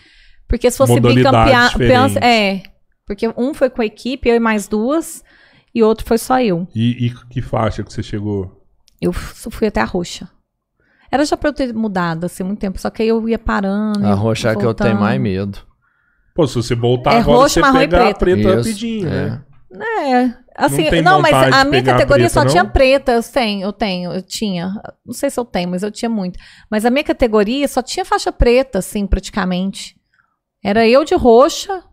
porque se fosse bicampeã. diferentes. É. Porque um foi com a equipe, eu e mais duas, e outro foi só eu. E, e que faixa que você chegou? Eu fui até a roxa. Era já pra eu ter mudado, assim, muito tempo. Só que aí eu ia parando. A roxa é que eu tenho mais medo. Pô, se você voltar É agora, roxo, você marrom e pegar a preta Isso, rapidinho, é. né? É, assim, Não não, mas a minha a categoria preta, só não? tinha preta, eu tenho, eu tenho, eu tinha. Não sei se eu tenho, mas eu tinha muito. Mas a minha categoria só tinha faixa preta, assim, praticamente. Era eu de roxa,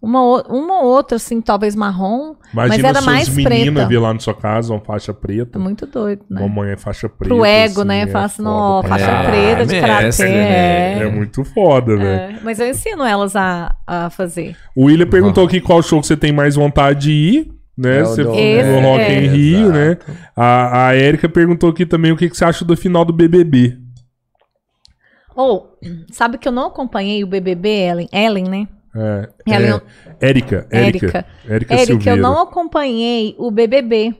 uma, ou- uma ou outra, assim, talvez marrom. Imagina era suas mais meninas preta. vir lá na sua casa, uma faixa preta. É muito doido, né? Mamãe é faixa preta. Pro ego, assim, né? é Fala assim, não, faixa caralho. preta de karatê. mestre, É. É muito foda, velho. É, mas eu ensino elas a, a fazer. O William perguntou aqui qual show que você tem mais vontade de ir. né? É Você do- foi Esse, no Rock é. em Rio, né? Exato. A, a Érica perguntou aqui também o que, que você acha do final do BBB. Ou, sabe que eu não acompanhei o BBB, Ellen? Ellen, né? É, é, Érica, Érica. Érica. Érica Érica, eu não acompanhei o BBB.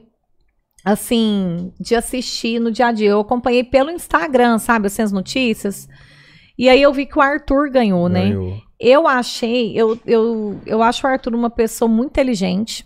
Assim, de assistir no dia a dia. Eu acompanhei pelo Instagram, sabe? Assim, as notícias. E aí eu vi que o Arthur ganhou, né? Ganhou. Eu achei, eu, eu, eu acho o Arthur uma pessoa muito inteligente.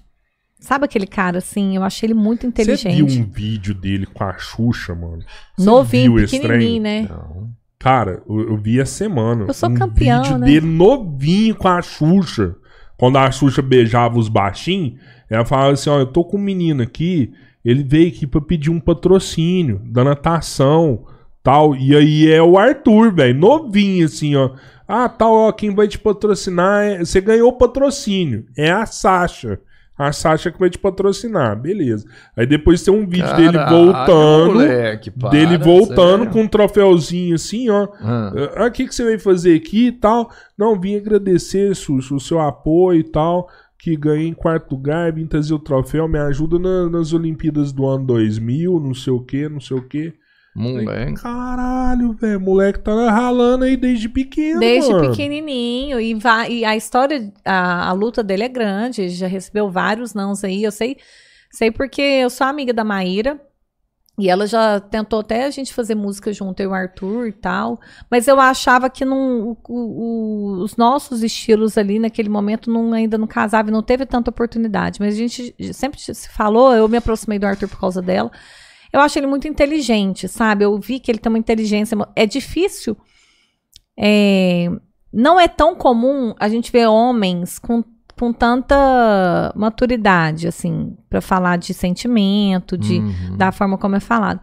Sabe aquele cara, assim? Eu achei ele muito Você inteligente. viu um vídeo dele com a Xuxa, mano? Você Novinho, pequenininho, né? Não. Cara, eu, eu vi a semana. Eu sou um campeão, vídeo né? dele novinho com a Xuxa. Quando a Xuxa beijava os baixinhos, ela falava assim: Ó, eu tô com um menino aqui, ele veio aqui pra pedir um patrocínio da natação, tal. E aí é o Arthur, velho, novinho assim, ó. Ah, tal, ó, quem vai te patrocinar é. Você ganhou o patrocínio. É a Sasha. A Sasha que vai te patrocinar, beleza. Aí depois tem um vídeo dele Caralho, voltando. moleque, para, dele voltando com um troféuzinho assim, ó. Ah. Ah, o que, que você veio fazer aqui e tal? Não, vim agradecer, Xuxa, o seu apoio e tal. Que ganhei em quarto lugar, vim trazer o troféu, me ajuda na- nas Olimpíadas do ano 2000, não sei o que, não sei o que. Moleque. Caralho, velho, moleque tá ralando aí desde pequeno, Desde mano. pequenininho. E, vai, e a história, a, a luta dele é grande. Já recebeu vários nãos aí. Eu sei, sei porque eu sou amiga da Maíra. E ela já tentou até a gente fazer música junto, eu e o Arthur e tal. Mas eu achava que não, o- o- os nossos estilos ali naquele momento não, ainda não casavam e não teve tanta oportunidade. Mas a gente sempre se falou, eu me aproximei do Arthur por causa dela. Eu acho ele muito inteligente, sabe? Eu vi que ele tem uma inteligência. É difícil. é, não é tão comum a gente ver homens com, com tanta maturidade, assim, pra falar de sentimento, de, Uhum. da forma como é falado.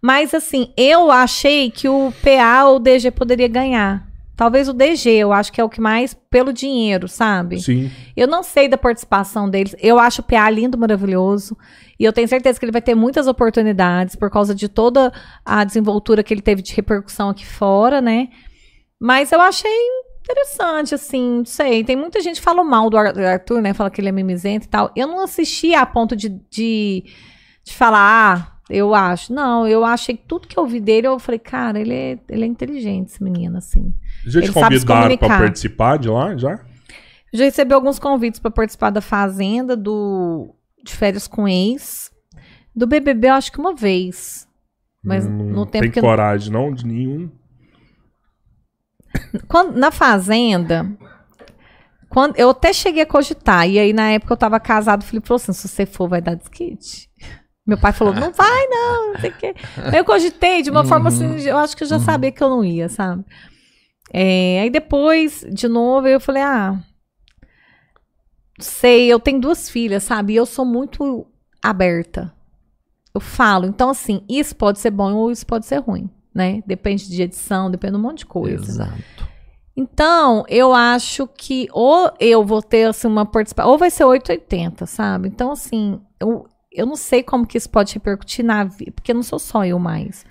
Mas, assim, eu achei que o PA ou o DG poderia ganhar. Talvez o DG, eu acho que é o que mais pelo dinheiro, sabe? Sim. Eu não sei da participação deles. Eu acho o PA lindo, maravilhoso. E eu tenho certeza que ele vai ter muitas oportunidades por causa de toda a desenvoltura que ele teve de repercussão aqui fora, né? Mas eu achei interessante, assim, não sei. Tem muita gente que fala mal do Ar- do Arthur, né? Fala que ele é mimizento e tal. Eu não assisti a ponto de, de, de falar, ah, eu acho. Não, eu achei tudo que eu vi dele, eu falei, cara, ele é, ele é inteligente, esse menino, assim. Já te convidaram pra comunicar. participar de lá, já? Já recebi alguns convites para participar da Fazenda, do de férias com ex. Do BBB, eu acho que uma vez. Mas Não no tempo tem que. coragem, não, de nenhum. Quando, na Fazenda, quando, eu até cheguei a cogitar. E aí, na época, eu tava casado. O Felipe falou assim: se você for, vai dar desquite. Meu pai falou: não vai, não, não sei o quê. Aí Eu cogitei de uma forma assim, eu acho que eu já sabia que eu não ia, sabe? É, aí depois, de novo, eu falei: ah, sei, eu tenho duas filhas, sabe? E eu sou muito aberta. Eu falo. Então, assim, isso pode ser bom ou isso pode ser ruim, né? Depende de edição, depende de um monte de coisa. Exato. Então, eu acho que ou eu vou ter assim, uma participação, ou vai ser 880, sabe? Então, assim, eu, eu não sei como que isso pode repercutir na vida, porque não sou só eu mais.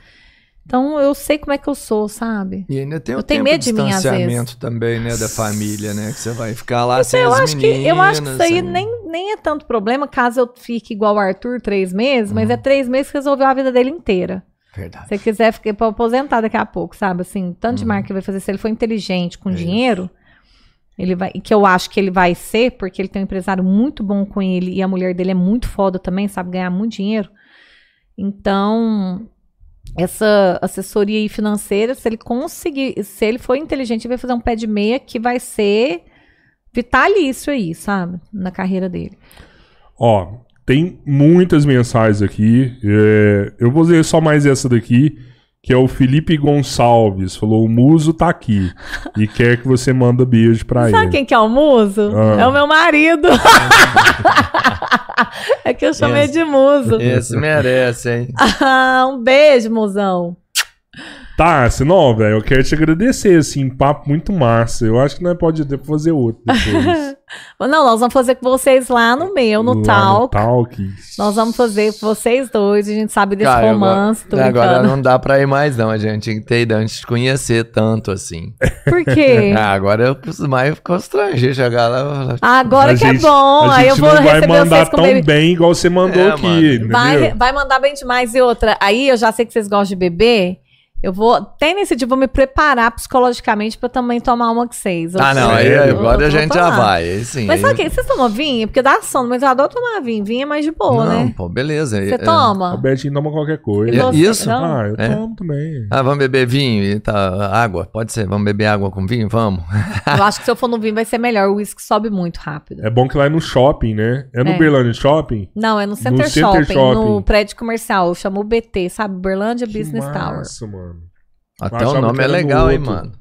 Então, eu sei como é que eu sou, sabe? E ainda tem Eu o tenho medo de mim, às distanciamento também, né, da família, né? Que você vai ficar lá sem eu as acho, que, meninas. eu acho que isso aí sem- nem, nem é tanto problema caso eu fique igual o Arthur três meses, mas Uhum. é três meses que resolveu a vida dele inteira. Verdade. Se ele quiser ficar aposentar daqui a pouco, sabe? Assim, tanto de marca que vai fazer, se ele for inteligente com Uhum. É isso. dinheiro, ele vai. Que eu acho que ele vai ser, porque ele tem um empresário muito bom com ele e a mulher dele é muito foda também, sabe ganhar muito dinheiro. Então, essa assessoria financeira, se ele conseguir, se ele for inteligente, ele vai fazer um pé de meia que vai ser vitalício aí, sabe? Na carreira dele. Ó, tem muitas mensagens aqui. é, eu vou ler só mais essa daqui, que é o Felipe Gonçalves. Falou: o Muso tá aqui e quer que você manda beijo pra Sabe ele. quem que é o muso? Ah. É o meu marido. é que eu chamei Esse- de muso. Esse merece, hein? Ah, um beijo, mozão. Tá, não, velho, eu quero te agradecer, assim, papo muito massa. Eu acho que nós pode até fazer outro depois. Não, nós vamos fazer com vocês lá no meu, no Lá Talk. Talk. Nós vamos fazer com vocês dois. A gente sabe desse Cara, romance. Agora, agora não dá pra ir mais, não. A gente tem que ter ido antes de conhecer tanto assim. Por quê? Ah, agora eu preciso mais constranger, chegar lá. e falar, Agora A que gente- é bom. A Aí eu gente vou não vai mandar tão bem igual você mandou É, aqui? Vai, vai mandar bem demais. E outra, aí eu já sei que vocês gostam de beber. Eu vou, até nesse dia, eu vou me preparar psicologicamente pra também tomar uma que vocês. Ah, não, aí Sério? agora a Eu vou gente já tomar. vai. aí Sim, Mas sabe o que? Vocês tomam vinho? Porque dá sono, mas eu adoro tomar vinho. Vinho é mais de boa, Não, né? pô, beleza. Você É- A toma? Betinho toma qualquer coisa. E É isso? Não? Ah, eu É. tomo também. Ah, vamos beber vinho e tá, água? Pode ser, vamos beber água com vinho? Vamos. Eu acho que se eu for no vinho vai ser melhor. O uísque sobe muito rápido. É bom que lá é no shopping, né? É no É. Berlândia Shopping? Não, é no Center, Center Shopping, Shopping. no prédio comercial. Chama o BT, sabe? Berlândia Business que Tower. massa, mano. Até o nome é legal, hein, mano.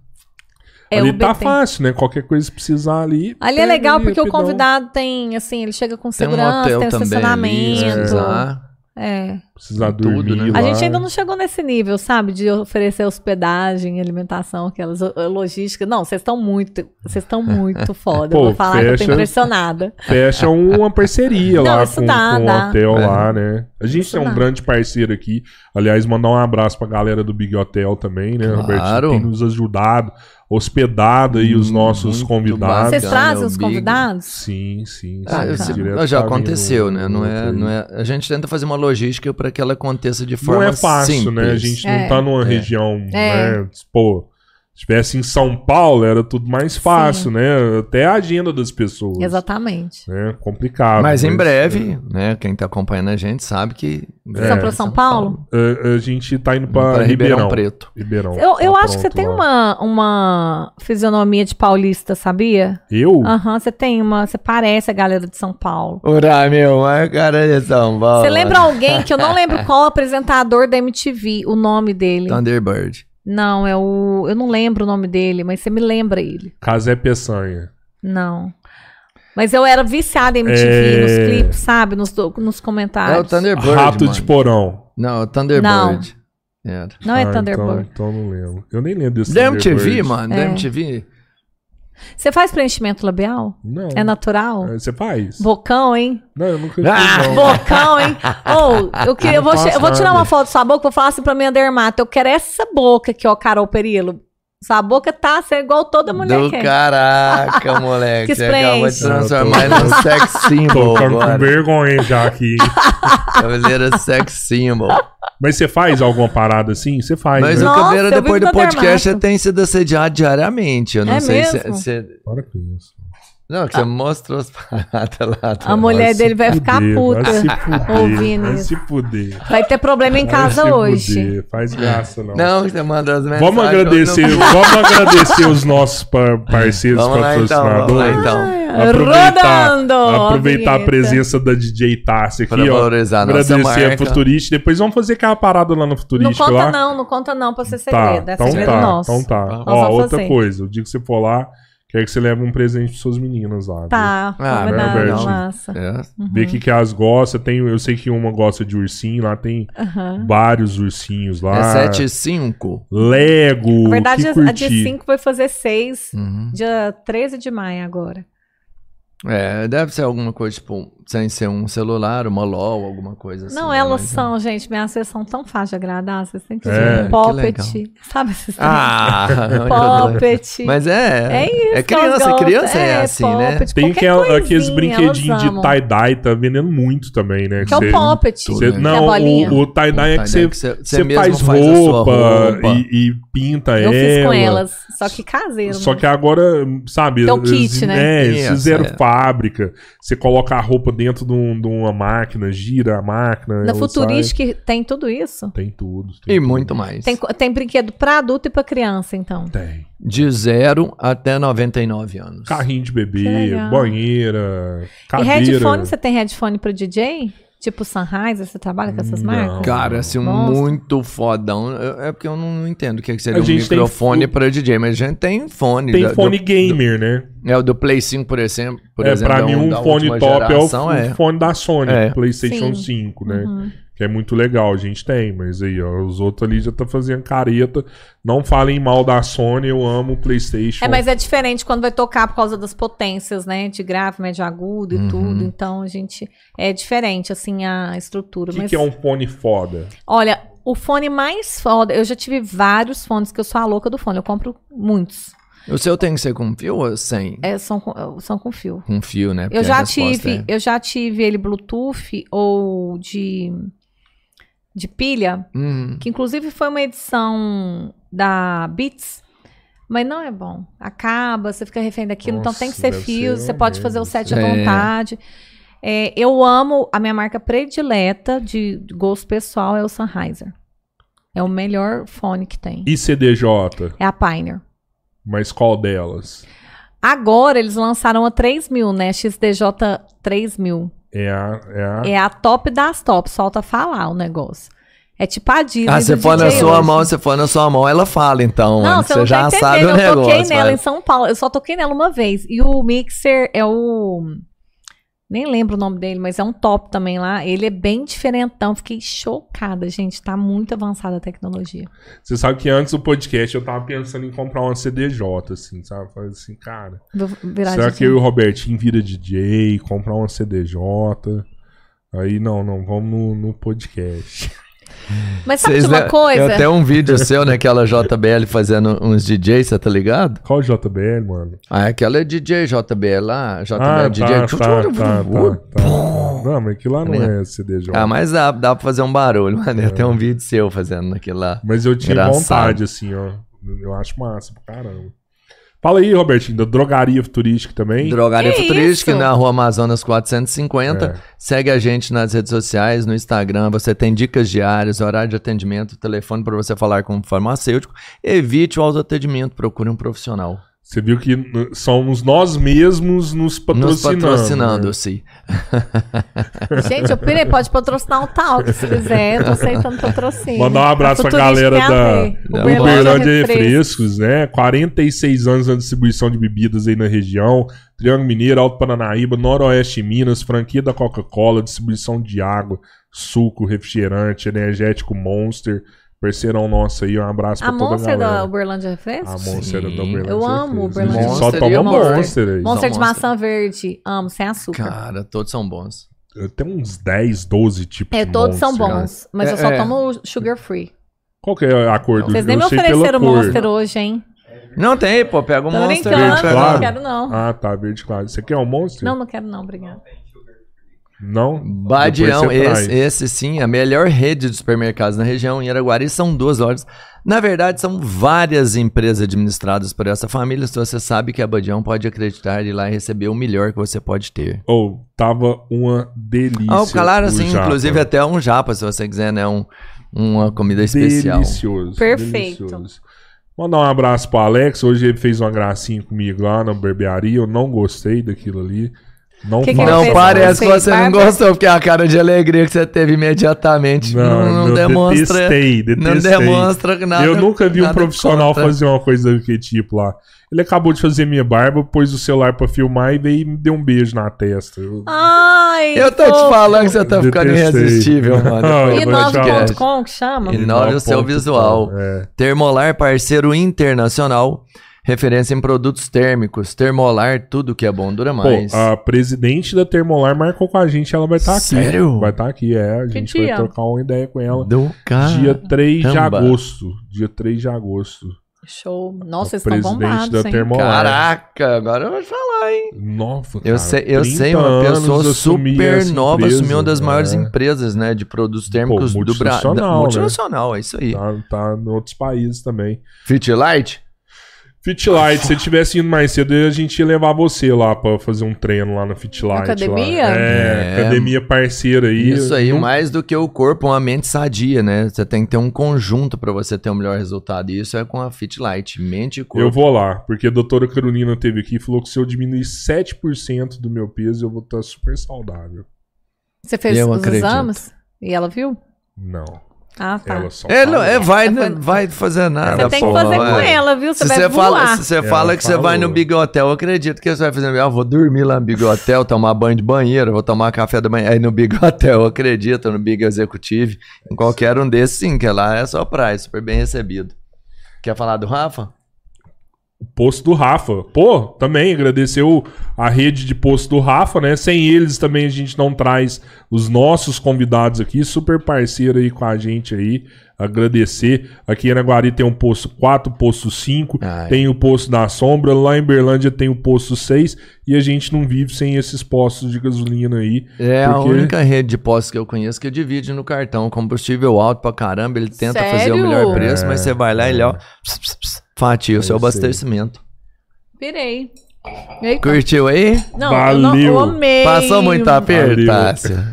É ali o tá fácil, né? Qualquer coisa que precisar ali. Ali é legal ali, porque o rapidão. convidado tem, assim, ele chega com Tem um segurança, hotel tem um também ali, se estacionamento. precisar. É. Precisar Tudo, dormir né? lá. A gente ainda não chegou nesse nível, sabe? De oferecer hospedagem, alimentação, aquelas o- logística. Não, vocês estão muito, vocês estão muito foda. Pô, eu vou falar que eu fecha- tô impressionada. Fecha uma parceria Não, lá com, dá, com o dá. hotel É. lá, né? A gente Isso tem um dá. grande parceiro aqui. Aliás, mandar um abraço pra galera do Big Hotel também, né? Claro. Robertinho tem nos ajudado, hospedado aí os nossos muito convidados. Vocês Bacana, trazem os convidados? Sim, sim. Ah, sim, eu mas já aconteceu, né? Não é, não é, a gente tenta fazer uma logística para que ela aconteça de forma Não é fácil, né? A simples. gente não É. tá numa É. região, É. né? Pô, se tivesse em São Paulo, era tudo mais fácil, né? Até a agenda das pessoas. Exatamente. Né? Complicado. Mas em breve, né? Quem tá acompanhando a gente sabe que. Vocês É. pra São Paulo? é, a gente tá indo pra, Para Ribeirão. Ribeirão Preto. Ribeirão. Eu, eu Tá acho que você pronto tem lá. uma, uma fisionomia de paulista, sabia? Eu? Aham, você tem uma. Você parece a galera de São Paulo. Ora, meu, a cara de São Paulo. Você lembra alguém que eu não lembro qual apresentador da MTV, o nome dele? Thunderbird. Não, é o. Eu não lembro o nome dele, mas você me lembra ele. Casé Peçanha. Não. Mas eu era viciada em MTV, É. nos clipes, sabe? Nos, nos É o comentários. Thunderbird. Rato mano. de porão. Não, é o Thunderbird. Era. Não é Ah, Thunderbird. Então, então não lembro. Eu nem lembro desse Da MTV, mano. Da É. MTV. Você faz preenchimento labial? Não. É natural? É, Você faz? Bocão, hein? Não, eu nunca Ah, fiz, não. Bocão, hein? Ou, eu, queria, eu, vou, eu vou tirar uma foto da sua boca, vou falar assim pra minha dermata. Eu quero essa boca aqui, ó, Carol Perilo. Sua boca tá sendo igual toda mulher Do quer. caraca, moleque. Que Você acabou de transformar ele num sex Tô symbol ficando com vergonha já aqui. Cabeleira sex symbol. Mas você faz alguma parada assim? Você faz, Mas né? o Nossa, Cabeleira, depois do podcast, dermato. tem sido assediado diariamente. Eu não É sei se, mesmo? se- Para com isso. Não, que você mostrou as paradas lá. A mulher dele vai ficar fuder, puta Vai se fuder. ouvindo vai isso. se fuder. Vai ter problema em Vai casa se hoje. fuder. Faz graça, não. Não, você manda as mensagens. Vamos agradecer, não- vamos agradecer os nossos par- parceiros Vamos lá então, vamos lá patrocinadores. então. Aproveitar, Rodando! aproveitar a vinheta. presença da DJ Tassi aqui, Pra ó. valorizar a Agradecer a marca. Futurist. Depois vamos fazer aquela parada lá no Não Futurist conta lá. não, não conta não pra ser Tá, segredo. é então segredo tá, nosso. então tá. Ó, outra fazer. coisa, o dia que você for lá, quero que você leve um presente para suas meninas lá. viu? Tá, Ah, combinado, Berbertinho. massa. É. Ver o que, que elas gostam. Tem, eu sei que uma gosta de ursinho, lá tem Aham. vários ursinhos lá. É 7 e 5. Lego. Na verdade, que a- dia 5 vai fazer 6, Uhum. dia 13 de maio agora. É, deve ser alguma coisa, tipo, sem ser um celular, uma LOL, alguma coisa assim. não, né? elas Mas, são, gente, minhas vocês são tão fáceis de agradar, vocês têm que É, ver. que Poppet, sabe esses Ah, Poppet. mas é. É isso. É que criança, criança é, assim, né? Poppet, Tem qualquer aquela- aqueles brinquedinhos de tie-dye, tá vendendo muito também, né? Que é o Poppet. Você- né? não, Que é a bolinha. o, o tie-dye é que você, que você, você mesmo faz faz roupa, roupa. E, e pinta Eu ela. fiz com elas, só que caseiro. Só né? que agora, sabe... Tem o kit, né? É, eles Isso, fizeram é. Fábrica. Você coloca a roupa dentro de, um- de uma máquina, gira a máquina. Na Futuristic tem tudo isso? Tem tudo. tem E tudo. muito mais. Tem, tem brinquedo pra adulto e pra criança, então. Tem. De 0 até 99 anos. Carrinho de bebê, banheira, E cadeira. headphone, você tem headphone pro DJ? Tipo Sunrise, você trabalha com essas Não. marcas? Cara, assim, Monstro. muito fodão. Eu- É porque eu não entendo o que, é que seria A um tem microfone f- pra DJ, mas a gente tem fone. Tem da- fone do- gamer, né? É, o do Play 5, por exemplo. Por é, exemplo, pra mim, um fone top é o, geração, o fone da Sony, É. PlayStation Sim. 5, né? Uhum. Que é muito legal, a gente tem, mas aí, ó, os outros ali já tá fazendo careta. Não falem mal da Sony, eu amo o PlayStation. É, mas é diferente quando vai tocar por causa das potências, né? De grave, médio agudo e Uhum. tudo. Então, a gente. É diferente, assim, a estrutura. O que, mas... que é um fone foda? Olha, o fone mais foda. Eu já tive vários fones que eu sou a louca do fone. Eu compro muitos. O seu tem que ser com fio ou sem? É, são, com- são com fio. Com fio, né? Eu Porque a já tive, é- eu já tive ele Bluetooth ou de de pilha, Uhum. que inclusive foi uma edição da Beats, mas não é bom. Acaba, você fica refém daquilo, então tem que Nossa, ser fio, ser você pode fazer o set à É. vontade. É, eu amo a minha marca predileta de gosto pessoal é o Sennheiser. É o melhor fone que tem. E CDJ? É a Pioneer. Mas qual delas? Agora eles lançaram a 3000, né? XDJ 3000. É a. É a... É a top das tops, falta falar o negócio. É tipo a Disney Ah, você for na sua hoje. mão, você for na sua mão, ela fala, então. Não, mano. você não já tá sabe o Eu toquei negócio. nela vai. em São Paulo. Eu só toquei nela uma vez. E o mixer é o. Nem lembro o nome dele, mas é um top também lá. Ele é bem diferentão. Fiquei chocada, gente. Tá muito avançada a tecnologia. Você sabe que antes do podcast eu tava pensando em comprar uma CDJ, assim, sabe? Falei assim, cara. Será que eu e o Robertinho vira DJ, comprar uma CDJ? Aí não, não, vamos no, no podcast. Mas sabe Vocês de uma coisa? Eu tenho um vídeo seu naquela JBL fazendo uns DJs, você tá ligado? Qual JBL, mano? Ah, aquela é DJ JBL lá, JBL Ah, DJ. tá, tá, tá, tá, tá. Não, mas aquilo lá não é CDJ. Ah, mas dá, dá pra fazer um barulho, mano. Eu tenho um vídeo seu fazendo naquilo lá. Mas eu tinha Engraçado. vontade, assim, ó. Eu acho massa pra caramba. Fala aí, Robertinho, da drogaria futurística também. Drogaria Que Futurística isso? na Rua Amazonas 450. É. Segue a gente nas redes sociais, no Instagram. Você tem dicas diárias, horário de atendimento, telefone para você falar com um farmacêutico. Evite o autoatendimento, procure um profissional. Você viu que somos nós mesmos nos patrocinando. Nos patrocinando, né? sim. Gente, o Pire pode patrocinar um talk se quiser. Eu tô aceitando patrocínio. Mandar um abraço A pra galera da Uberlândia Refrescos. Refrescos, né? 46 anos na distribuição de bebidas aí na região. Triângulo Mineiro, Alto Paranaíba, Noroeste Minas, franquia da Coca-Cola, distribuição de água, suco, refrigerante, energético Monster. Parceirão nosso aí, um abraço A pra toda a Monster galera. da Uberlândia Refrescos? A Monster Sim. da Uberlândia Eu amo Refrescos. Uberlândia A gente Só Monster toma Monster. Monster aí. Monster de Monster. maçã verde. Amo, sem açúcar. Cara, todos são bons. Tem uns 10, 12 tipos É, de todos são Monster. bons. Mas É, eu só é. tomo sugar free. Qual que é a cor do Vocês nem eu me ofereceram cor. Monster hoje, hein? Não tem, pô. Pega o Tô Monster. brincando, verde, não claro. quero não. Ah, tá, verde claro. Você quer um Monster? Não, não quero não, obrigada. Não? Badião, esse, esse sim, a melhor rede de supermercados na região. Em Araguari são duas lojas. Na verdade, são várias empresas administradas por essa família. Se você sabe que a Badião pode acreditar e ir lá e receber o melhor que você pode ter. Ou, tava uma delícia. Ah, o Calar, o assim, japa. inclusive até um japa, se você quiser, né? Um, uma comida especial. Delicioso. Perfeito. delicioso. Mandar um abraço pro Alex. Hoje ele fez uma gracinha comigo lá na barbearia. Eu não gostei daquilo ali. Não Que que Não parece que Fez você não gostou, porque a cara de alegria que você teve imediatamente não, não eu demonstra. Detestei, Não detestei. demonstra nada. eu nunca vi um profissional fazer uma coisa daquele tipo lá. Ele acabou de fazer minha barba, pôs o celular pra filmar e veio e me deu um beijo na testa. Eu- Ai, Eu tô te falando que você tá ficando Detestei. irresistível, mano. Não. Inove.com, que chama? Inove o seu visual. É. Termolar, parceiro internacional. Referência em produtos térmicos. Termolar, tudo que é bom dura mais. Pô, a presidente da Termolar marcou com a gente, ela vai estar aqui. Sério? Vai estar aqui, é. A gente vai trocar uma ideia com ela. Do cara. Dia 3 de agosto. Dia 3 de agosto. Show. Nossa, A vocês estão presidente bombados, da hein? Termolar. Caraca, agora eu vou te falar, hein? Nossa, Eu cara, sei, eu 30 sei uma pessoa super nova, empresa, assumiu uma das maiores é. empresas, né, de produtos térmicos do Brasil. multinacional, né? Multinacional, é isso aí. Tá, tá em outros países também. Fit Light? Fitlight, se tivesse indo mais cedo, a gente ia levar você lá pra fazer um treino lá na Fitlight. Academia? Lá. É, É. academia parceira aí. Isso aí, Não- mais do que o corpo, uma mente sadia, né? Você tem que ter um conjunto pra você ter o melhor resultado. E isso é com a Fit Light, mente e corpo. Eu vou lá, porque a doutora Carolina teve aqui e falou que se eu diminuir 7% do meu peso, eu vou estar super saudável. Você fez Eu os acredito. exames? E ela viu? Não. Ah, tá. Ela só É, não, é, vai, né, vai fazer nada. Você tem que fazer vai. com ela, viu? Você Se vai você voar. fala, se você Ela fala que você vai no falou. Big Hotel, eu acredito que você vai fazer. Ah, vou dormir lá no Big Hotel, tomar banho de banheiro, vou tomar café da manhã. Aí no Big Hotel, eu acredito, no Big Executive, em qualquer um desses, sim, que lá é só praia, super bem recebido. Quer falar do Rafa? O posto do Rafa. Pô, também agradecer o- a rede de posto do Rafa, né? Sem eles também a gente não traz os nossos convidados aqui, super parceiro aí com a gente aí. Agradecer. Aqui em Araguari tem um posto 4, posto 5, Ai. tem o posto da Sombra, lá em Berlândia tem o posto 6 e a gente não vive sem esses postos de gasolina aí. É a Porque- única rede de postos que eu conheço que divide no cartão. Combustível alto pra caramba, ele tenta fazer o Sério? melhor preço, mas É, você vai lá e ele, ó, ps, ps, ps, fatia o seu abastecimento. Pirei. Eita. Curtiu aí? Não, eu não Valeu. eu amei. Passou muito aperto, Valeu. Tássia?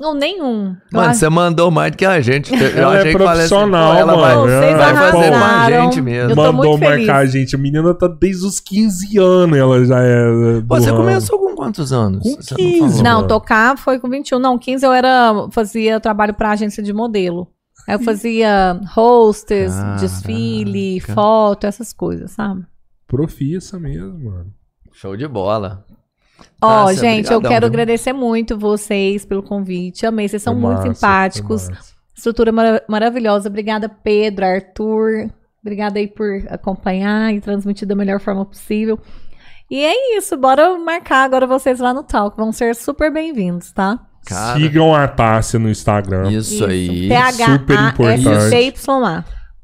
Não, nenhum. Mano, Eu você mandou mais do que a gente. Eu Ela é achei que falei assim, profissional, pô, ela vai, mano. Vocês vai fazer com a gente mesmo. Eu tô Mandou muito feliz. marcar a gente. A menina tá desde os 15 anos, ela já é. você ramo. começou com quantos anos? Com Você 15. falou. Não, mano. tocar foi com 21. Não, 15 eu era fazia trabalho pra agência de modelo. Aí eu fazia hostess, Caraca. desfile, foto, essas coisas, sabe? Profissa mesmo, mano. Show de bola. Ó, Tássia, gente, eu quero viu? agradecer muito vocês pelo convite. Amei, vocês são Foi muito massa, simpáticos. Estrutura mara- maravilhosa. Obrigada, Pedro, Arthur. Obrigada aí por acompanhar e transmitir da melhor forma possível. E é isso, bora marcar agora vocês lá no Talk. Vão ser super bem-vindos, tá? Cara, Sigam a Tássia no Instagram. isso, aí. super importante.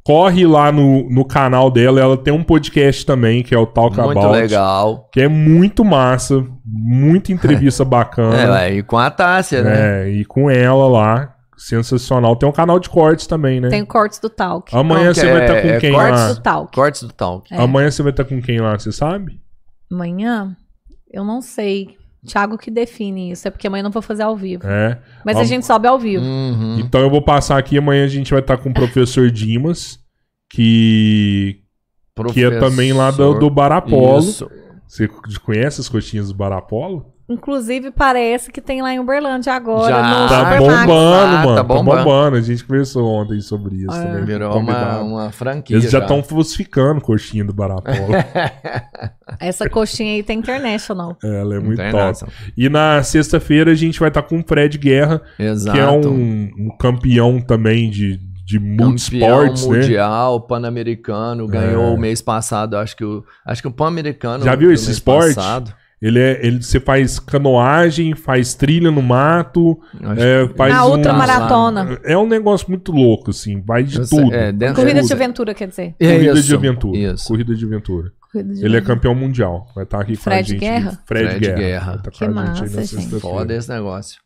Corre lá no, no canal dela. Ela tem um podcast também, que é o Talk Muito About. legal. Que é muito massa. Muita entrevista É, bacana. ué, e com a Tássia, né? É, e com ela lá. Sensacional. Tem um canal de cortes também, né? Tem cortes do Talk. Amanhã você vai é? estar com É quem cortes lá? do Talk. Cortes do Talk. É. Amanhã você vai estar com quem lá, você sabe? Amanhã, eu não sei. Thiago que define isso. É porque amanhã eu não vou fazer ao vivo. É. Mas Am- a gente sobe ao vivo. Uhum. Então eu vou passar aqui. Amanhã a gente vai estar com o professor Dimas, que, que é também lá do, do Barapolo. Isso. Você conhece as coxinhas do Barapolo? Inclusive, parece que tem lá em Uberlândia agora. Já. no Tá bombando, Ah, mano. tá Tá bombando. bombando. A gente conversou ontem sobre isso É. também. Virou uma, uma franquia. Eles já estão falsificando coxinha do Barapolo. Essa coxinha aí tem international. Ela é muito top. E na sexta-feira a gente vai estar com o Fred Guerra, Exato. que é um, um campeão também de, de multisports, né? mundial, pan-americano, ganhou É. o mês passado, acho que o, acho que o pan-americano Já viu esse esporte? passado. Ele é, ele, você faz canoagem, faz trilha no mato, é, faz Na um- ultramaratona. É um negócio muito louco, assim, vai de tudo. é, dentro- Corrida de aventura, quer dizer. Corrida Isso, de aventura. Isso. Corrida de aventura. Corrida de Ele é campeão mundial. Vai estar aqui Fred com a gente. Guerra? Fred, Fred Guerra. Guerra. Estar Que gente massa, gente. sexta-feira. Foda esse negócio.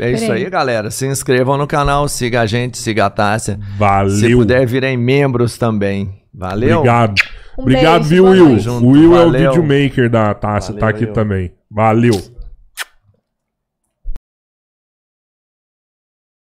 É isso aí, galera. Se inscrevam no canal, siga a gente, siga a Tássia. Se Valeu. puder, virem membros também. Valeu? Obrigado. Um Obrigado, beijo, viu, Will? O Will é o valeu. videomaker da taça, tá Valeu, aqui Will. também. Valeu.